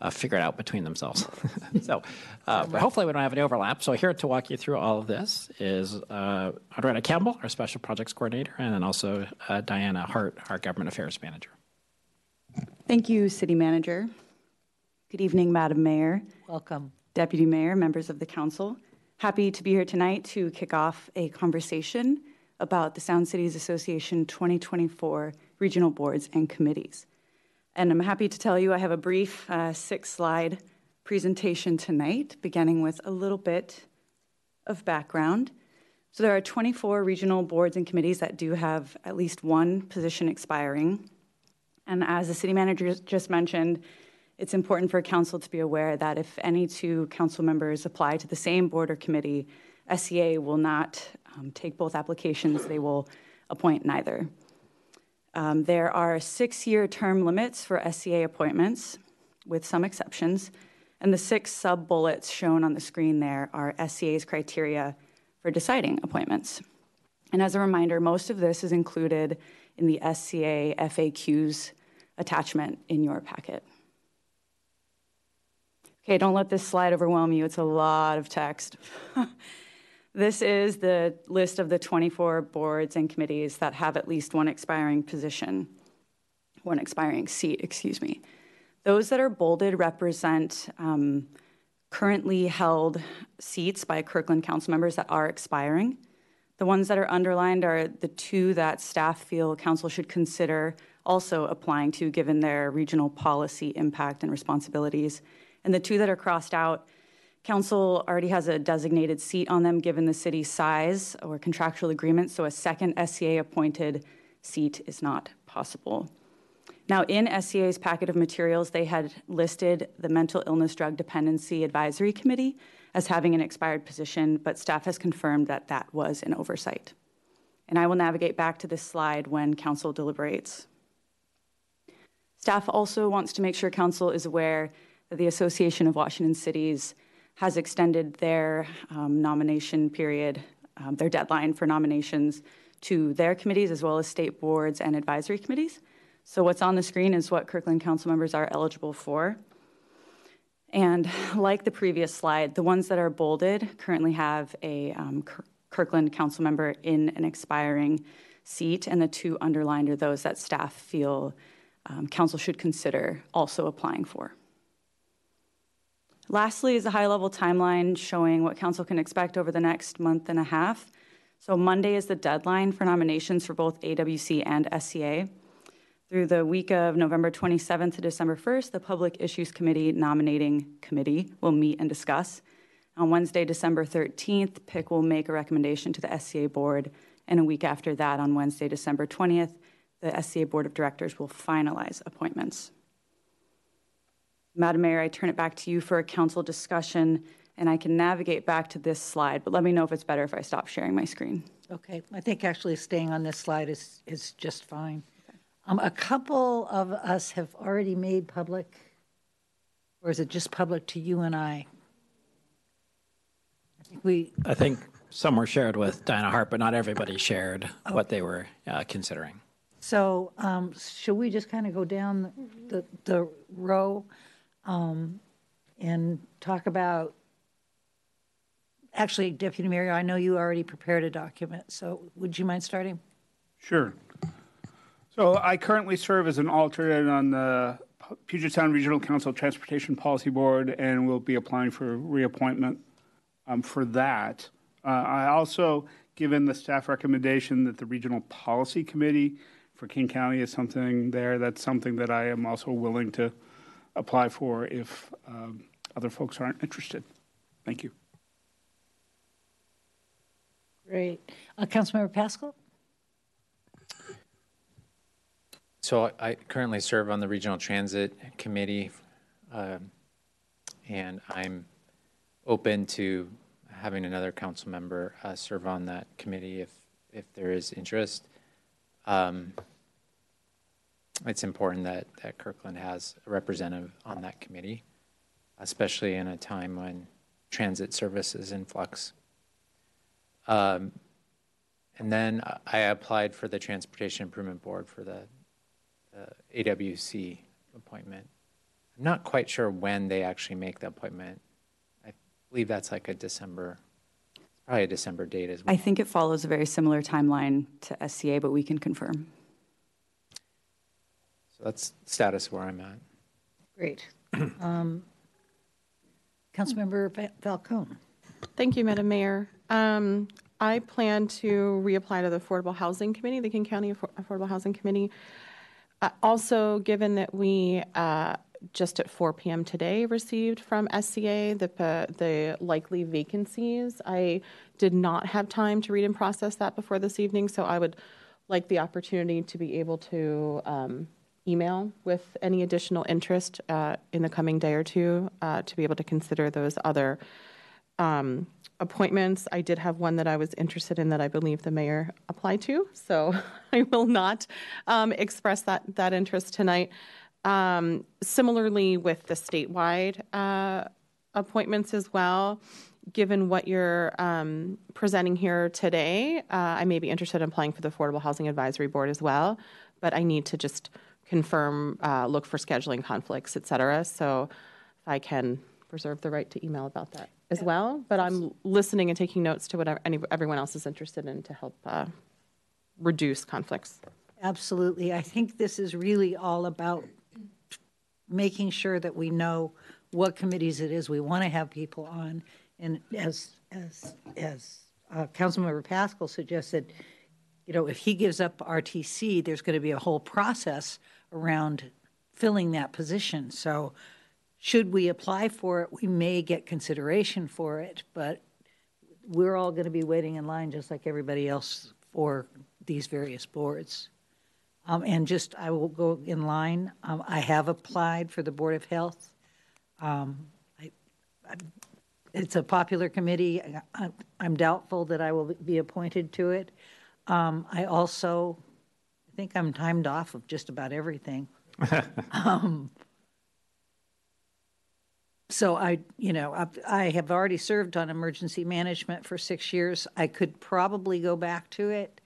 S5: uh, figure it out between themselves. so, uh, but hopefully, we don't have any overlap. So, here to walk you through all of this is uh, Audrina Campbell, our special projects coordinator, and then also uh, Diana Hart, our government affairs manager.
S19: Thank you, City Manager. Good evening, Madam Mayor,
S4: Welcome.
S19: Deputy Mayor, members of the council. Happy to be here tonight to kick off a conversation about the Sound Cities Association 2024 regional boards and committees. And I'm happy to tell you I have a brief uh, six slide presentation tonight, beginning with a little bit of background. So, there are 24 regional boards and committees that do have at least one position expiring. And as the city manager just mentioned, it's important for council to be aware that if any two council members apply to the same board or committee, SCA will not um, take both applications, they will appoint neither. Um, there are six year term limits for SCA appointments, with some exceptions. And the six sub bullets shown on the screen there are SCA's criteria for deciding appointments. And as a reminder, most of this is included in the SCA FAQs attachment in your packet. Okay, don't let this slide overwhelm you. It's a lot of text. this is the list of the 24 boards and committees that have at least one expiring position, one expiring seat, excuse me. Those that are bolded represent um, currently held seats by Kirkland council members that are expiring. The ones that are underlined are the two that staff feel council should consider also applying to given their regional policy impact and responsibilities. And the two that are crossed out, council already has a designated seat on them given the city's size or contractual agreement, so a second SCA appointed seat is not possible. Now, in SCA's packet of materials, they had listed the Mental Illness Drug Dependency Advisory Committee as having an expired position, but staff has confirmed that that was an oversight. And I will navigate back to this slide when council deliberates. Staff also wants to make sure council is aware the Association of Washington Cities has extended their um, nomination period, um, their deadline for nominations to their committees as well as state boards and advisory committees. So, what's on the screen is what Kirkland council members are eligible for. And like the previous slide, the ones that are bolded currently have a um, Kirkland council member in an expiring seat, and the two underlined are those that staff feel um, council should consider also applying for. Lastly, is a high level timeline showing what council can expect over the next month and a half. So, Monday is the deadline for nominations for both AWC and SCA. Through the week of November 27th to December 1st, the Public Issues Committee nominating committee will meet and discuss. On Wednesday, December 13th, PIC will make a recommendation to the SCA board, and a week after that, on Wednesday, December 20th, the SCA board of directors will finalize appointments. Madam Mayor, I turn it back to you for a council discussion, and I can navigate back to this slide, but let me know if it's better if I stop sharing my screen.
S4: Okay, I think actually staying on this slide is, is just fine. Um, a couple of us have already made public, or is it just public to you and I? I think we,
S5: I think some were shared with Diana Hart, but not everybody shared what they were uh, considering.
S4: so, um, should we just kind of go down the, the row, um, and talk about, actually, Deputy Mayor, I know you already prepared a document, so would you mind starting?
S9: Sure. So I currently serve as an alternate on the Puget Sound Regional Council Transportation Policy Board and will be applying for reappointment um, for that. Uh, I also, given the staff recommendation that the Regional Policy Committee for King County is something there, that's something that I am also willing to apply for if um, other folks aren't interested. Thank you.
S4: Great. Uh, Councilmember Pascal?
S3: So I currently serve on the Regional Transit Committee, um, and I'm open to having another council member uh, serve on that committee if if there is interest. Um, it's important that that Kirkland has a representative on that committee, especially in a time when transit service is in flux. Um, and then I applied for the Transportation Improvement Board for the uh, AWC appointment. I'm not quite sure when they actually make the appointment. I believe that's like a December, it's probably a December date as well.
S19: I think it follows a very similar timeline to SCA, but we can confirm.
S3: So that's status where I'm at.
S4: Great. Um, Councilmember Fa- Falcone?
S11: Thank you, Madam Mayor. Um, I plan to reapply to the Affordable Housing Committee, the King County Affor- Affordable Housing Committee. Uh, Also, given that we, uh, just at 4 PM today, received from SCA the, uh, the likely vacancies, I did not have time to read and process that before this evening, so I would like the opportunity to be able to um, email with any additional interest uh, in the coming day or two uh, to be able to consider those other um, appointments. I did have one that I was interested in that I believe the mayor applied to, so I will not um, express that that interest tonight. Um, similarly, with the statewide uh, appointments as well, given what you're um, presenting here today, uh, I may be interested in applying for the Affordable Housing Advisory Board as well, but I need to just confirm, uh, look for scheduling conflicts, et cetera. So if I can reserve the right to email about that as well. But I'm listening and taking notes to whatever any, everyone else is interested in to help uh, reduce conflicts.
S4: Absolutely. I think this is really all about making sure that we know what committees it is we want to have people on. And as as as uh, Councilmember Pascal suggested, you know, if he gives up RTC, there's going to be a whole process around filling that position. So, should we apply for it, we may get consideration for it, but we're all going to be waiting in line just like everybody else for these various boards. Um, and just, I will go in line. Um, I have applied for the Board of Health. Um, I, I, it's a popular committee. I, I'm doubtful that I will be appointed to it. Um, I also think I'm timed off of just about everything. um, so I, you know, I, I have already served on emergency management for six years. I could probably go back to it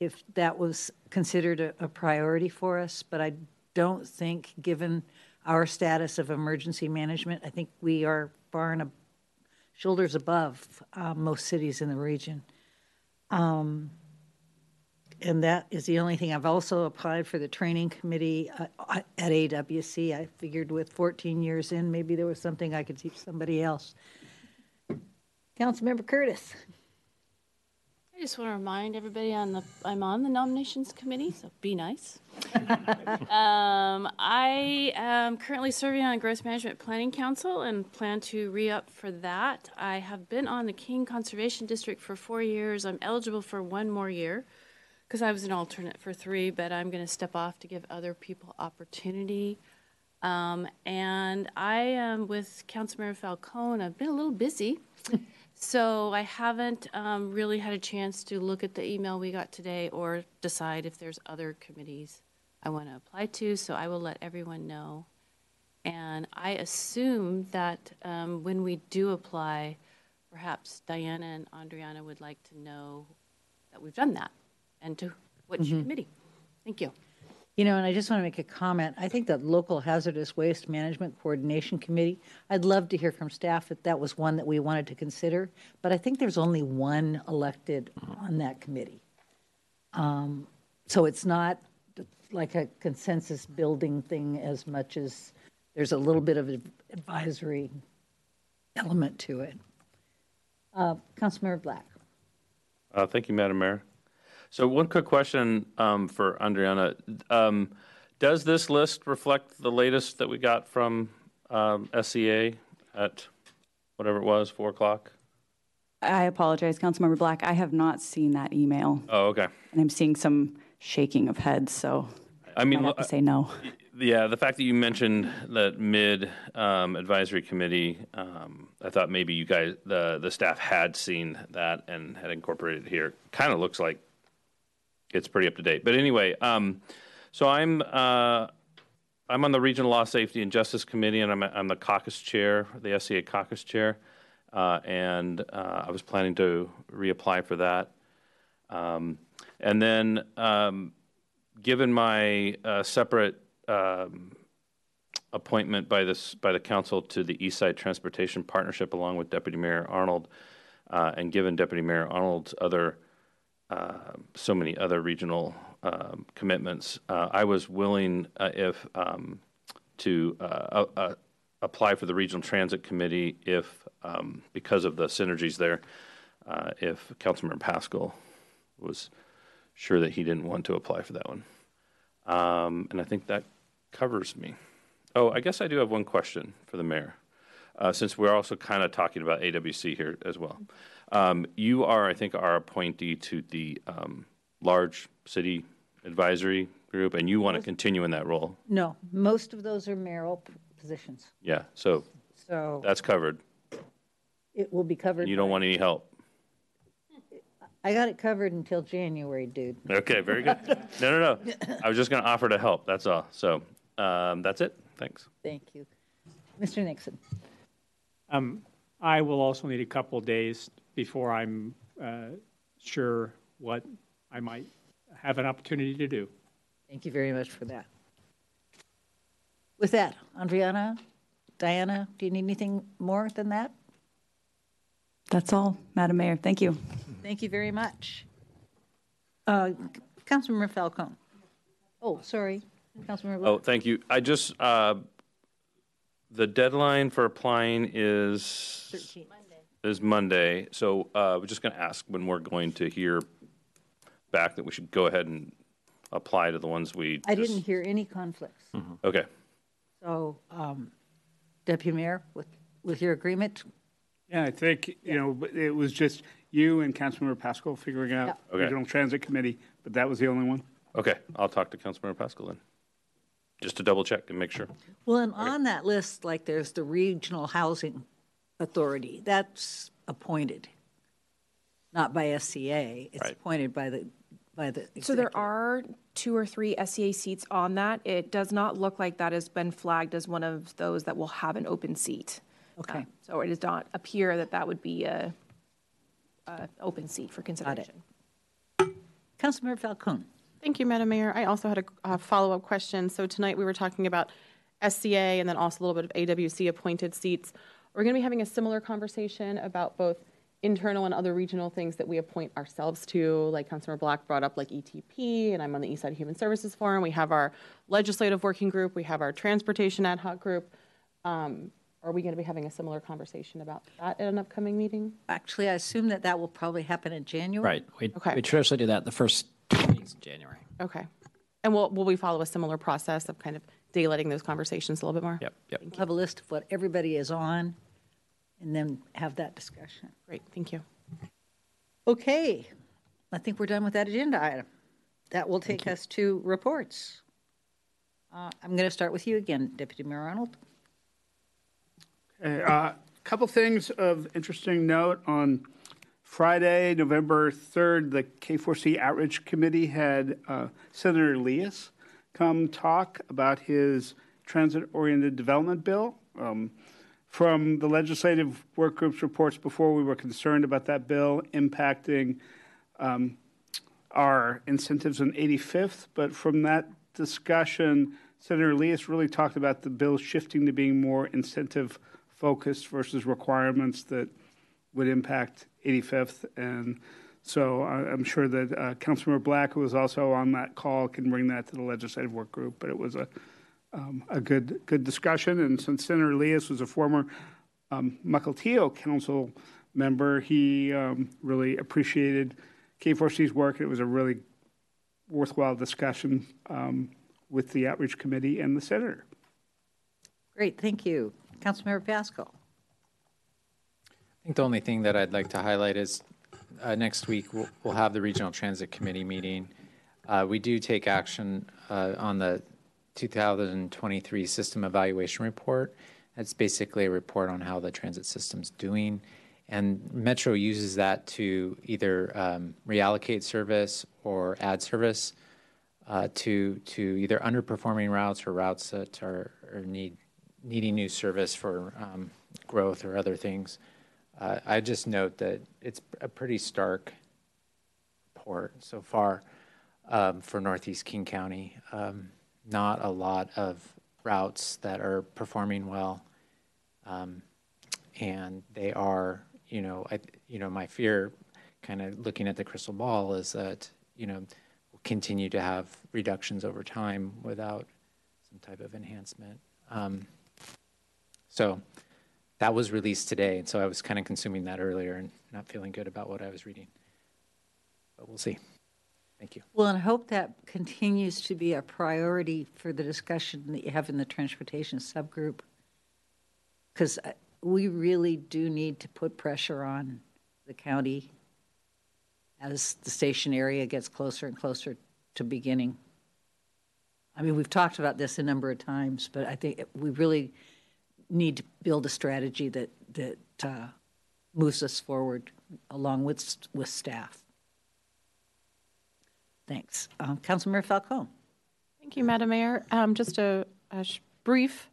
S4: if that was considered a, a priority for us, but I don't think, given our status of emergency management, I think we are far and shoulders above uh, most cities in the region. Um, and that is the only thing. I've also applied for the training committee uh, at AWC. I figured with 14 years in, maybe there was something I could teach somebody else. Councilmember Curtis.
S10: I just want to remind everybody on the I'm on the nominations committee, so be nice. um, I am currently serving on Growth Management Planning Council and plan to re up for that. I have been on the King Conservation District for four years. I'm eligible for one more year because I was an alternate for three, but I'm going to step off to give other people opportunity. Um, and I am with Councilmember Falcone. I've been a little busy. So I haven't um, really had a chance to look at the email we got today or decide if there's other committees I want to apply to. So I will let everyone know. And I assume that um, when we do apply, perhaps Diana and Andriana would like to know that we've done that and to which
S4: Mhm.
S10: committee. Thank you.
S4: You know, and I just want to make a comment. I think that local hazardous waste management coordination committee, I'd love to hear from staff if that was one that we wanted to consider, but I think there's only one elected on that committee. Um, so it's not like a consensus building thing as much as there's a little bit of an advisory element to it. Uh, Councilmember Black.
S8: Uh, Thank you, Madam Mayor. So one quick question um, for Andriana. Um, Does this list reflect the latest that we got from um, SCA at whatever it was, 4 o'clock?
S19: I apologize, Councilmember Black. I have not seen that email,
S8: Oh, okay.
S19: and I'm seeing some shaking of heads, so
S8: I mean,
S19: might have to say no.
S8: Yeah, the fact that you mentioned that mid um, advisory committee, um, I thought maybe you guys, the the staff had seen that and had incorporated it here. Kind of looks like it's pretty up to date. But anyway, um, so I'm uh, I'm on the Regional Law Safety and Justice Committee, and I'm I'm the caucus chair, the SCA caucus chair, uh, and uh, I was planning to reapply for that. Um, and then, um, given my uh, separate um, appointment by this by the council to the East Side Transportation Partnership, along with Deputy Mayor Arnold, uh, and given Deputy Mayor Arnold's other uh, so many other regional um, commitments, uh, I was willing uh, if um, to uh, apply for the Regional Transit Committee if um, because of the synergies there, uh, if Councilmember Pascal was sure that he didn't want to apply for that one. Um, and I think that covers me. Oh, I guess I do have one question for the mayor, since we're also kind of talking about AWC here as well. Um, you are, I think, our appointee to the um, large city advisory group, and you want to continue in that role.
S4: No, most of those are mayoral p- positions,
S8: Yeah, so
S4: so
S8: that's covered.
S4: it will be covered.
S8: And you don't want any help.
S4: I got it covered until January, dude.
S8: Okay, very good. No, no, no. I was just going to offer to help. That's all. So um, that's it. Thanks.
S4: Thank you. Mr. Nixon.
S20: Um, I will also need a couple of days before I'm uh, sure what I might have an opportunity to do.
S4: Thank you very much for that. With that, Andriana, Diana, do you need anything more than that?
S19: That's all, Madam Mayor. Thank you.
S4: Thank you very much. Uh, Councilmember Falcone. Oh, sorry, Councilmember.
S8: Oh, thank you. I just, uh, the deadline for applying is,
S4: 13.
S8: Is Monday. So uh, we're just going to ask when we're going to hear back that we should go ahead and apply to the ones we.
S4: I
S8: just-
S4: didn't hear any conflicts.
S8: Okay.
S4: So, um, Deputy Mayor, with, with your agreement,
S9: Yeah, I think, you know, but it was just you and Councilmember Pascal figuring out
S8: Okay.
S9: Regional Transit Committee, but that was the only one?
S8: Okay, I'll talk to Councilmember Pascal then, just to double check and make sure.
S4: well, and on that list, like there's the Regional Housing Authority, that's appointed, not by SCA, it's
S8: Right.
S4: appointed by the, by the.
S11: So there are two or three SCA seats on that. It does not look like that has been flagged as one of those that will have an open seat.
S4: Okay.
S11: Uh, So it does not appear that that would be a, a open seat for consideration.
S4: Councilmember Falcone.
S11: Thank you, Madam Mayor. I also had a, a follow-up question. So tonight we were talking about SCA and then also a little bit of AWC appointed seats. We're going to be having a similar conversation about both internal and other regional things that we appoint ourselves to, like Councilor Black brought up, like ETP, and I'm on the East Side Human Services Forum. We have our legislative working group. We have our transportation ad hoc group. Um, are we going to be having a similar conversation about that at an upcoming meeting?
S4: Actually, I assume that that will probably happen in January.
S5: Right. We,
S11: Okay.
S5: we traditionally do that the first two meetings in January.
S11: Okay. And will, will we follow a similar process of kind of daylighting those conversations a little bit more?
S5: Yep, yep.
S4: We'll have a list of what everybody is on and then have that discussion.
S11: Great, thank you.
S4: Okay, I think we're done with that agenda item. That will take us to reports. Uh, I'm going to start with you again, Deputy Mayor Arnold.
S9: A uh, couple things of interesting note. On Friday, November 3rd, the K4C Outreach Committee had uh, Senator Liias come talk about his transit-oriented development bill. Um, From the legislative work group's reports before, we were concerned about that bill impacting um, our incentives on 85th, but from that discussion, Senator Liias really talked about the bill shifting to being more incentive focused versus requirements that would impact 85th. And So I- I'm sure that uh, Councilmember Black, who was also on that call, can bring that to the legislative work group. But it was a, um, a good, good discussion. And since Senator Liias was a former um, Mukilteo council member, he um, really appreciated K4C's work. It was a really worthwhile discussion um, with the outreach committee and the senator.
S4: Great, thank you. Councilmember Pascal.
S3: I think the only thing that I'd like to highlight is uh, next week we'll, we'll have the Regional Transit Committee meeting. Uh, we do take action uh, on the 2023 System Evaluation Report. That's basically a report on how the transit system's doing. And Metro uses that to either um, reallocate service or add service uh, to to either underperforming routes or routes that are, are need needing new service for um, growth or other things. Uh, I just note that it's a pretty stark report so far um, for Northeast King County. Um, not a lot of routes that are performing well, um, and they are, you know, I, you know, my fear, kind of looking at the crystal ball, is that you know we'll continue to have reductions over time without some type of enhancement. Um, so that was released today, and so I was kind of consuming that earlier and not feeling good about what I was reading. But we'll see. Thank you.
S4: Well, and I hope that continues to be a priority for the discussion that you have in the transportation subgroup. Because we really do need to put pressure on the county as the station area gets closer and closer to beginning. I mean, we've talked about this a number of times, but I think we really need to build a strategy that that uh, moves us forward along with with staff. Thanks, um, Councilmember Falcone.
S11: Thank you, Madam Mayor. Um, just a, a brief,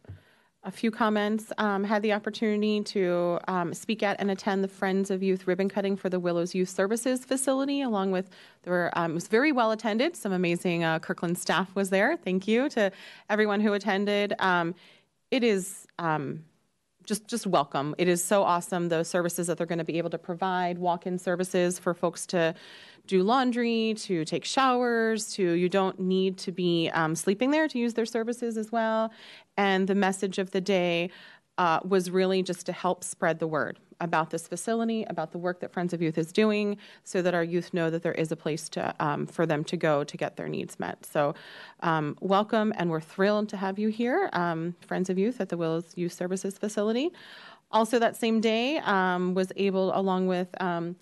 S11: a few comments. Um, had the opportunity to um, speak at and attend the Friends of Youth ribbon cutting for the Willows Youth Services facility, along with there were, um, it was very well attended. Some amazing uh, Kirkland staff was there. Thank you to everyone who attended. Um, it is um, just just welcome. It is so awesome the services that they're going to be able to provide, walk-in services for folks to do laundry, to take showers, to you don't need to be um, sleeping there to use their services as well. And the message of the day uh, was really just to help spread the word about this facility, about the work that Friends of Youth is doing, so that our youth know that there is a place to um, for them to go to get their needs met. So, um, welcome, and we're thrilled to have you here, um, Friends of Youth at the Willows Youth Services Facility. Also, that same day, um, was able, along with um,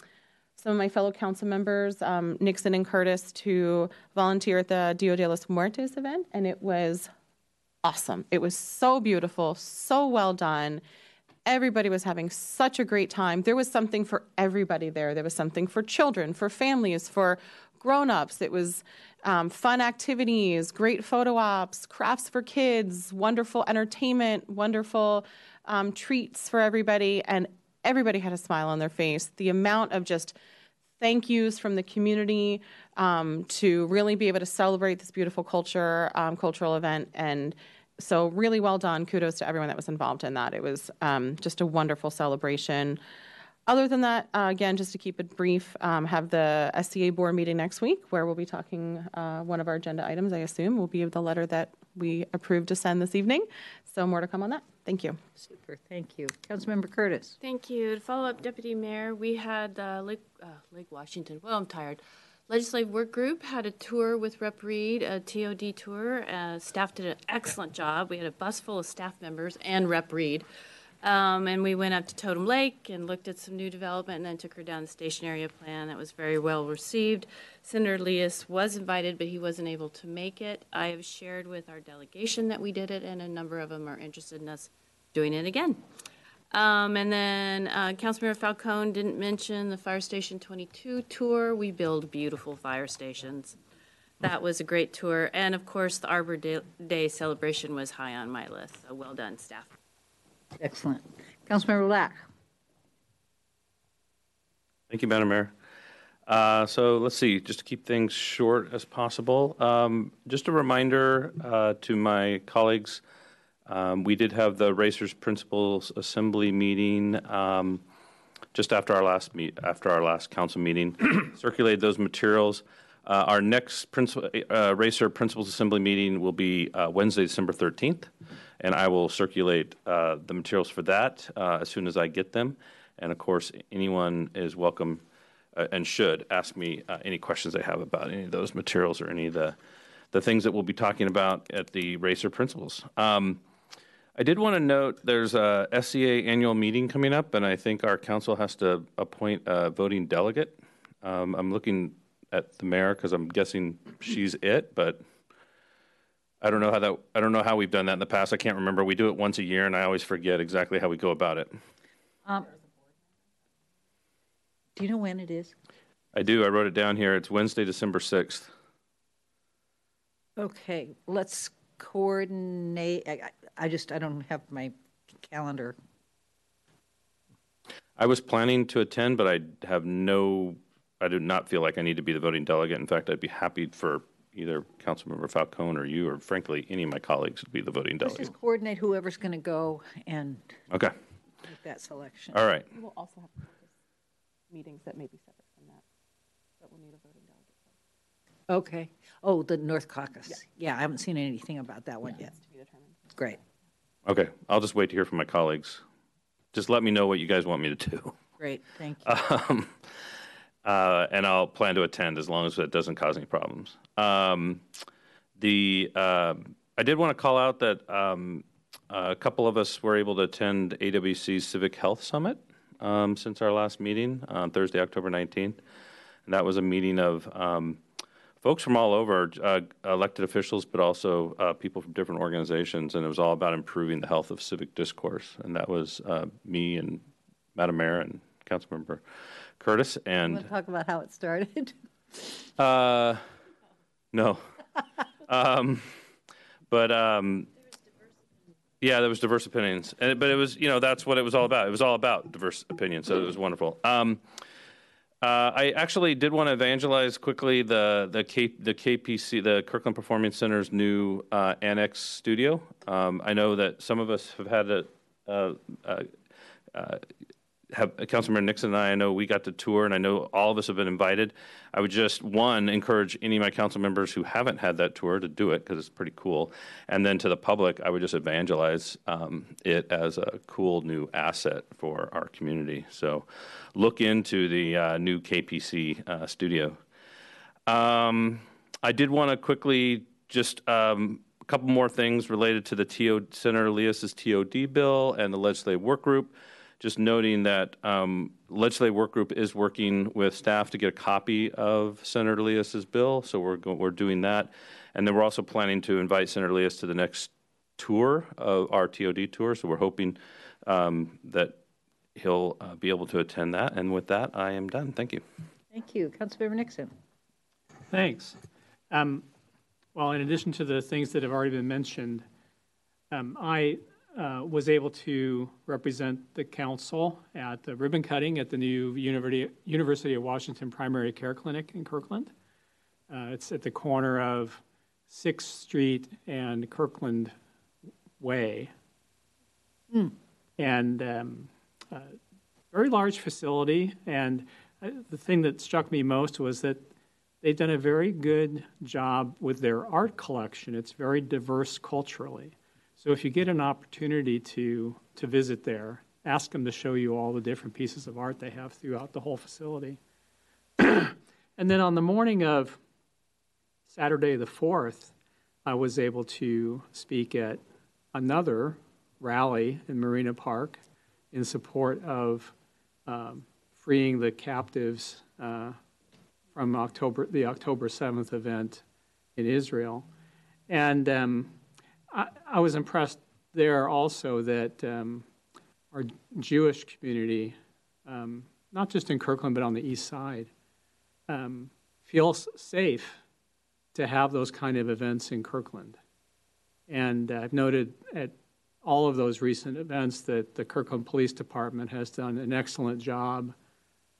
S11: some of my fellow council members, um, Nixon and Curtis, to volunteer at the Dia de los Muertos event, and it was awesome. It was so beautiful, so well done. Everybody was having such a great time. There was something for everybody there. There was something for children, for families, for grown-ups. It was um, fun activities, great photo ops, crafts for kids, wonderful entertainment, wonderful um, treats for everybody, and everybody had a smile on their face. The amount of just thank yous from the community um, to really be able to celebrate this beautiful culture, um, cultural event, and so really well done. Kudos to everyone that was involved in that. It was um, just a wonderful celebration. Other than that, uh, again, just to keep it brief, um, have the SCA board meeting next week where we'll be talking. Uh, one of our agenda items, I assume, will be the letter that we approved to send this evening. So more to come on that. Thank you.
S4: Super. Thank you, Councilmember Curtis.
S10: Thank you. To follow up, Deputy Mayor, we had uh, Lake, uh, Lake Washington. Well, I'm tired. Legislative Work Group had a tour with Rep Reed, a TOD tour. Uh, staff did an excellent job. We had a bus full of staff members and Rep Reed. Um, and we went up to Totem Lake and looked at some new development and then took her down the station area plan. That was very well received. Senator Liias was invited, but he wasn't able to make it. I have shared with our delegation that we did it, and a number of them are interested in us doing it again. Um, and then uh, Councilmember Falcone didn't mention the Fire Station 22 tour. We build beautiful fire stations. That was a great tour. And of course, the Arbor Day, Day celebration was high on my list. So well done, staff.
S4: Excellent. Councilmember Black.
S8: Thank you, Madam Mayor. Uh, so let's see, just to keep things short as possible. Um, just a reminder uh, to my colleagues, um, we did have the Racers Principals Assembly meeting um, just after our last meet, after our last council meeting, circulated those materials. Uh, our next principal, uh, Racer Principals Assembly meeting will be uh, Wednesday, December 13th, and I will circulate uh, the materials for that uh, as soon as I get them. And of course, anyone is welcome uh, and should ask me uh, any questions they have about any of those materials or any of the, the things that we'll be talking about at the Racer Principles. Um, I did want to note there's a SCA annual meeting coming up, and I think our council has to appoint a voting delegate. Um, I'm looking at the mayor because I'm guessing she's it, but I don't know how that. I don't know how we've done that in the past. I can't remember. We do it once a year, and I always forget exactly how we go about it.
S4: Um, Do you know when it is?
S8: I do. I wrote it down here. It's Wednesday, December sixth.
S4: Okay, let's coordinate, I, I- I just, I don't have my calendar.
S8: I was planning to attend, but I have no. I do not feel like I need to be the voting delegate. In fact, I'd be happy for either Councilmember Falcone or you, or frankly, any of my colleagues would be the voting
S4: Let's
S8: delegate.
S4: just coordinate whoever's going to go and
S8: Okay.
S4: make that selection.
S8: All right.
S11: We'll also have meetings that may be separate from that, that will need a voting delegate.
S4: Okay. Oh, the North Caucus. Yeah, I haven't seen anything about that one yet. Great.
S8: Okay. I'll just wait to hear from my colleagues. Just let me know what you guys want me to do.
S4: Great, thank you.
S8: Um, uh, and I'll plan to attend as long as that doesn't cause any problems. Um, the um I did want to call out that um, a couple of us were able to attend AWC's Civic Health Summit um, since our last meeting on Thursday, October 19th. And that was a meeting of um, folks from all over, uh, elected officials, but also uh, people from different organizations. And it was all about improving the health of civic discourse. And that was uh, me and Madam Mayor and Councilmember Curtis. And
S4: Want to talk about how it started?
S8: No. um, but um, yeah, there was diverse opinions, and, but it was you know that's what it was all about. It was all about diverse opinions, so it was wonderful. Um, uh, I actually did want to evangelize quickly the the K, the KPC the Kirkland Performance Center's new uh, annex studio. Um, I know that some of us have had a. Uh, uh, uh, have Councilmember Nixon and I, I know we got to tour, and I know all of us have been invited. I would just one encourage any of my council members who haven't had that tour to do it because it's pretty cool, and then to the public, I would just evangelize um, it as a cool new asset for our community. So, look into the uh, new KPC uh, studio. Um, I did want to quickly just um, a couple more things related to the TO Senator Liias's TOD bill and the legislative work group. Just noting that um, legislative work group is working with staff to get a copy of Senator Liias's bill, so we're go- we're doing that, and then we're also planning to invite Senator Liias to the next tour of our TOD tour. So we're hoping um, that he'll uh, be able to attend that. And with that, I am done. Thank you.
S4: Thank you. Councilmember Nixon.
S20: Thanks. Um, Well, in addition to the things that have already been mentioned, um, I uh, was able to represent the council at the ribbon cutting at the new University University of Washington Primary Care Clinic in Kirkland. Uh, It's at the corner of Sixth Street and Kirkland Way.
S4: Hmm.
S20: And um, uh, very large facility. And uh, the thing that struck me most was that they've done a very good job with their art collection. It's very diverse culturally. So if you get an opportunity to, to visit there, ask them to show you all the different pieces of art they have throughout the whole facility. and then on the morning of Saturday the 4th, I was able to speak at another rally in Marina Park in support of um, freeing the captives uh, from October, the October 7th event in Israel. And um, I, I was impressed there also that um, our Jewish community, um, not just in Kirkland, but on the east side, um, feels safe to have those kind of events in Kirkland. And I've noted at all of those recent events that the Kirkland Police Department has done an excellent job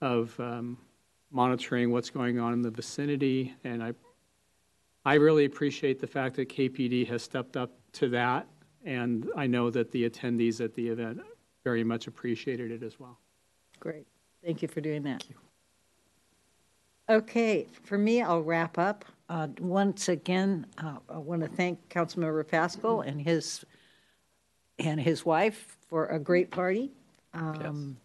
S20: of um, monitoring what's going on in the vicinity. And I, I really appreciate the fact that KPD has stepped up to that. And I know that the attendees at the event very much appreciated it as well.
S4: Great. Thank you for doing that. Okay, for me, I'll wrap up. Uh, Once again, uh, I want to thank Councilmember Pascal and his, and his wife for a great party um,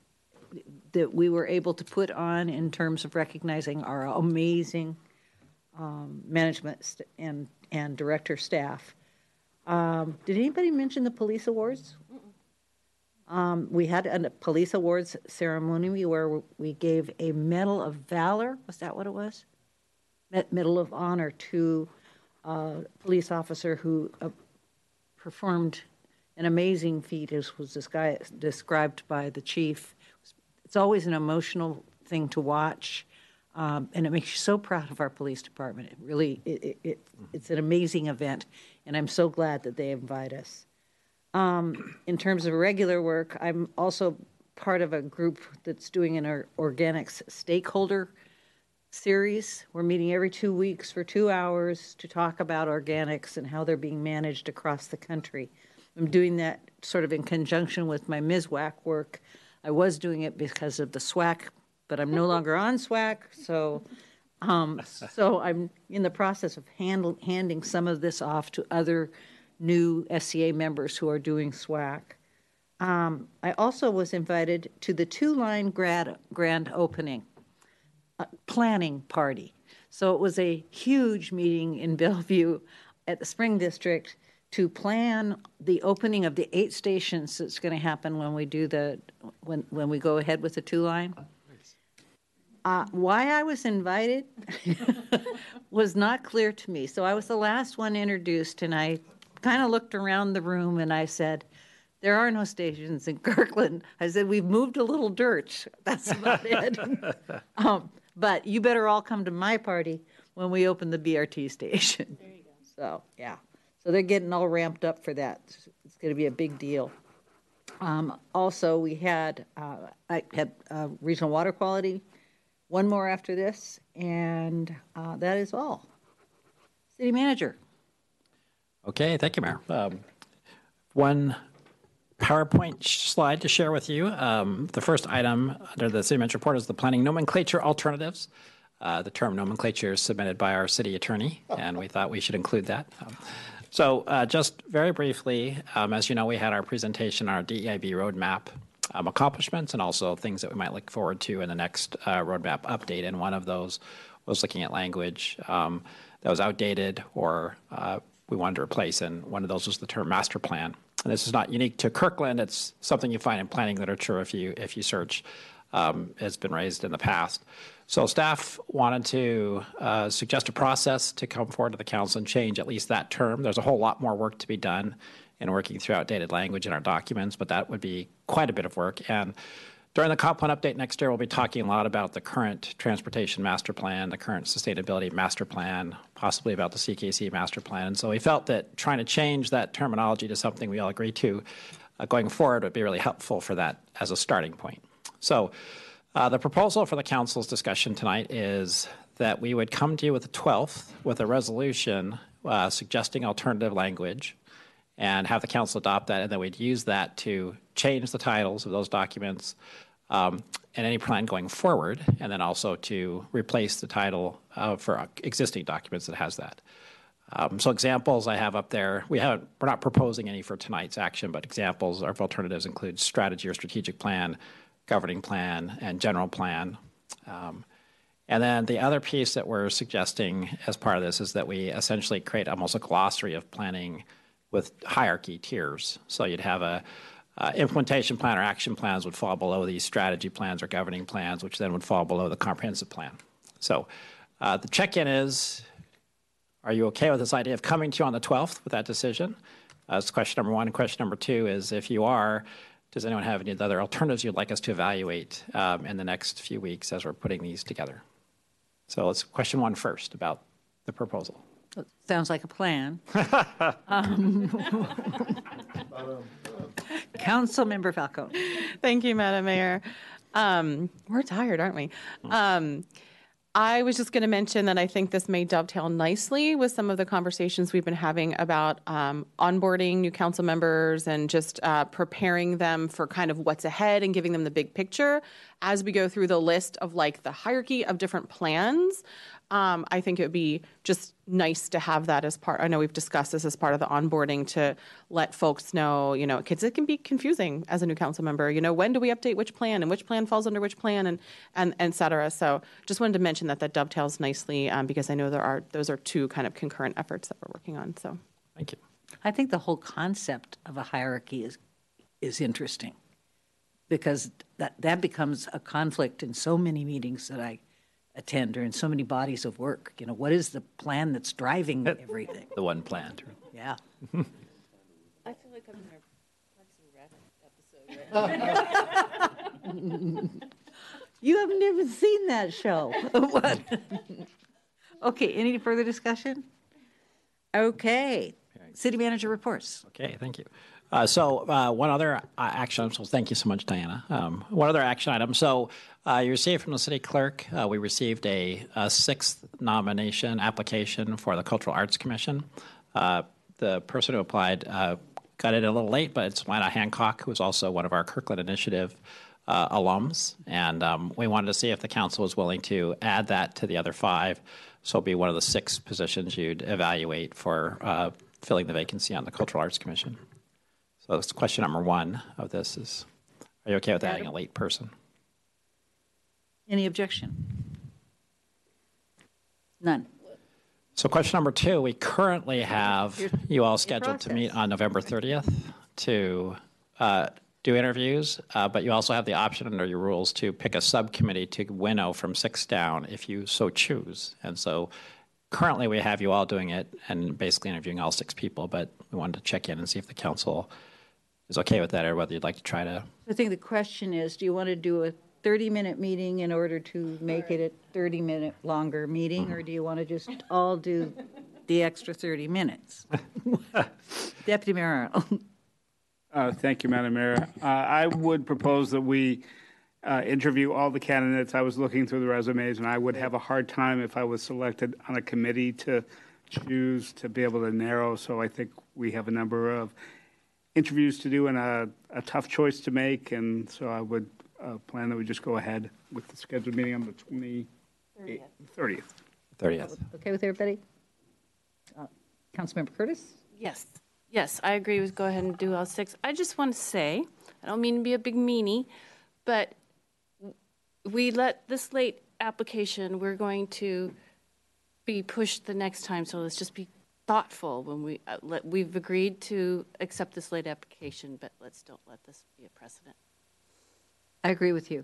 S4: that we were able to put on in terms of recognizing our amazing um, management and, and director staff. Um, Did anybody mention the police awards? Um, we had a police awards ceremony where we gave a Medal of Valor. Was that what it was? Medal of Honor to a police officer who uh, performed an amazing feat, as was descri- described by the chief. It's always an emotional thing to watch, um, and it makes you so proud of our police department. It really, it, it, it's an amazing event, and I'm so glad that they invite us. Um, in terms of regular work, I'm also part of a group that's doing an or- organics stakeholder series. We're meeting every two weeks for two hours to talk about organics and how they're being managed across the country. I'm doing that sort of in conjunction with my MISWAC work. I was doing it because of the SWAC, but I'm no longer on SWAC, so um, so I'm in the process of handle, handing some of this off to other new SCA members who are doing SWAC. Um, I also was invited to the two line grad, grand opening uh, planning party. So it was a huge meeting in Bellevue at the Spring District to plan the opening of the eight stations that's going to happen when we do the when when we go ahead with the two line. Uh, why I was invited was not clear to me. So I was the last one introduced, and I kind of looked around the room and I said, There are no stations in Kirkland. I said, We've moved a little dirt. That's about it. um, but you better all come to my party when we open the BRT station. There you go. So, yeah. So they're getting all ramped up for that. It's going to be a big deal. Um, also, we had uh, I had uh, regional water quality. One more after this, and uh, that is all. City manager.
S5: Okay, thank you, Mayor. Um, one PowerPoint slide to share with you. Um, the first item under the city manager report is the planning nomenclature alternatives. Uh, the term nomenclature is submitted by our city attorney, and we thought we should include that. Um, so, uh, just very briefly, um, as you know, we had our presentation, on our DEIB roadmap accomplishments, and also things that we might look forward to in the next uh, roadmap update. And one of those was looking at language um, that was outdated or uh, we wanted to replace, and one of those was the term master plan. And this is not unique to Kirkland; it's something you find in planning literature if you if you search. Um, has been raised in the past. So staff wanted to uh, suggest a process to come forward to the council and change at least that term. There's a whole lot more work to be done in working through outdated language in our documents, but that would be quite a bit of work. And during the comp plan update next year, we'll be talking a lot about the current transportation master plan, the current sustainability master plan, possibly about the CKC master plan. And so we felt that trying to change that terminology to something we all agree to uh, going forward would be really helpful for that as a starting point. So uh, the proposal for the council's discussion tonight is that we would come to you with the 12th with a resolution uh, suggesting alternative language and have the council adopt that, and then we'd use that to change the titles of those documents um, and any plan going forward, and then also to replace the title uh, for existing documents that has that. Um, so examples I have up there, we haven't, we're not proposing any for tonight's action, but examples of alternatives include strategy or strategic plan, governing plan, and general plan. Um, and then the other piece that we're suggesting as part of this is that we essentially create almost a glossary of planning with hierarchy tiers. So you'd have a uh, implementation plan or action plans would fall below these strategy plans or governing plans, which then would fall below the comprehensive plan. So uh, the check-in is, are you okay with this idea of coming to you on the 12th with that decision? Uh, that's question number one. Question number two is, if you are, does anyone have any other alternatives you'd like us to evaluate um, in the next few weeks as we're putting these together? So let's question one first about the proposal.
S4: Sounds like a plan. um, Councilmember Falcone.
S11: Thank you, Madam Mayor. Um, we're tired, aren't we? Um, I was just going to mention that I think this may dovetail nicely with some of the conversations we've been having about um, onboarding new council members and just uh, preparing them for kind of what's ahead and giving them the big picture as we go through the list of like the hierarchy of different plans, um, I think it would be just nice to have that as part. I know we've discussed this as part of the onboarding to let folks know, you know, kids, it can be confusing as a new council member. You know, when do we update which plan and which plan falls under which plan and and, and et cetera. So just wanted to mention that that dovetails nicely um, because I know there are those are two kind of concurrent efforts that we're working on. So
S5: thank you.
S4: I think the whole concept of a hierarchy is is interesting because that that becomes a conflict in so many meetings that I attend or in so many bodies of work. You know, what is the plan that's driving everything?
S5: The one plan. Yeah.
S11: I
S4: Yeah.
S11: feel like I'm in a Parks and Rec episode.
S4: you haven't even seen that show. what? okay, any further discussion? Okay. City manager reports.
S5: Okay, thank you. Uh, so uh, one other uh, action. So thank you so much, Diana. Um, one other action item. So uh, you received from the city clerk. Uh, we received a, a, sixth nomination application for the Cultural Arts Commission. Uh, the person who applied got it a little late, but it's Lana Hancock, who is also one of our Kirkland Initiative alums, and um, we wanted to see if the council was willing to add that to the other five. So it'll be one of the six positions you'd evaluate for filling the vacancy on the Cultural Arts Commission. So that's question number one of this is, are you okay with adding a late person?
S4: Any objection? None.
S5: So question number two, we currently have you all scheduled to meet on November 30th to uh, do interviews, uh, but you also have the option under your rules to pick a subcommittee to winnow from six down if you so choose. And so currently we have you all doing it and basically interviewing all six people, but we wanted to check in and see if the council is okay with that or whether you'd like to try to.
S4: I think the question is do you want to do a 30 minute meeting in order to make it a 30 minute longer meeting, mm-hmm. or do you want to just all do the extra 30 minutes? Deputy Mayor Arnold.
S9: Uh, thank you, Madam Mayor. Uh, I would propose that we uh, interview all the candidates. I was looking through the resumes, and I would have a hard time if I was selected on a committee to choose to be able to narrow. So I think we have a number of interviews to do and a, a tough choice to make. And so I would uh, plan that we just go ahead with the scheduled meeting on the 20, 30th. 30th.
S5: 30th.
S4: Okay with everybody? Uh, Councilmember Curtis?
S10: Yes. Yes, I agree with go ahead and do all six. I just want to say, I don't mean to be a big meanie, but we let this late application, we're going to be pushed the next time. So let's just be thoughtful when we uh, let, we've agreed to accept this late application, but let's don't let this be a precedent.
S4: I agree with you.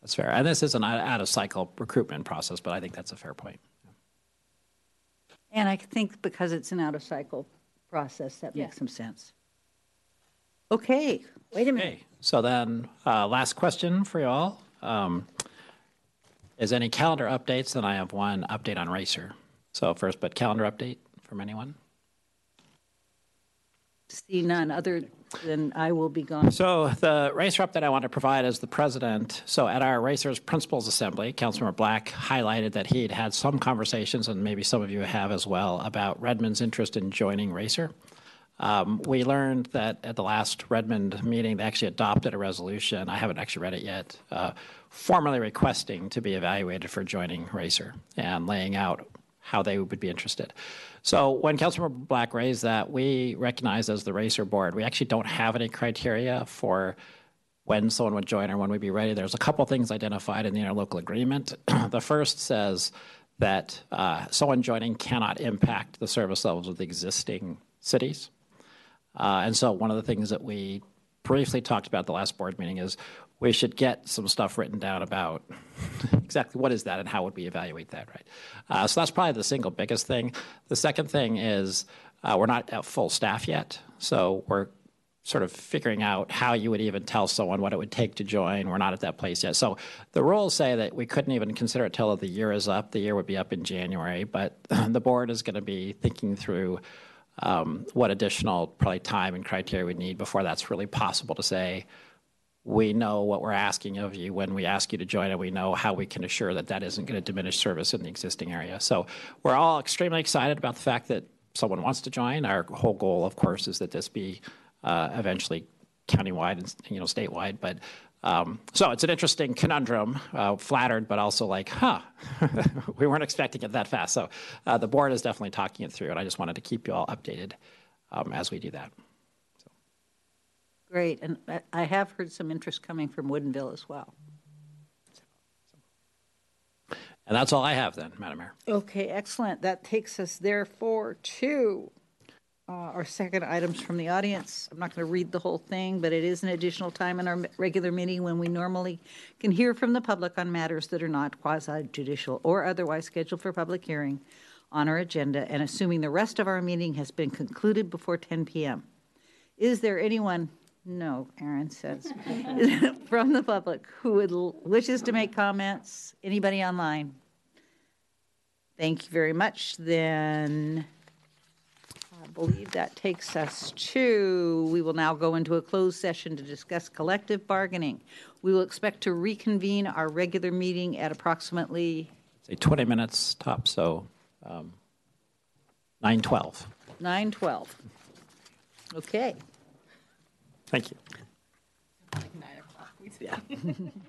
S5: That's fair. And this is an out of cycle recruitment process, but I think that's a fair point.
S4: And I think because it's an out of cycle process, that yeah. makes some sense. Okay, wait a minute. Okay.
S5: So then, uh, last question for you all. Um, is any calendar updates? Then I have one update on Racer. So first, but calendar update from anyone?
S4: See none other than I will be gone.
S5: So the racer update I want to provide as the president. So at our Racers Principals Assembly, Councilmember Black highlighted that he had had some conversations, and maybe some of you have as well, about Redmond's interest in joining Racer. Um, we learned that at the last Redmond meeting, they actually adopted a resolution. I haven't actually read it yet, uh, formally requesting to be evaluated for joining Racer and laying out how they would be interested. So when Councilmember Black raised that, we recognize as the racer board, we actually don't have any criteria for when someone would join or when we'd be ready. There's a couple things identified in the interlocal agreement. the first says that uh, someone joining cannot impact the service levels of the existing cities. Uh, and so one of the things that we briefly talked about the last board meeting is we should get some stuff written down about exactly what is that and how would we evaluate that, right? Uh, so that's probably the single biggest thing. The second thing is uh, we're not at full staff yet, so we're sort of figuring out how you would even tell someone what it would take to join. We're not at that place yet. So the rules say that we couldn't even consider it till the year is up. The year would be up in January, but the board is going to be thinking through um, what additional probably time and criteria we need before that's really possible to say we know what we're asking of you when we ask you to join and we know how we can assure that that isn't going to diminish service in the existing area. So we're all extremely excited about the fact that someone wants to join. Our whole goal, of course, is that this be uh, eventually countywide and you know statewide. But Um, so it's an interesting conundrum, uh, flattered, but also like, huh, we weren't expecting it that fast. So uh, the board is definitely talking it through, and I just wanted to keep you all updated um, as we do that.
S4: Great, and I- I have heard some interest coming from Woodinville as well.
S5: And that's all I have then, Madam Mayor.
S4: Okay, excellent. That takes us therefore to uh, our second items from the audience. I'm not going to read the whole thing, but it is an additional time in our regular meeting when we normally can hear from the public on matters that are not quasi judicial or otherwise scheduled for public hearing on our agenda, and assuming the rest of our meeting has been concluded before 10 p.m. Is there anyone? No, Aaron says, from the public who would wishes to make comments. Anybody online? Thank you very much. Then I believe that takes us to, we will now go into a closed session to discuss collective bargaining. We will expect to reconvene our regular meeting at approximately
S5: Say 20 minutes top, so um, 9:12.
S4: 9:12. Okay.
S5: Thank you.
S4: Yeah.